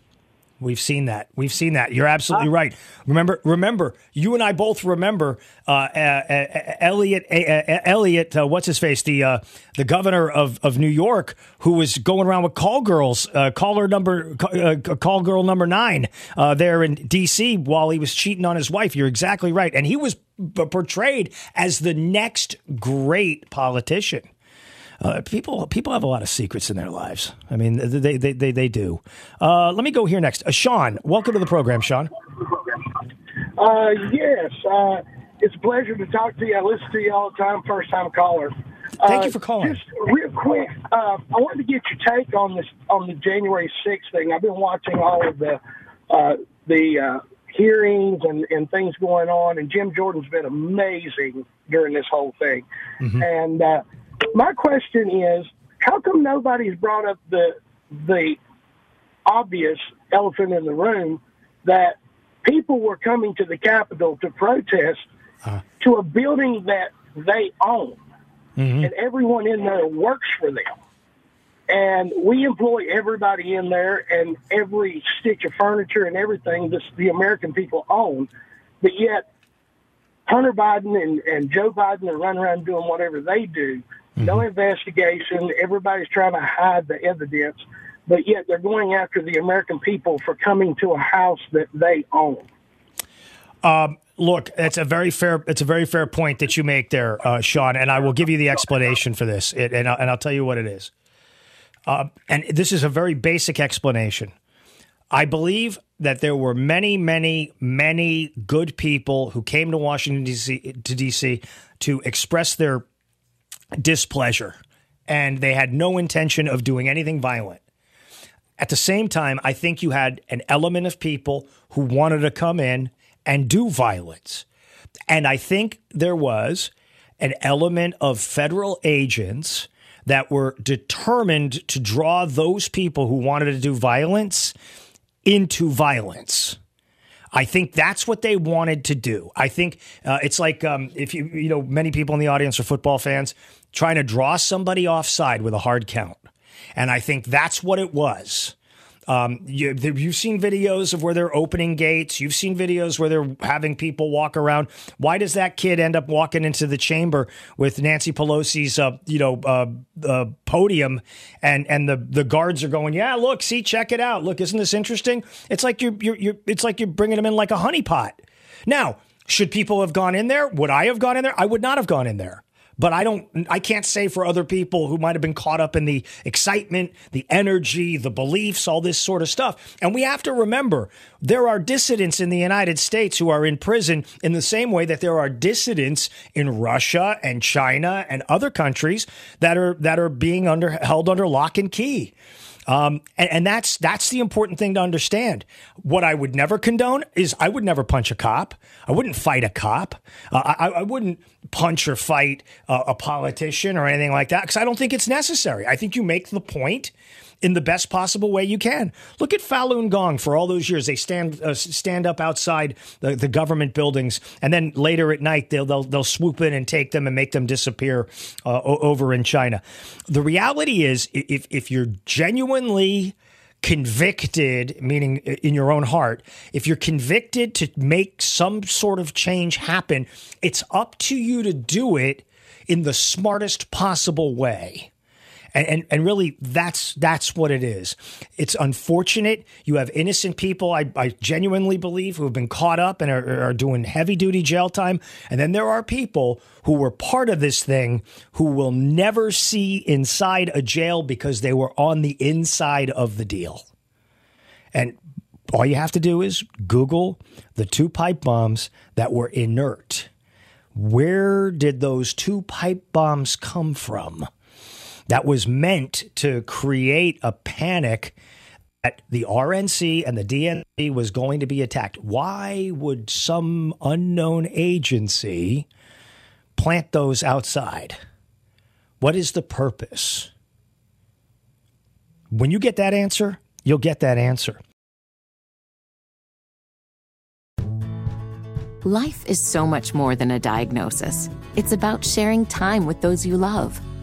S1: We've seen that. We've seen that. You're absolutely right. Remember, remember, you and I both remember uh, uh, uh, Elliot. Uh, uh, Elliot, uh, what's his face? The uh, the governor of, of New York, who was going around with call girls, uh, caller number, uh, call girl number nine, uh, there in D.C. while he was cheating on his wife. You're exactly right, and he was portrayed as the next great politician. Uh, people people have a lot of secrets in their lives. I mean, they they they, they do. Uh, let me go here next. Uh, Sean, welcome to the program, Sean.
S28: Uh, yes, uh, it's a pleasure to talk to you. I listen to you all the time, first time caller.
S1: Thank
S28: Uh,
S1: you for calling.
S28: Just real quick, uh, I wanted to get your take on this on the January 6th thing. I've been watching all of the uh, the uh, hearings and, and things going on, and Jim Jordan's been amazing during this whole thing. And uh, my question is, how come nobody's brought up the the obvious elephant in the room that people were coming to the Capitol to protest uh-huh. to a building that they own, mm-hmm. and everyone in there works for them. And we employ everybody in there, and every stitch of furniture and everything that the American people own. But yet, Hunter Biden and, and Joe Biden are running around doing whatever they do. No investigation. Everybody's trying to hide the evidence, but yet they're going after the American people for coming to a house that they own.
S1: Um, look, it's a very fair it's a very fair point that you make there, uh, Sean, and I will give you the explanation for this, it, and I'll, and I'll tell you what it is. Uh, and this is a very basic explanation. I believe that there were many, many, many good people who came to Washington D.C. to D.C. to express their displeasure, and they had no intention of doing anything violent. At the same time, I think you had an element of people who wanted to come in and do violence. And I think there was an element of federal agents that were determined to draw those people who wanted to do violence into violence. I think that's what they wanted to do. I think uh, it's like um, if you, you know, many people in the audience are football fans trying to draw somebody offside with a hard count. And I think that's what it was. Um, you, have seen videos of where they're opening gates. You've seen videos where they're having people walk around. Why does that kid end up walking into the chamber with Nancy Pelosi's, uh, you know, uh, uh, podium, and and the the guards are going, yeah, look, see, check it out. Look, isn't this interesting? It's like you're you're, you're it's like you're bringing them in like a honeypot. Now, should people have gone in there? Would I have gone in there? I would not have gone in there but I don't, I can't say for other people who might have been caught up in the excitement, the energy, the beliefs, all this sort of stuff. And we have to remember there are dissidents in the United States who are in prison in the same way that there are dissidents in Russia and China and other countries that are, that are being under, held under lock and key. Um, and, and, that's that's the important thing to understand. What I would never condone is I would never punch a cop. I wouldn't fight a cop. Uh, I, I, wouldn't punch or fight a, a politician or anything like that because I don't think it's necessary. I think you make the point in the best possible way you can. Look at Falun Gong for all those years. They stand uh, stand up outside the, the government buildings, and then later at night they'll, they'll they'll swoop in and take them and make them disappear uh, over in China. The reality is, if if you're genuinely convicted, meaning in your own heart, if you're convicted to make some sort of change happen, it's up to you to do it in the smartest possible way. And, and, and really, that's that's what it is. It's unfortunate. You have innocent people, I, I genuinely believe, who have been caught up and are, are doing heavy duty jail time. And then there are people who were part of this thing who will never see inside a jail because they were on the inside of the deal. And all you have to do is Google the two pipe bombs that were inert. Where did those two pipe bombs come from? That was meant to create a panic that the RNC and the DNC was going to be attacked. Why would some unknown agency plant those outside? What is the purpose? When you get that answer, you'll get that answer.
S8: Life is so much more than a diagnosis. It's about sharing time with those you love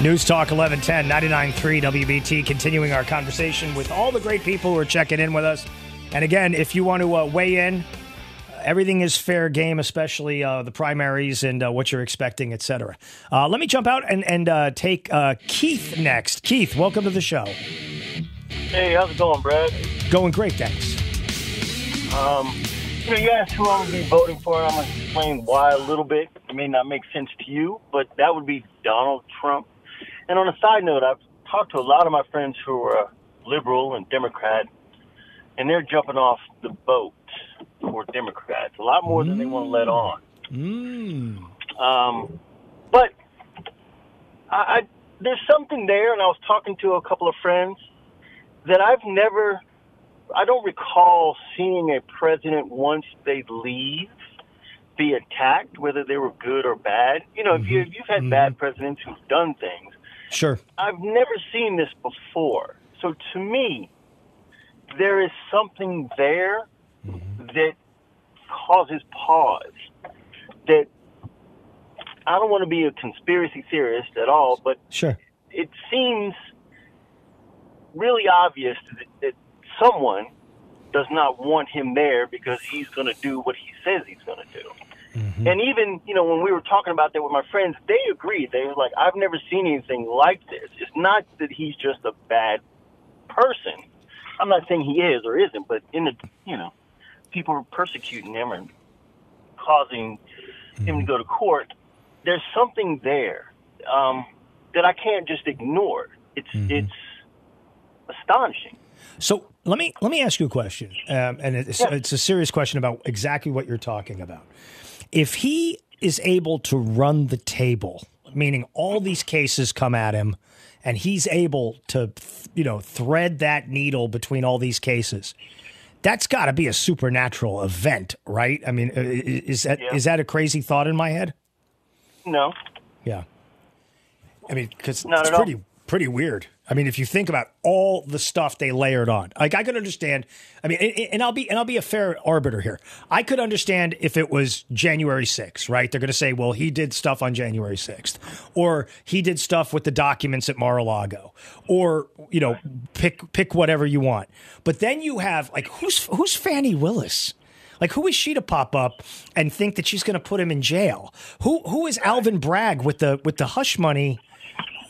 S1: News Talk 1110 99.3 WBT, continuing our conversation with all the great people who are checking in with us. And again, if you want to uh, weigh in, everything is fair game, especially uh, the primaries and uh, what you're expecting, etc. Uh, let me jump out and, and uh, take uh, Keith next. Keith, welcome to the show.
S6: Hey, how's it going, Brad?
S1: Going great, thanks.
S6: Um, you know, you asked who I'm going to be voting for, and I'm going to explain why a little bit. It may not make sense to you, but that would be Donald Trump. And on a side note, I've talked to a lot of my friends who are liberal and Democrat, and they're jumping off the boat for Democrats a lot more mm. than they want to let on.
S1: Mm.
S6: Um, but I, I, there's something there, and I was talking to a couple of friends that I've never, I don't recall seeing a president once they leave be attacked, whether they were good or bad. You know, mm-hmm. if, you, if you've had mm-hmm. bad presidents who've done things,
S1: Sure.
S6: I've never seen this before. So to me, there is something there mm-hmm. that causes pause. That I don't want to be a conspiracy theorist at all, but
S1: sure.
S6: it seems really obvious that, that someone does not want him there because he's going to do what he says he's going to do. And even, you know, when we were talking about that with my friends, they agreed. They were like, I've never seen anything like this. It's not that he's just a bad person. I'm not saying he is or isn't, but in the, you know, people are persecuting him and causing him to go to court. There's something there um, that I can't just ignore. It's it's astonishing.
S1: So let me let me ask you a question, um, and it's, it's a serious question about exactly what you're talking about. If he is able to run the table, meaning all these cases come at him, and he's able to, you know, thread that needle between all these cases, that's got to be a supernatural event, right? I mean, uh, is that is that a crazy thought in my head?
S6: No,
S1: Yeah. I mean, because
S6: Not
S1: it's
S6: at all.
S1: Pretty weird. I mean, if you think about all the stuff they layered on, like I could understand. I mean, and, and I'll be and I'll be a fair arbiter here. I could understand if it was January 6th, right? They're going to say, well, he did stuff on January 6th, or he did stuff with the documents at Mar-a-Lago, or you know, pick pick whatever you want. But then you have like who's who's Fani Willis? Like who is she to pop up and think that she's going to put him in jail? Who who is Alvin Bragg with the with the hush money?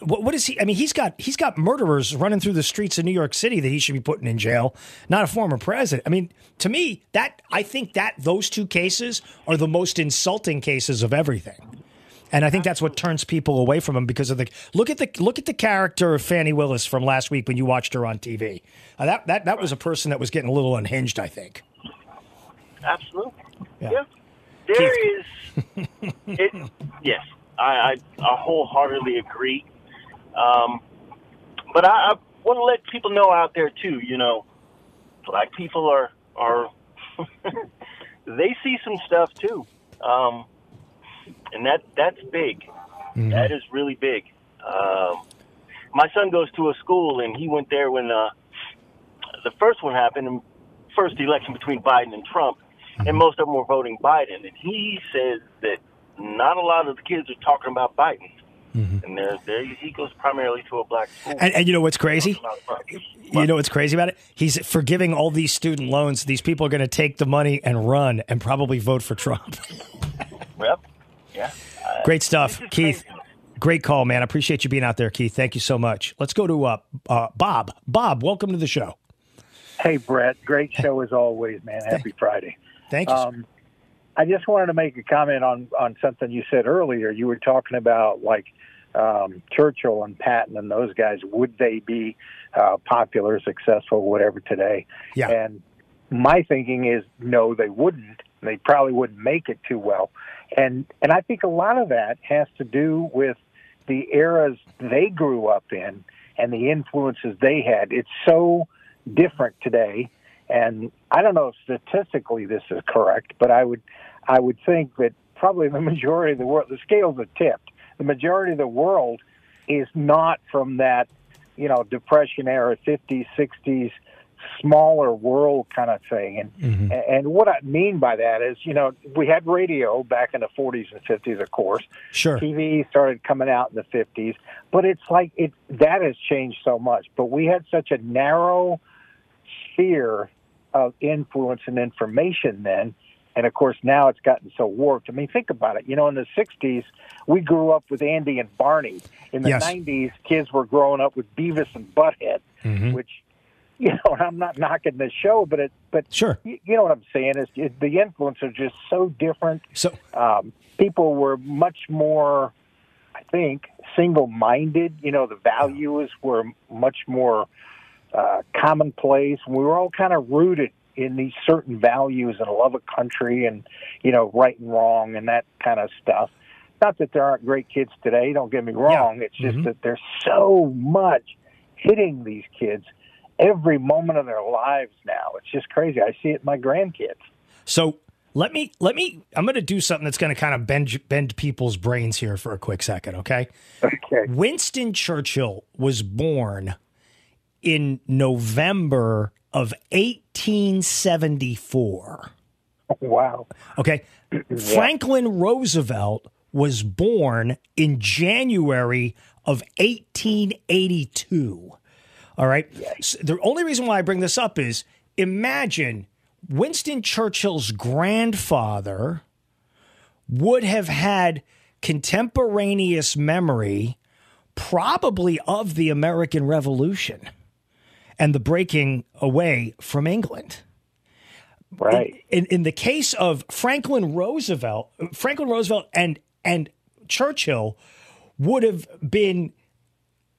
S1: What, what is he? I mean, he's got he's got murderers running through the streets of New York City that he should be putting in jail. Not a former president. I mean, to me, that I think that those two cases are the most insulting cases of everything. And I think that's what turns people away from him because of the look at the look at the character of Fani Willis from last week when you watched her on TV. Uh, that that that was a person that was getting a little unhinged. I think.
S6: absolutely.
S1: Yeah.
S6: Yeah, there is. It, [LAUGHS] yes, I, I, I wholeheartedly agree. Um, but I, I want to let people know out there too. You know, black people are are [LAUGHS] they see some stuff too, um, and that that's big. That is really big. Um, my son goes to a school, and he went there when uh, the first one happened, and first election between Biden and Trump, and most of them were voting Biden. And he says that not a lot of the kids are talking about Biden, and they're, they're, he goes primarily to a black school.
S1: And, and you know what's crazy? You know what's crazy about it? He's forgiving all these student loans. These people are going to take the money and run and probably vote for Trump. [LAUGHS]
S6: Yep. Yeah. Uh,
S1: Great stuff, Keith. Great call, man. I appreciate you being out there, Keith. Thank you so much. Let's go to uh, uh, Bob. Bob, welcome to the show.
S29: Hey, Brett. Great show as always, man. Happy Friday.
S1: Thank you. sir.
S29: Um, I just wanted to make a comment on, on something you said earlier. You were talking about like um, Churchill and Patton and those guys. Would they be uh, popular, successful, whatever today?
S1: Yeah.
S29: And my thinking is no, they wouldn't. They probably wouldn't make it too well. And and I think a lot of that has to do with the eras they grew up in and the influences they had. It's so different today, and I don't know if statistically this is correct, but I would I would think that probably the majority of the world the scales are tipped. The majority of the world is not from that you know depression era, 50s, 60s smaller world kind of thing. And mm-hmm. and what I mean by that is, you know, we had radio back in the 40s and 50s, of course.
S1: Sure.
S29: TV started coming out in the 50s, but it's like it that has changed so much. But we had such a narrow sphere of influence and information then. And of course, now it's gotten so warped. I mean, think about it. You know, in the 60s, we grew up with Andy and Barney. In the
S1: Yes.
S29: 90s, kids were growing up with Beavis and Butthead,
S1: Mhm.
S29: which [LAUGHS] you know, and I'm not knocking the show, but it, but
S1: sure,
S29: you, you know what I'm saying is it, the influence are just so different.
S1: So
S29: um, people were much more, I think, single-minded. You know, the values were much more uh, commonplace. We were all kind of rooted in these certain values and a love of country and you know right and wrong and that kind of stuff. Not that there aren't great kids today. Don't get me wrong. It's just mm-hmm. that there's so much hitting these kids every moment of their lives now. It's just crazy. I see it in my grandkids.
S1: So let me let me. I'm going to do something that's going to kind of bend bend people's brains here for a quick second. Okay.
S29: Okay.
S1: Winston Churchill was born in November of 1874.
S29: Wow.
S1: Okay. [CLEARS THROAT] Franklin Roosevelt was born in January of 1882. All right. S- The only reason why I bring this up is imagine Winston Churchill's grandfather would have had contemporaneous memory, probably of the American Revolution and the breaking away from England.
S29: Right.
S1: In, in, in the case of Franklin Roosevelt, Franklin Roosevelt and and Churchill would have been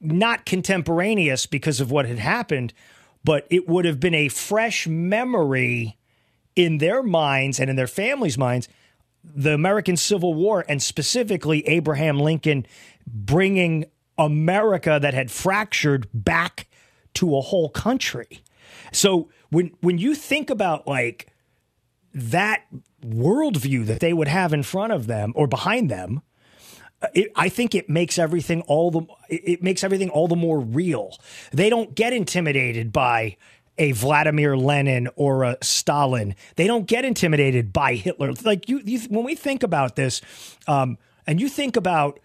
S1: not contemporaneous because of what had happened, but it would have been a fresh memory in their minds and in their families' minds the American Civil War and specifically Abraham Lincoln bringing America that had fractured back to a whole country. So when when you think about like that worldview that they would have in front of them or behind them, it, I think it makes everything all the it makes everything all the more real. They don't get intimidated by a Vladimir Lenin or a Stalin. They don't get intimidated by Hitler. Like you, you when we think about this, um, and you think about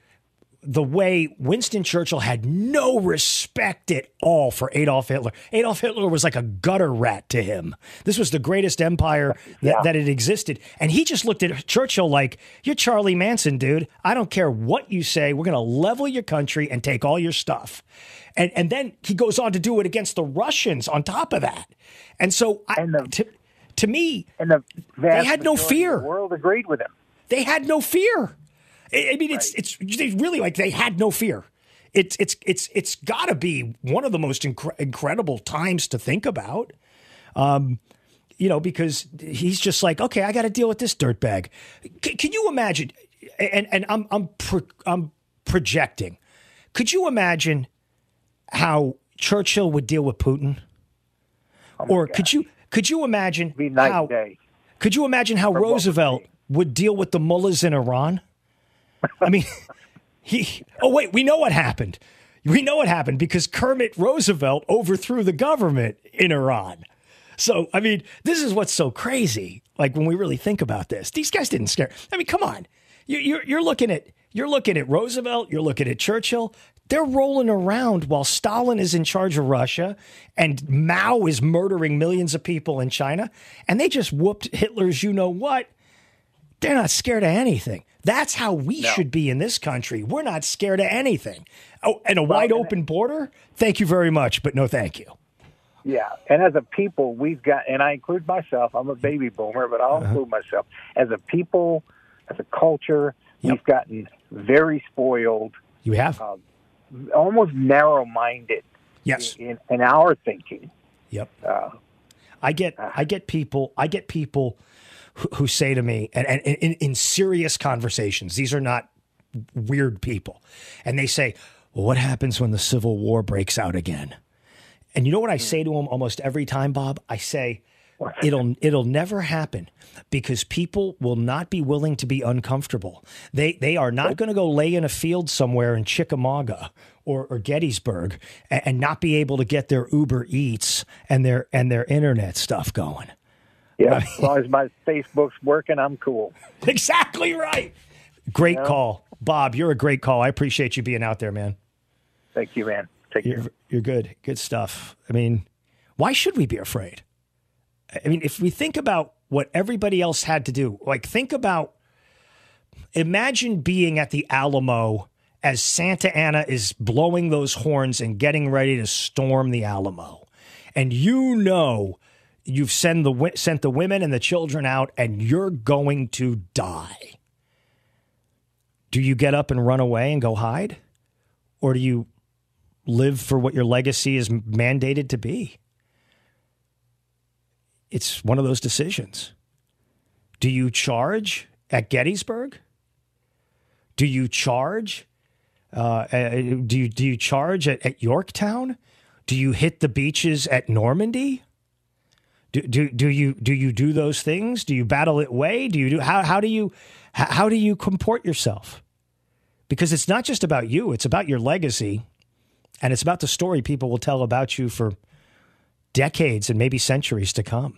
S1: the way Winston Churchill had no respect at all for Adolf Hitler. Adolf Hitler was like a gutter rat to him. This was the greatest empire that,
S29: Yeah.
S1: that had existed. And he just looked at Churchill like, You're Charlie Manson, dude. I don't care what you say. We're going to level your country and take all your stuff. And, and then he goes on to do it against the Russians on top of that. And so I, to, to me,
S29: and the
S1: they had no fear.
S29: The world agreed with him.
S1: They had no fear. I I mean, it's it's they really like they had no fear. It's it's it's it's got to be one of the most incre- incredible times to think about. Um, you know, because he's just like, okay, I got to deal with this dirtbag. C- can you imagine? And and I'm I'm pro- I'm projecting. Could you imagine how Churchill would deal with Putin? or could you could you imagine how
S29: day.
S1: could you imagine how Roosevelt would deal with the mullahs in Iran? I mean, he. Oh wait, we know what happened. We know what happened because Kermit Roosevelt overthrew the government in Iran. So I mean, this is what's so crazy. Like when we really think about this, these guys didn't scare. I mean, come on, you, you're you're looking at you're looking at Roosevelt, you're looking at Churchill. They're rolling around while Stalin is in charge of Russia and Mao is murdering millions of people in China, and they just whooped Hitler's you know what. They're not scared of anything. That's how we should be in this country. We're not scared of anything. Oh, and a wide open border? Thank you very much, but no thank you.
S29: Yeah, and as a people, we've got, and I include myself. I'm a baby boomer, but I'll include myself. As a people, as a culture, we've gotten very spoiled.
S1: You have
S29: uh, almost narrow-minded.
S1: Yes.
S29: in, in our thinking.
S1: Yep.
S29: Uh,
S1: I get I get people I get people who, who say to me and, and in, in serious conversations, these are not weird people, and they say, well, "What happens when the Civil War breaks out again?" And you know what I say to them almost every time, Bob? I say, "It'll it'll never happen because people will not be willing to be uncomfortable. They they are not going to go lay in a field somewhere in Chickamauga." Or, or Gettysburg, and, and not be able to get their Uber Eats and their and their internet stuff going.
S29: Yeah, as long as my Facebook's working, I'm cool. [LAUGHS]
S1: Exactly right. Great
S29: know?
S1: call, Bob. You're a great call. I appreciate you being out there, man.
S29: Thank you, man. Take
S1: you're, You're good. Good stuff. I mean, why should we be afraid? I mean, if we think about what everybody else had to do, like think about, imagine being at the Alamo as Santa Anna is blowing those horns and getting ready to storm the Alamo, and you know you've sent the sent the women and the children out, and you're going to die. Do you get up and run away and go hide, or do you live for what your legacy is mandated to be? It's one of those decisions. Do you charge at Gettysburg? Do you charge? Uh, do you do you charge at, at Yorktown? Do you hit the beaches at Normandy? Do, do, you do you do those things? Do you battle it way? Do you do how how do you how, how do you comport yourself? Because it's not just about you; it's about your legacy, and it's about the story people will tell about you for decades and maybe centuries to come.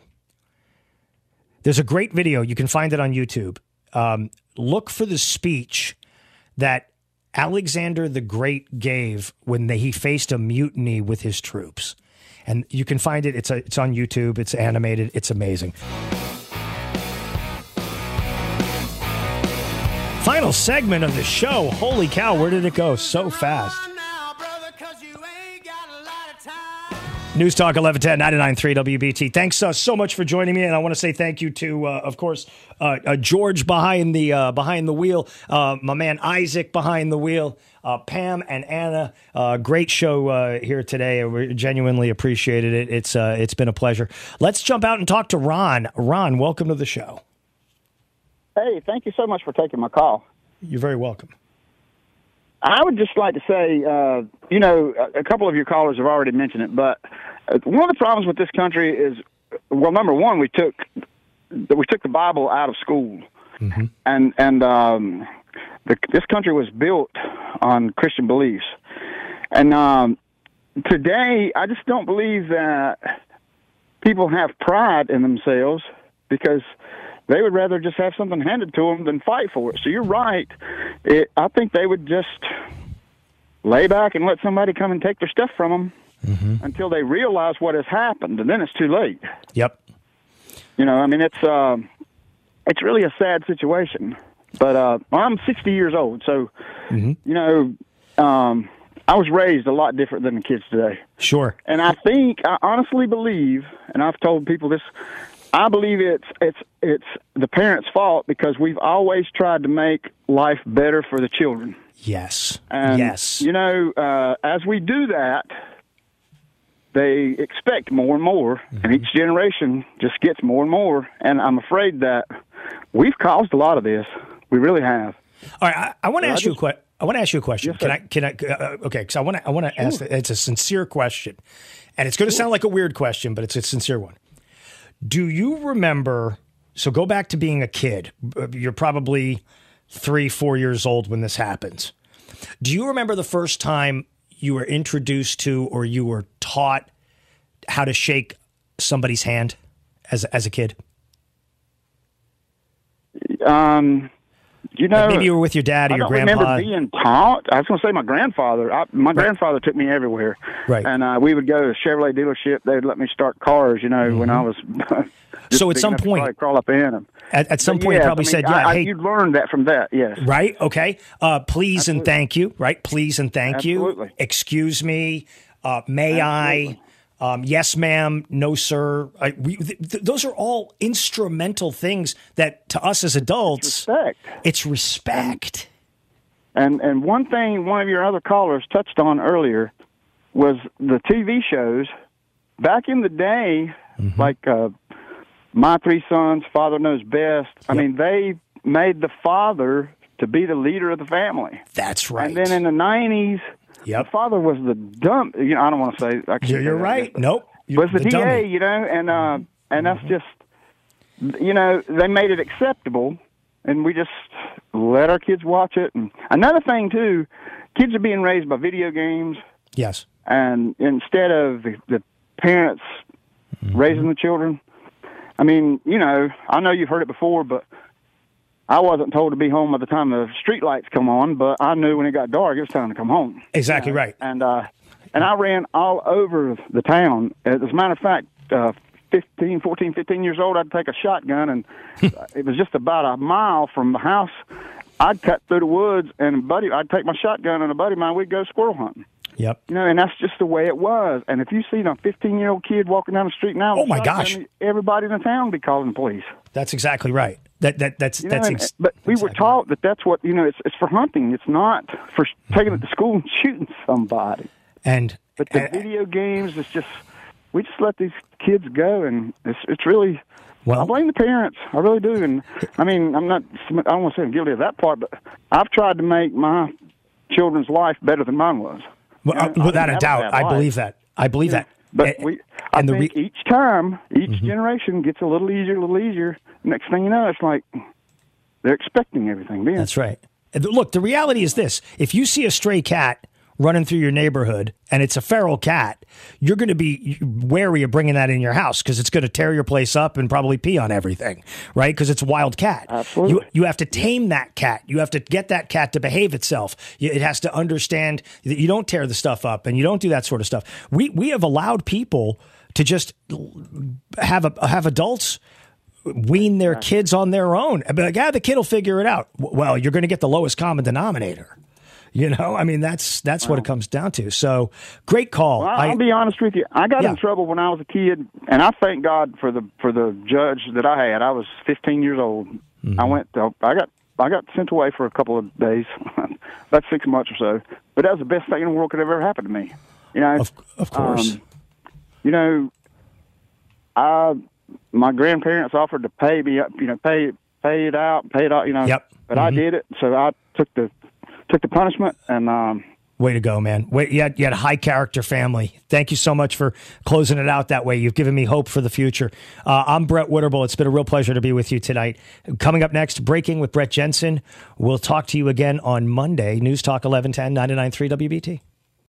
S1: There's a great video. You can find it on YouTube. Um, look for the speech that Alexander the Great gave when they, he faced a mutiny with his troops. And you can find it. It's a, it's on YouTube. It's animated. It's amazing. Final segment of the show. Holy cow, where did it go so fast? News Talk 1110 99.3 WBT. Thanks uh, so much for joining me, and I want to say thank you to, uh, of course, uh, uh, George behind the uh, behind the wheel, uh, my man Isaac behind the wheel, uh, Pam and Anna. Uh, great show uh, here today. We genuinely appreciated it. It's uh, it's been a pleasure. Let's jump out and talk to Ron. Ron, welcome to the show.
S30: Hey, thank you so much for taking my call.
S1: You're very welcome.
S30: I would just like to say, uh, you know, a couple of your callers have already mentioned it, but uh, one of the problems with this country is, well, number one, we took we took the Bible out of school, and and um, the, this country was built on Christian beliefs, and um, today I just don't believe that people have pride in themselves because they would rather just have something handed to them than fight for it. So you're right. It, I think they would just lay back and let somebody come and take their stuff from them until they realize what has happened, and then it's too late.
S1: Yep.
S30: You know, I mean, it's um, it's really a sad situation. But uh, I'm 60 years old, so you know, um, I was raised a lot different than the kids today.
S1: Sure.
S30: And I think I honestly believe, and I've told people this, I believe it's it's it's the parents' fault because we've always tried to make life better for the children.
S1: Yes.
S30: And
S1: yes.
S30: you know, uh, as we do that, they expect more and more, and each generation just gets more and more. And I'm afraid that we've caused a lot of this. We really have.
S1: All right, I, I want to
S30: Yeah,
S1: ask you a question. I want to ask you a question.
S30: Yes,
S1: can. I? Can I? Uh, okay, because I want to. I want to ask. It's a sincere question, and it's going to sound like a weird question, but it's a sincere one. Do you remember? So go back to being a kid. You're probably three, four years old when this happens. Do you remember the first time you were introduced to or you were taught how to shake somebody's hand as as a kid?
S30: Um, you know,
S1: Like maybe you were with your dad or
S30: I
S1: your grandpa.
S30: remember being taught. I was going to say my grandfather. I, my grandfather took me everywhere.
S1: Right.
S30: And uh, we would go to a Chevrolet dealership. They'd let me start cars. You know, when I was.
S1: Mm-hmm. [LAUGHS] So at some point-
S30: probably crawl up in them.
S1: At, at some
S30: But
S1: point, you
S30: yes,
S1: probably
S30: I mean,
S1: said, "Yeah,
S30: I-
S1: hey,
S30: you learned that from that." Yes.
S1: Right. Okay. Uh, please and thank you. Right. Please and thank
S30: Absolutely.
S1: you. Excuse me. Uh, may I? Um, yes, ma'am. No, sir. I, we, th- th- those are all instrumental things that to us as adults,
S30: respect.
S1: It's respect.
S30: And and one thing one of your other callers touched on earlier was the TV shows. Back in the day,
S1: Mm-hmm.
S30: like uh, My Three Sons, Father Knows Best. I mean, they made the father to be the leader of the family.
S1: That's right.
S30: And then in the nineties, the father was the dumb. You know, I don't want to say. I can't
S1: You're, you're
S30: that,
S1: right. Nope. You're
S30: was the,
S1: the
S30: DA,
S1: dummy.
S30: you know, and uh, and that's just, you know, they made it acceptable, and we just let our kids watch it. And another thing too, kids are being raised by video games,
S1: Yes.
S30: and instead of the, the parents raising the children. I mean, you know, I know you've heard it before, but I wasn't told to be home by the time the street lights come on, but I knew when it got dark it was time to come home.
S1: Exactly right.
S30: And uh, and I ran all over the town. As a matter of fact, uh, 15, 14, 15 years old, I'd take a shotgun, and [LAUGHS] it was just about a mile from the house. I'd cut through the woods, and buddy, I'd take my shotgun, and a buddy of mine, we'd go squirrel hunting.
S1: Yep.
S30: You know, and that's just the way it was. And if you see a 15 year old kid walking down the street now,
S1: Oh, my gosh.
S30: everybody in the town be calling the police.
S1: That's exactly right. That that that's
S30: You know,
S1: that's
S30: and- but we were taught that that's what you know. It's it's for hunting. It's not for mm-hmm. taking it to school and [LAUGHS] shooting somebody.
S1: and
S30: But the video games, it's just we just let these kids go, and it's it's really.
S1: Well,
S30: I blame the parents. I really do, and I mean, I'm not. I don't want to say I'm guilty of that part, but I've tried to make my children's life better than mine was.
S1: Well, uh, without a doubt, I believe that. I believe that.
S30: But
S1: And-
S30: we, I
S1: and
S30: think
S1: re-
S30: each time, each
S1: Mhm.
S30: generation gets a little easier, a little easier. Next thing you know, it's like they're expecting everything. Being
S1: That's right. Look, the reality is this: if you see a stray cat running through your neighborhood and it's a feral cat, you're going to be wary of bringing that in your house because it's going to tear your place up and probably pee on everything, right? Because it's a wild cat.
S30: Absolutely.
S1: You, you have to tame that cat. You have to get that cat to behave itself. It has to understand that you don't tear the stuff up and you don't do that sort of stuff. We we have allowed people to just have a, have adults wean their kids on their own. Be like, yeah, the kid will figure it out. Well, you're going to get the lowest common denominator. You know, I mean, that's that's what it comes down to. So, great call.
S30: Well,
S1: I-
S30: I'll be honest with you. I got
S1: Yeah.
S30: in trouble when I was a kid, and I thank God for the for the judge that I had. I was 15 years old.
S1: Mm-hmm.
S30: I went. To, I got I got sent away for a couple of days, [LAUGHS] about six months or so. But that was the best thing in the world could have ever happen to me. You know,
S1: of, of course.
S30: Um, you know, I my grandparents offered to pay me up. You know, pay pay it out, pay it out. You know,
S1: Yep.
S30: but I
S1: Mhm.
S30: did it, so I took the took the punishment, and um,
S1: Way to go, man. Wait, you had, you had a high character family. Thank you so much for closing it out that way. You've given me hope for the future. Uh, I'm Brett Winterble. It's been a real pleasure to be with you tonight. Coming up next, Breaking with Brett Jensen. We'll talk to you again on Monday. News Talk 1110 993 WBT.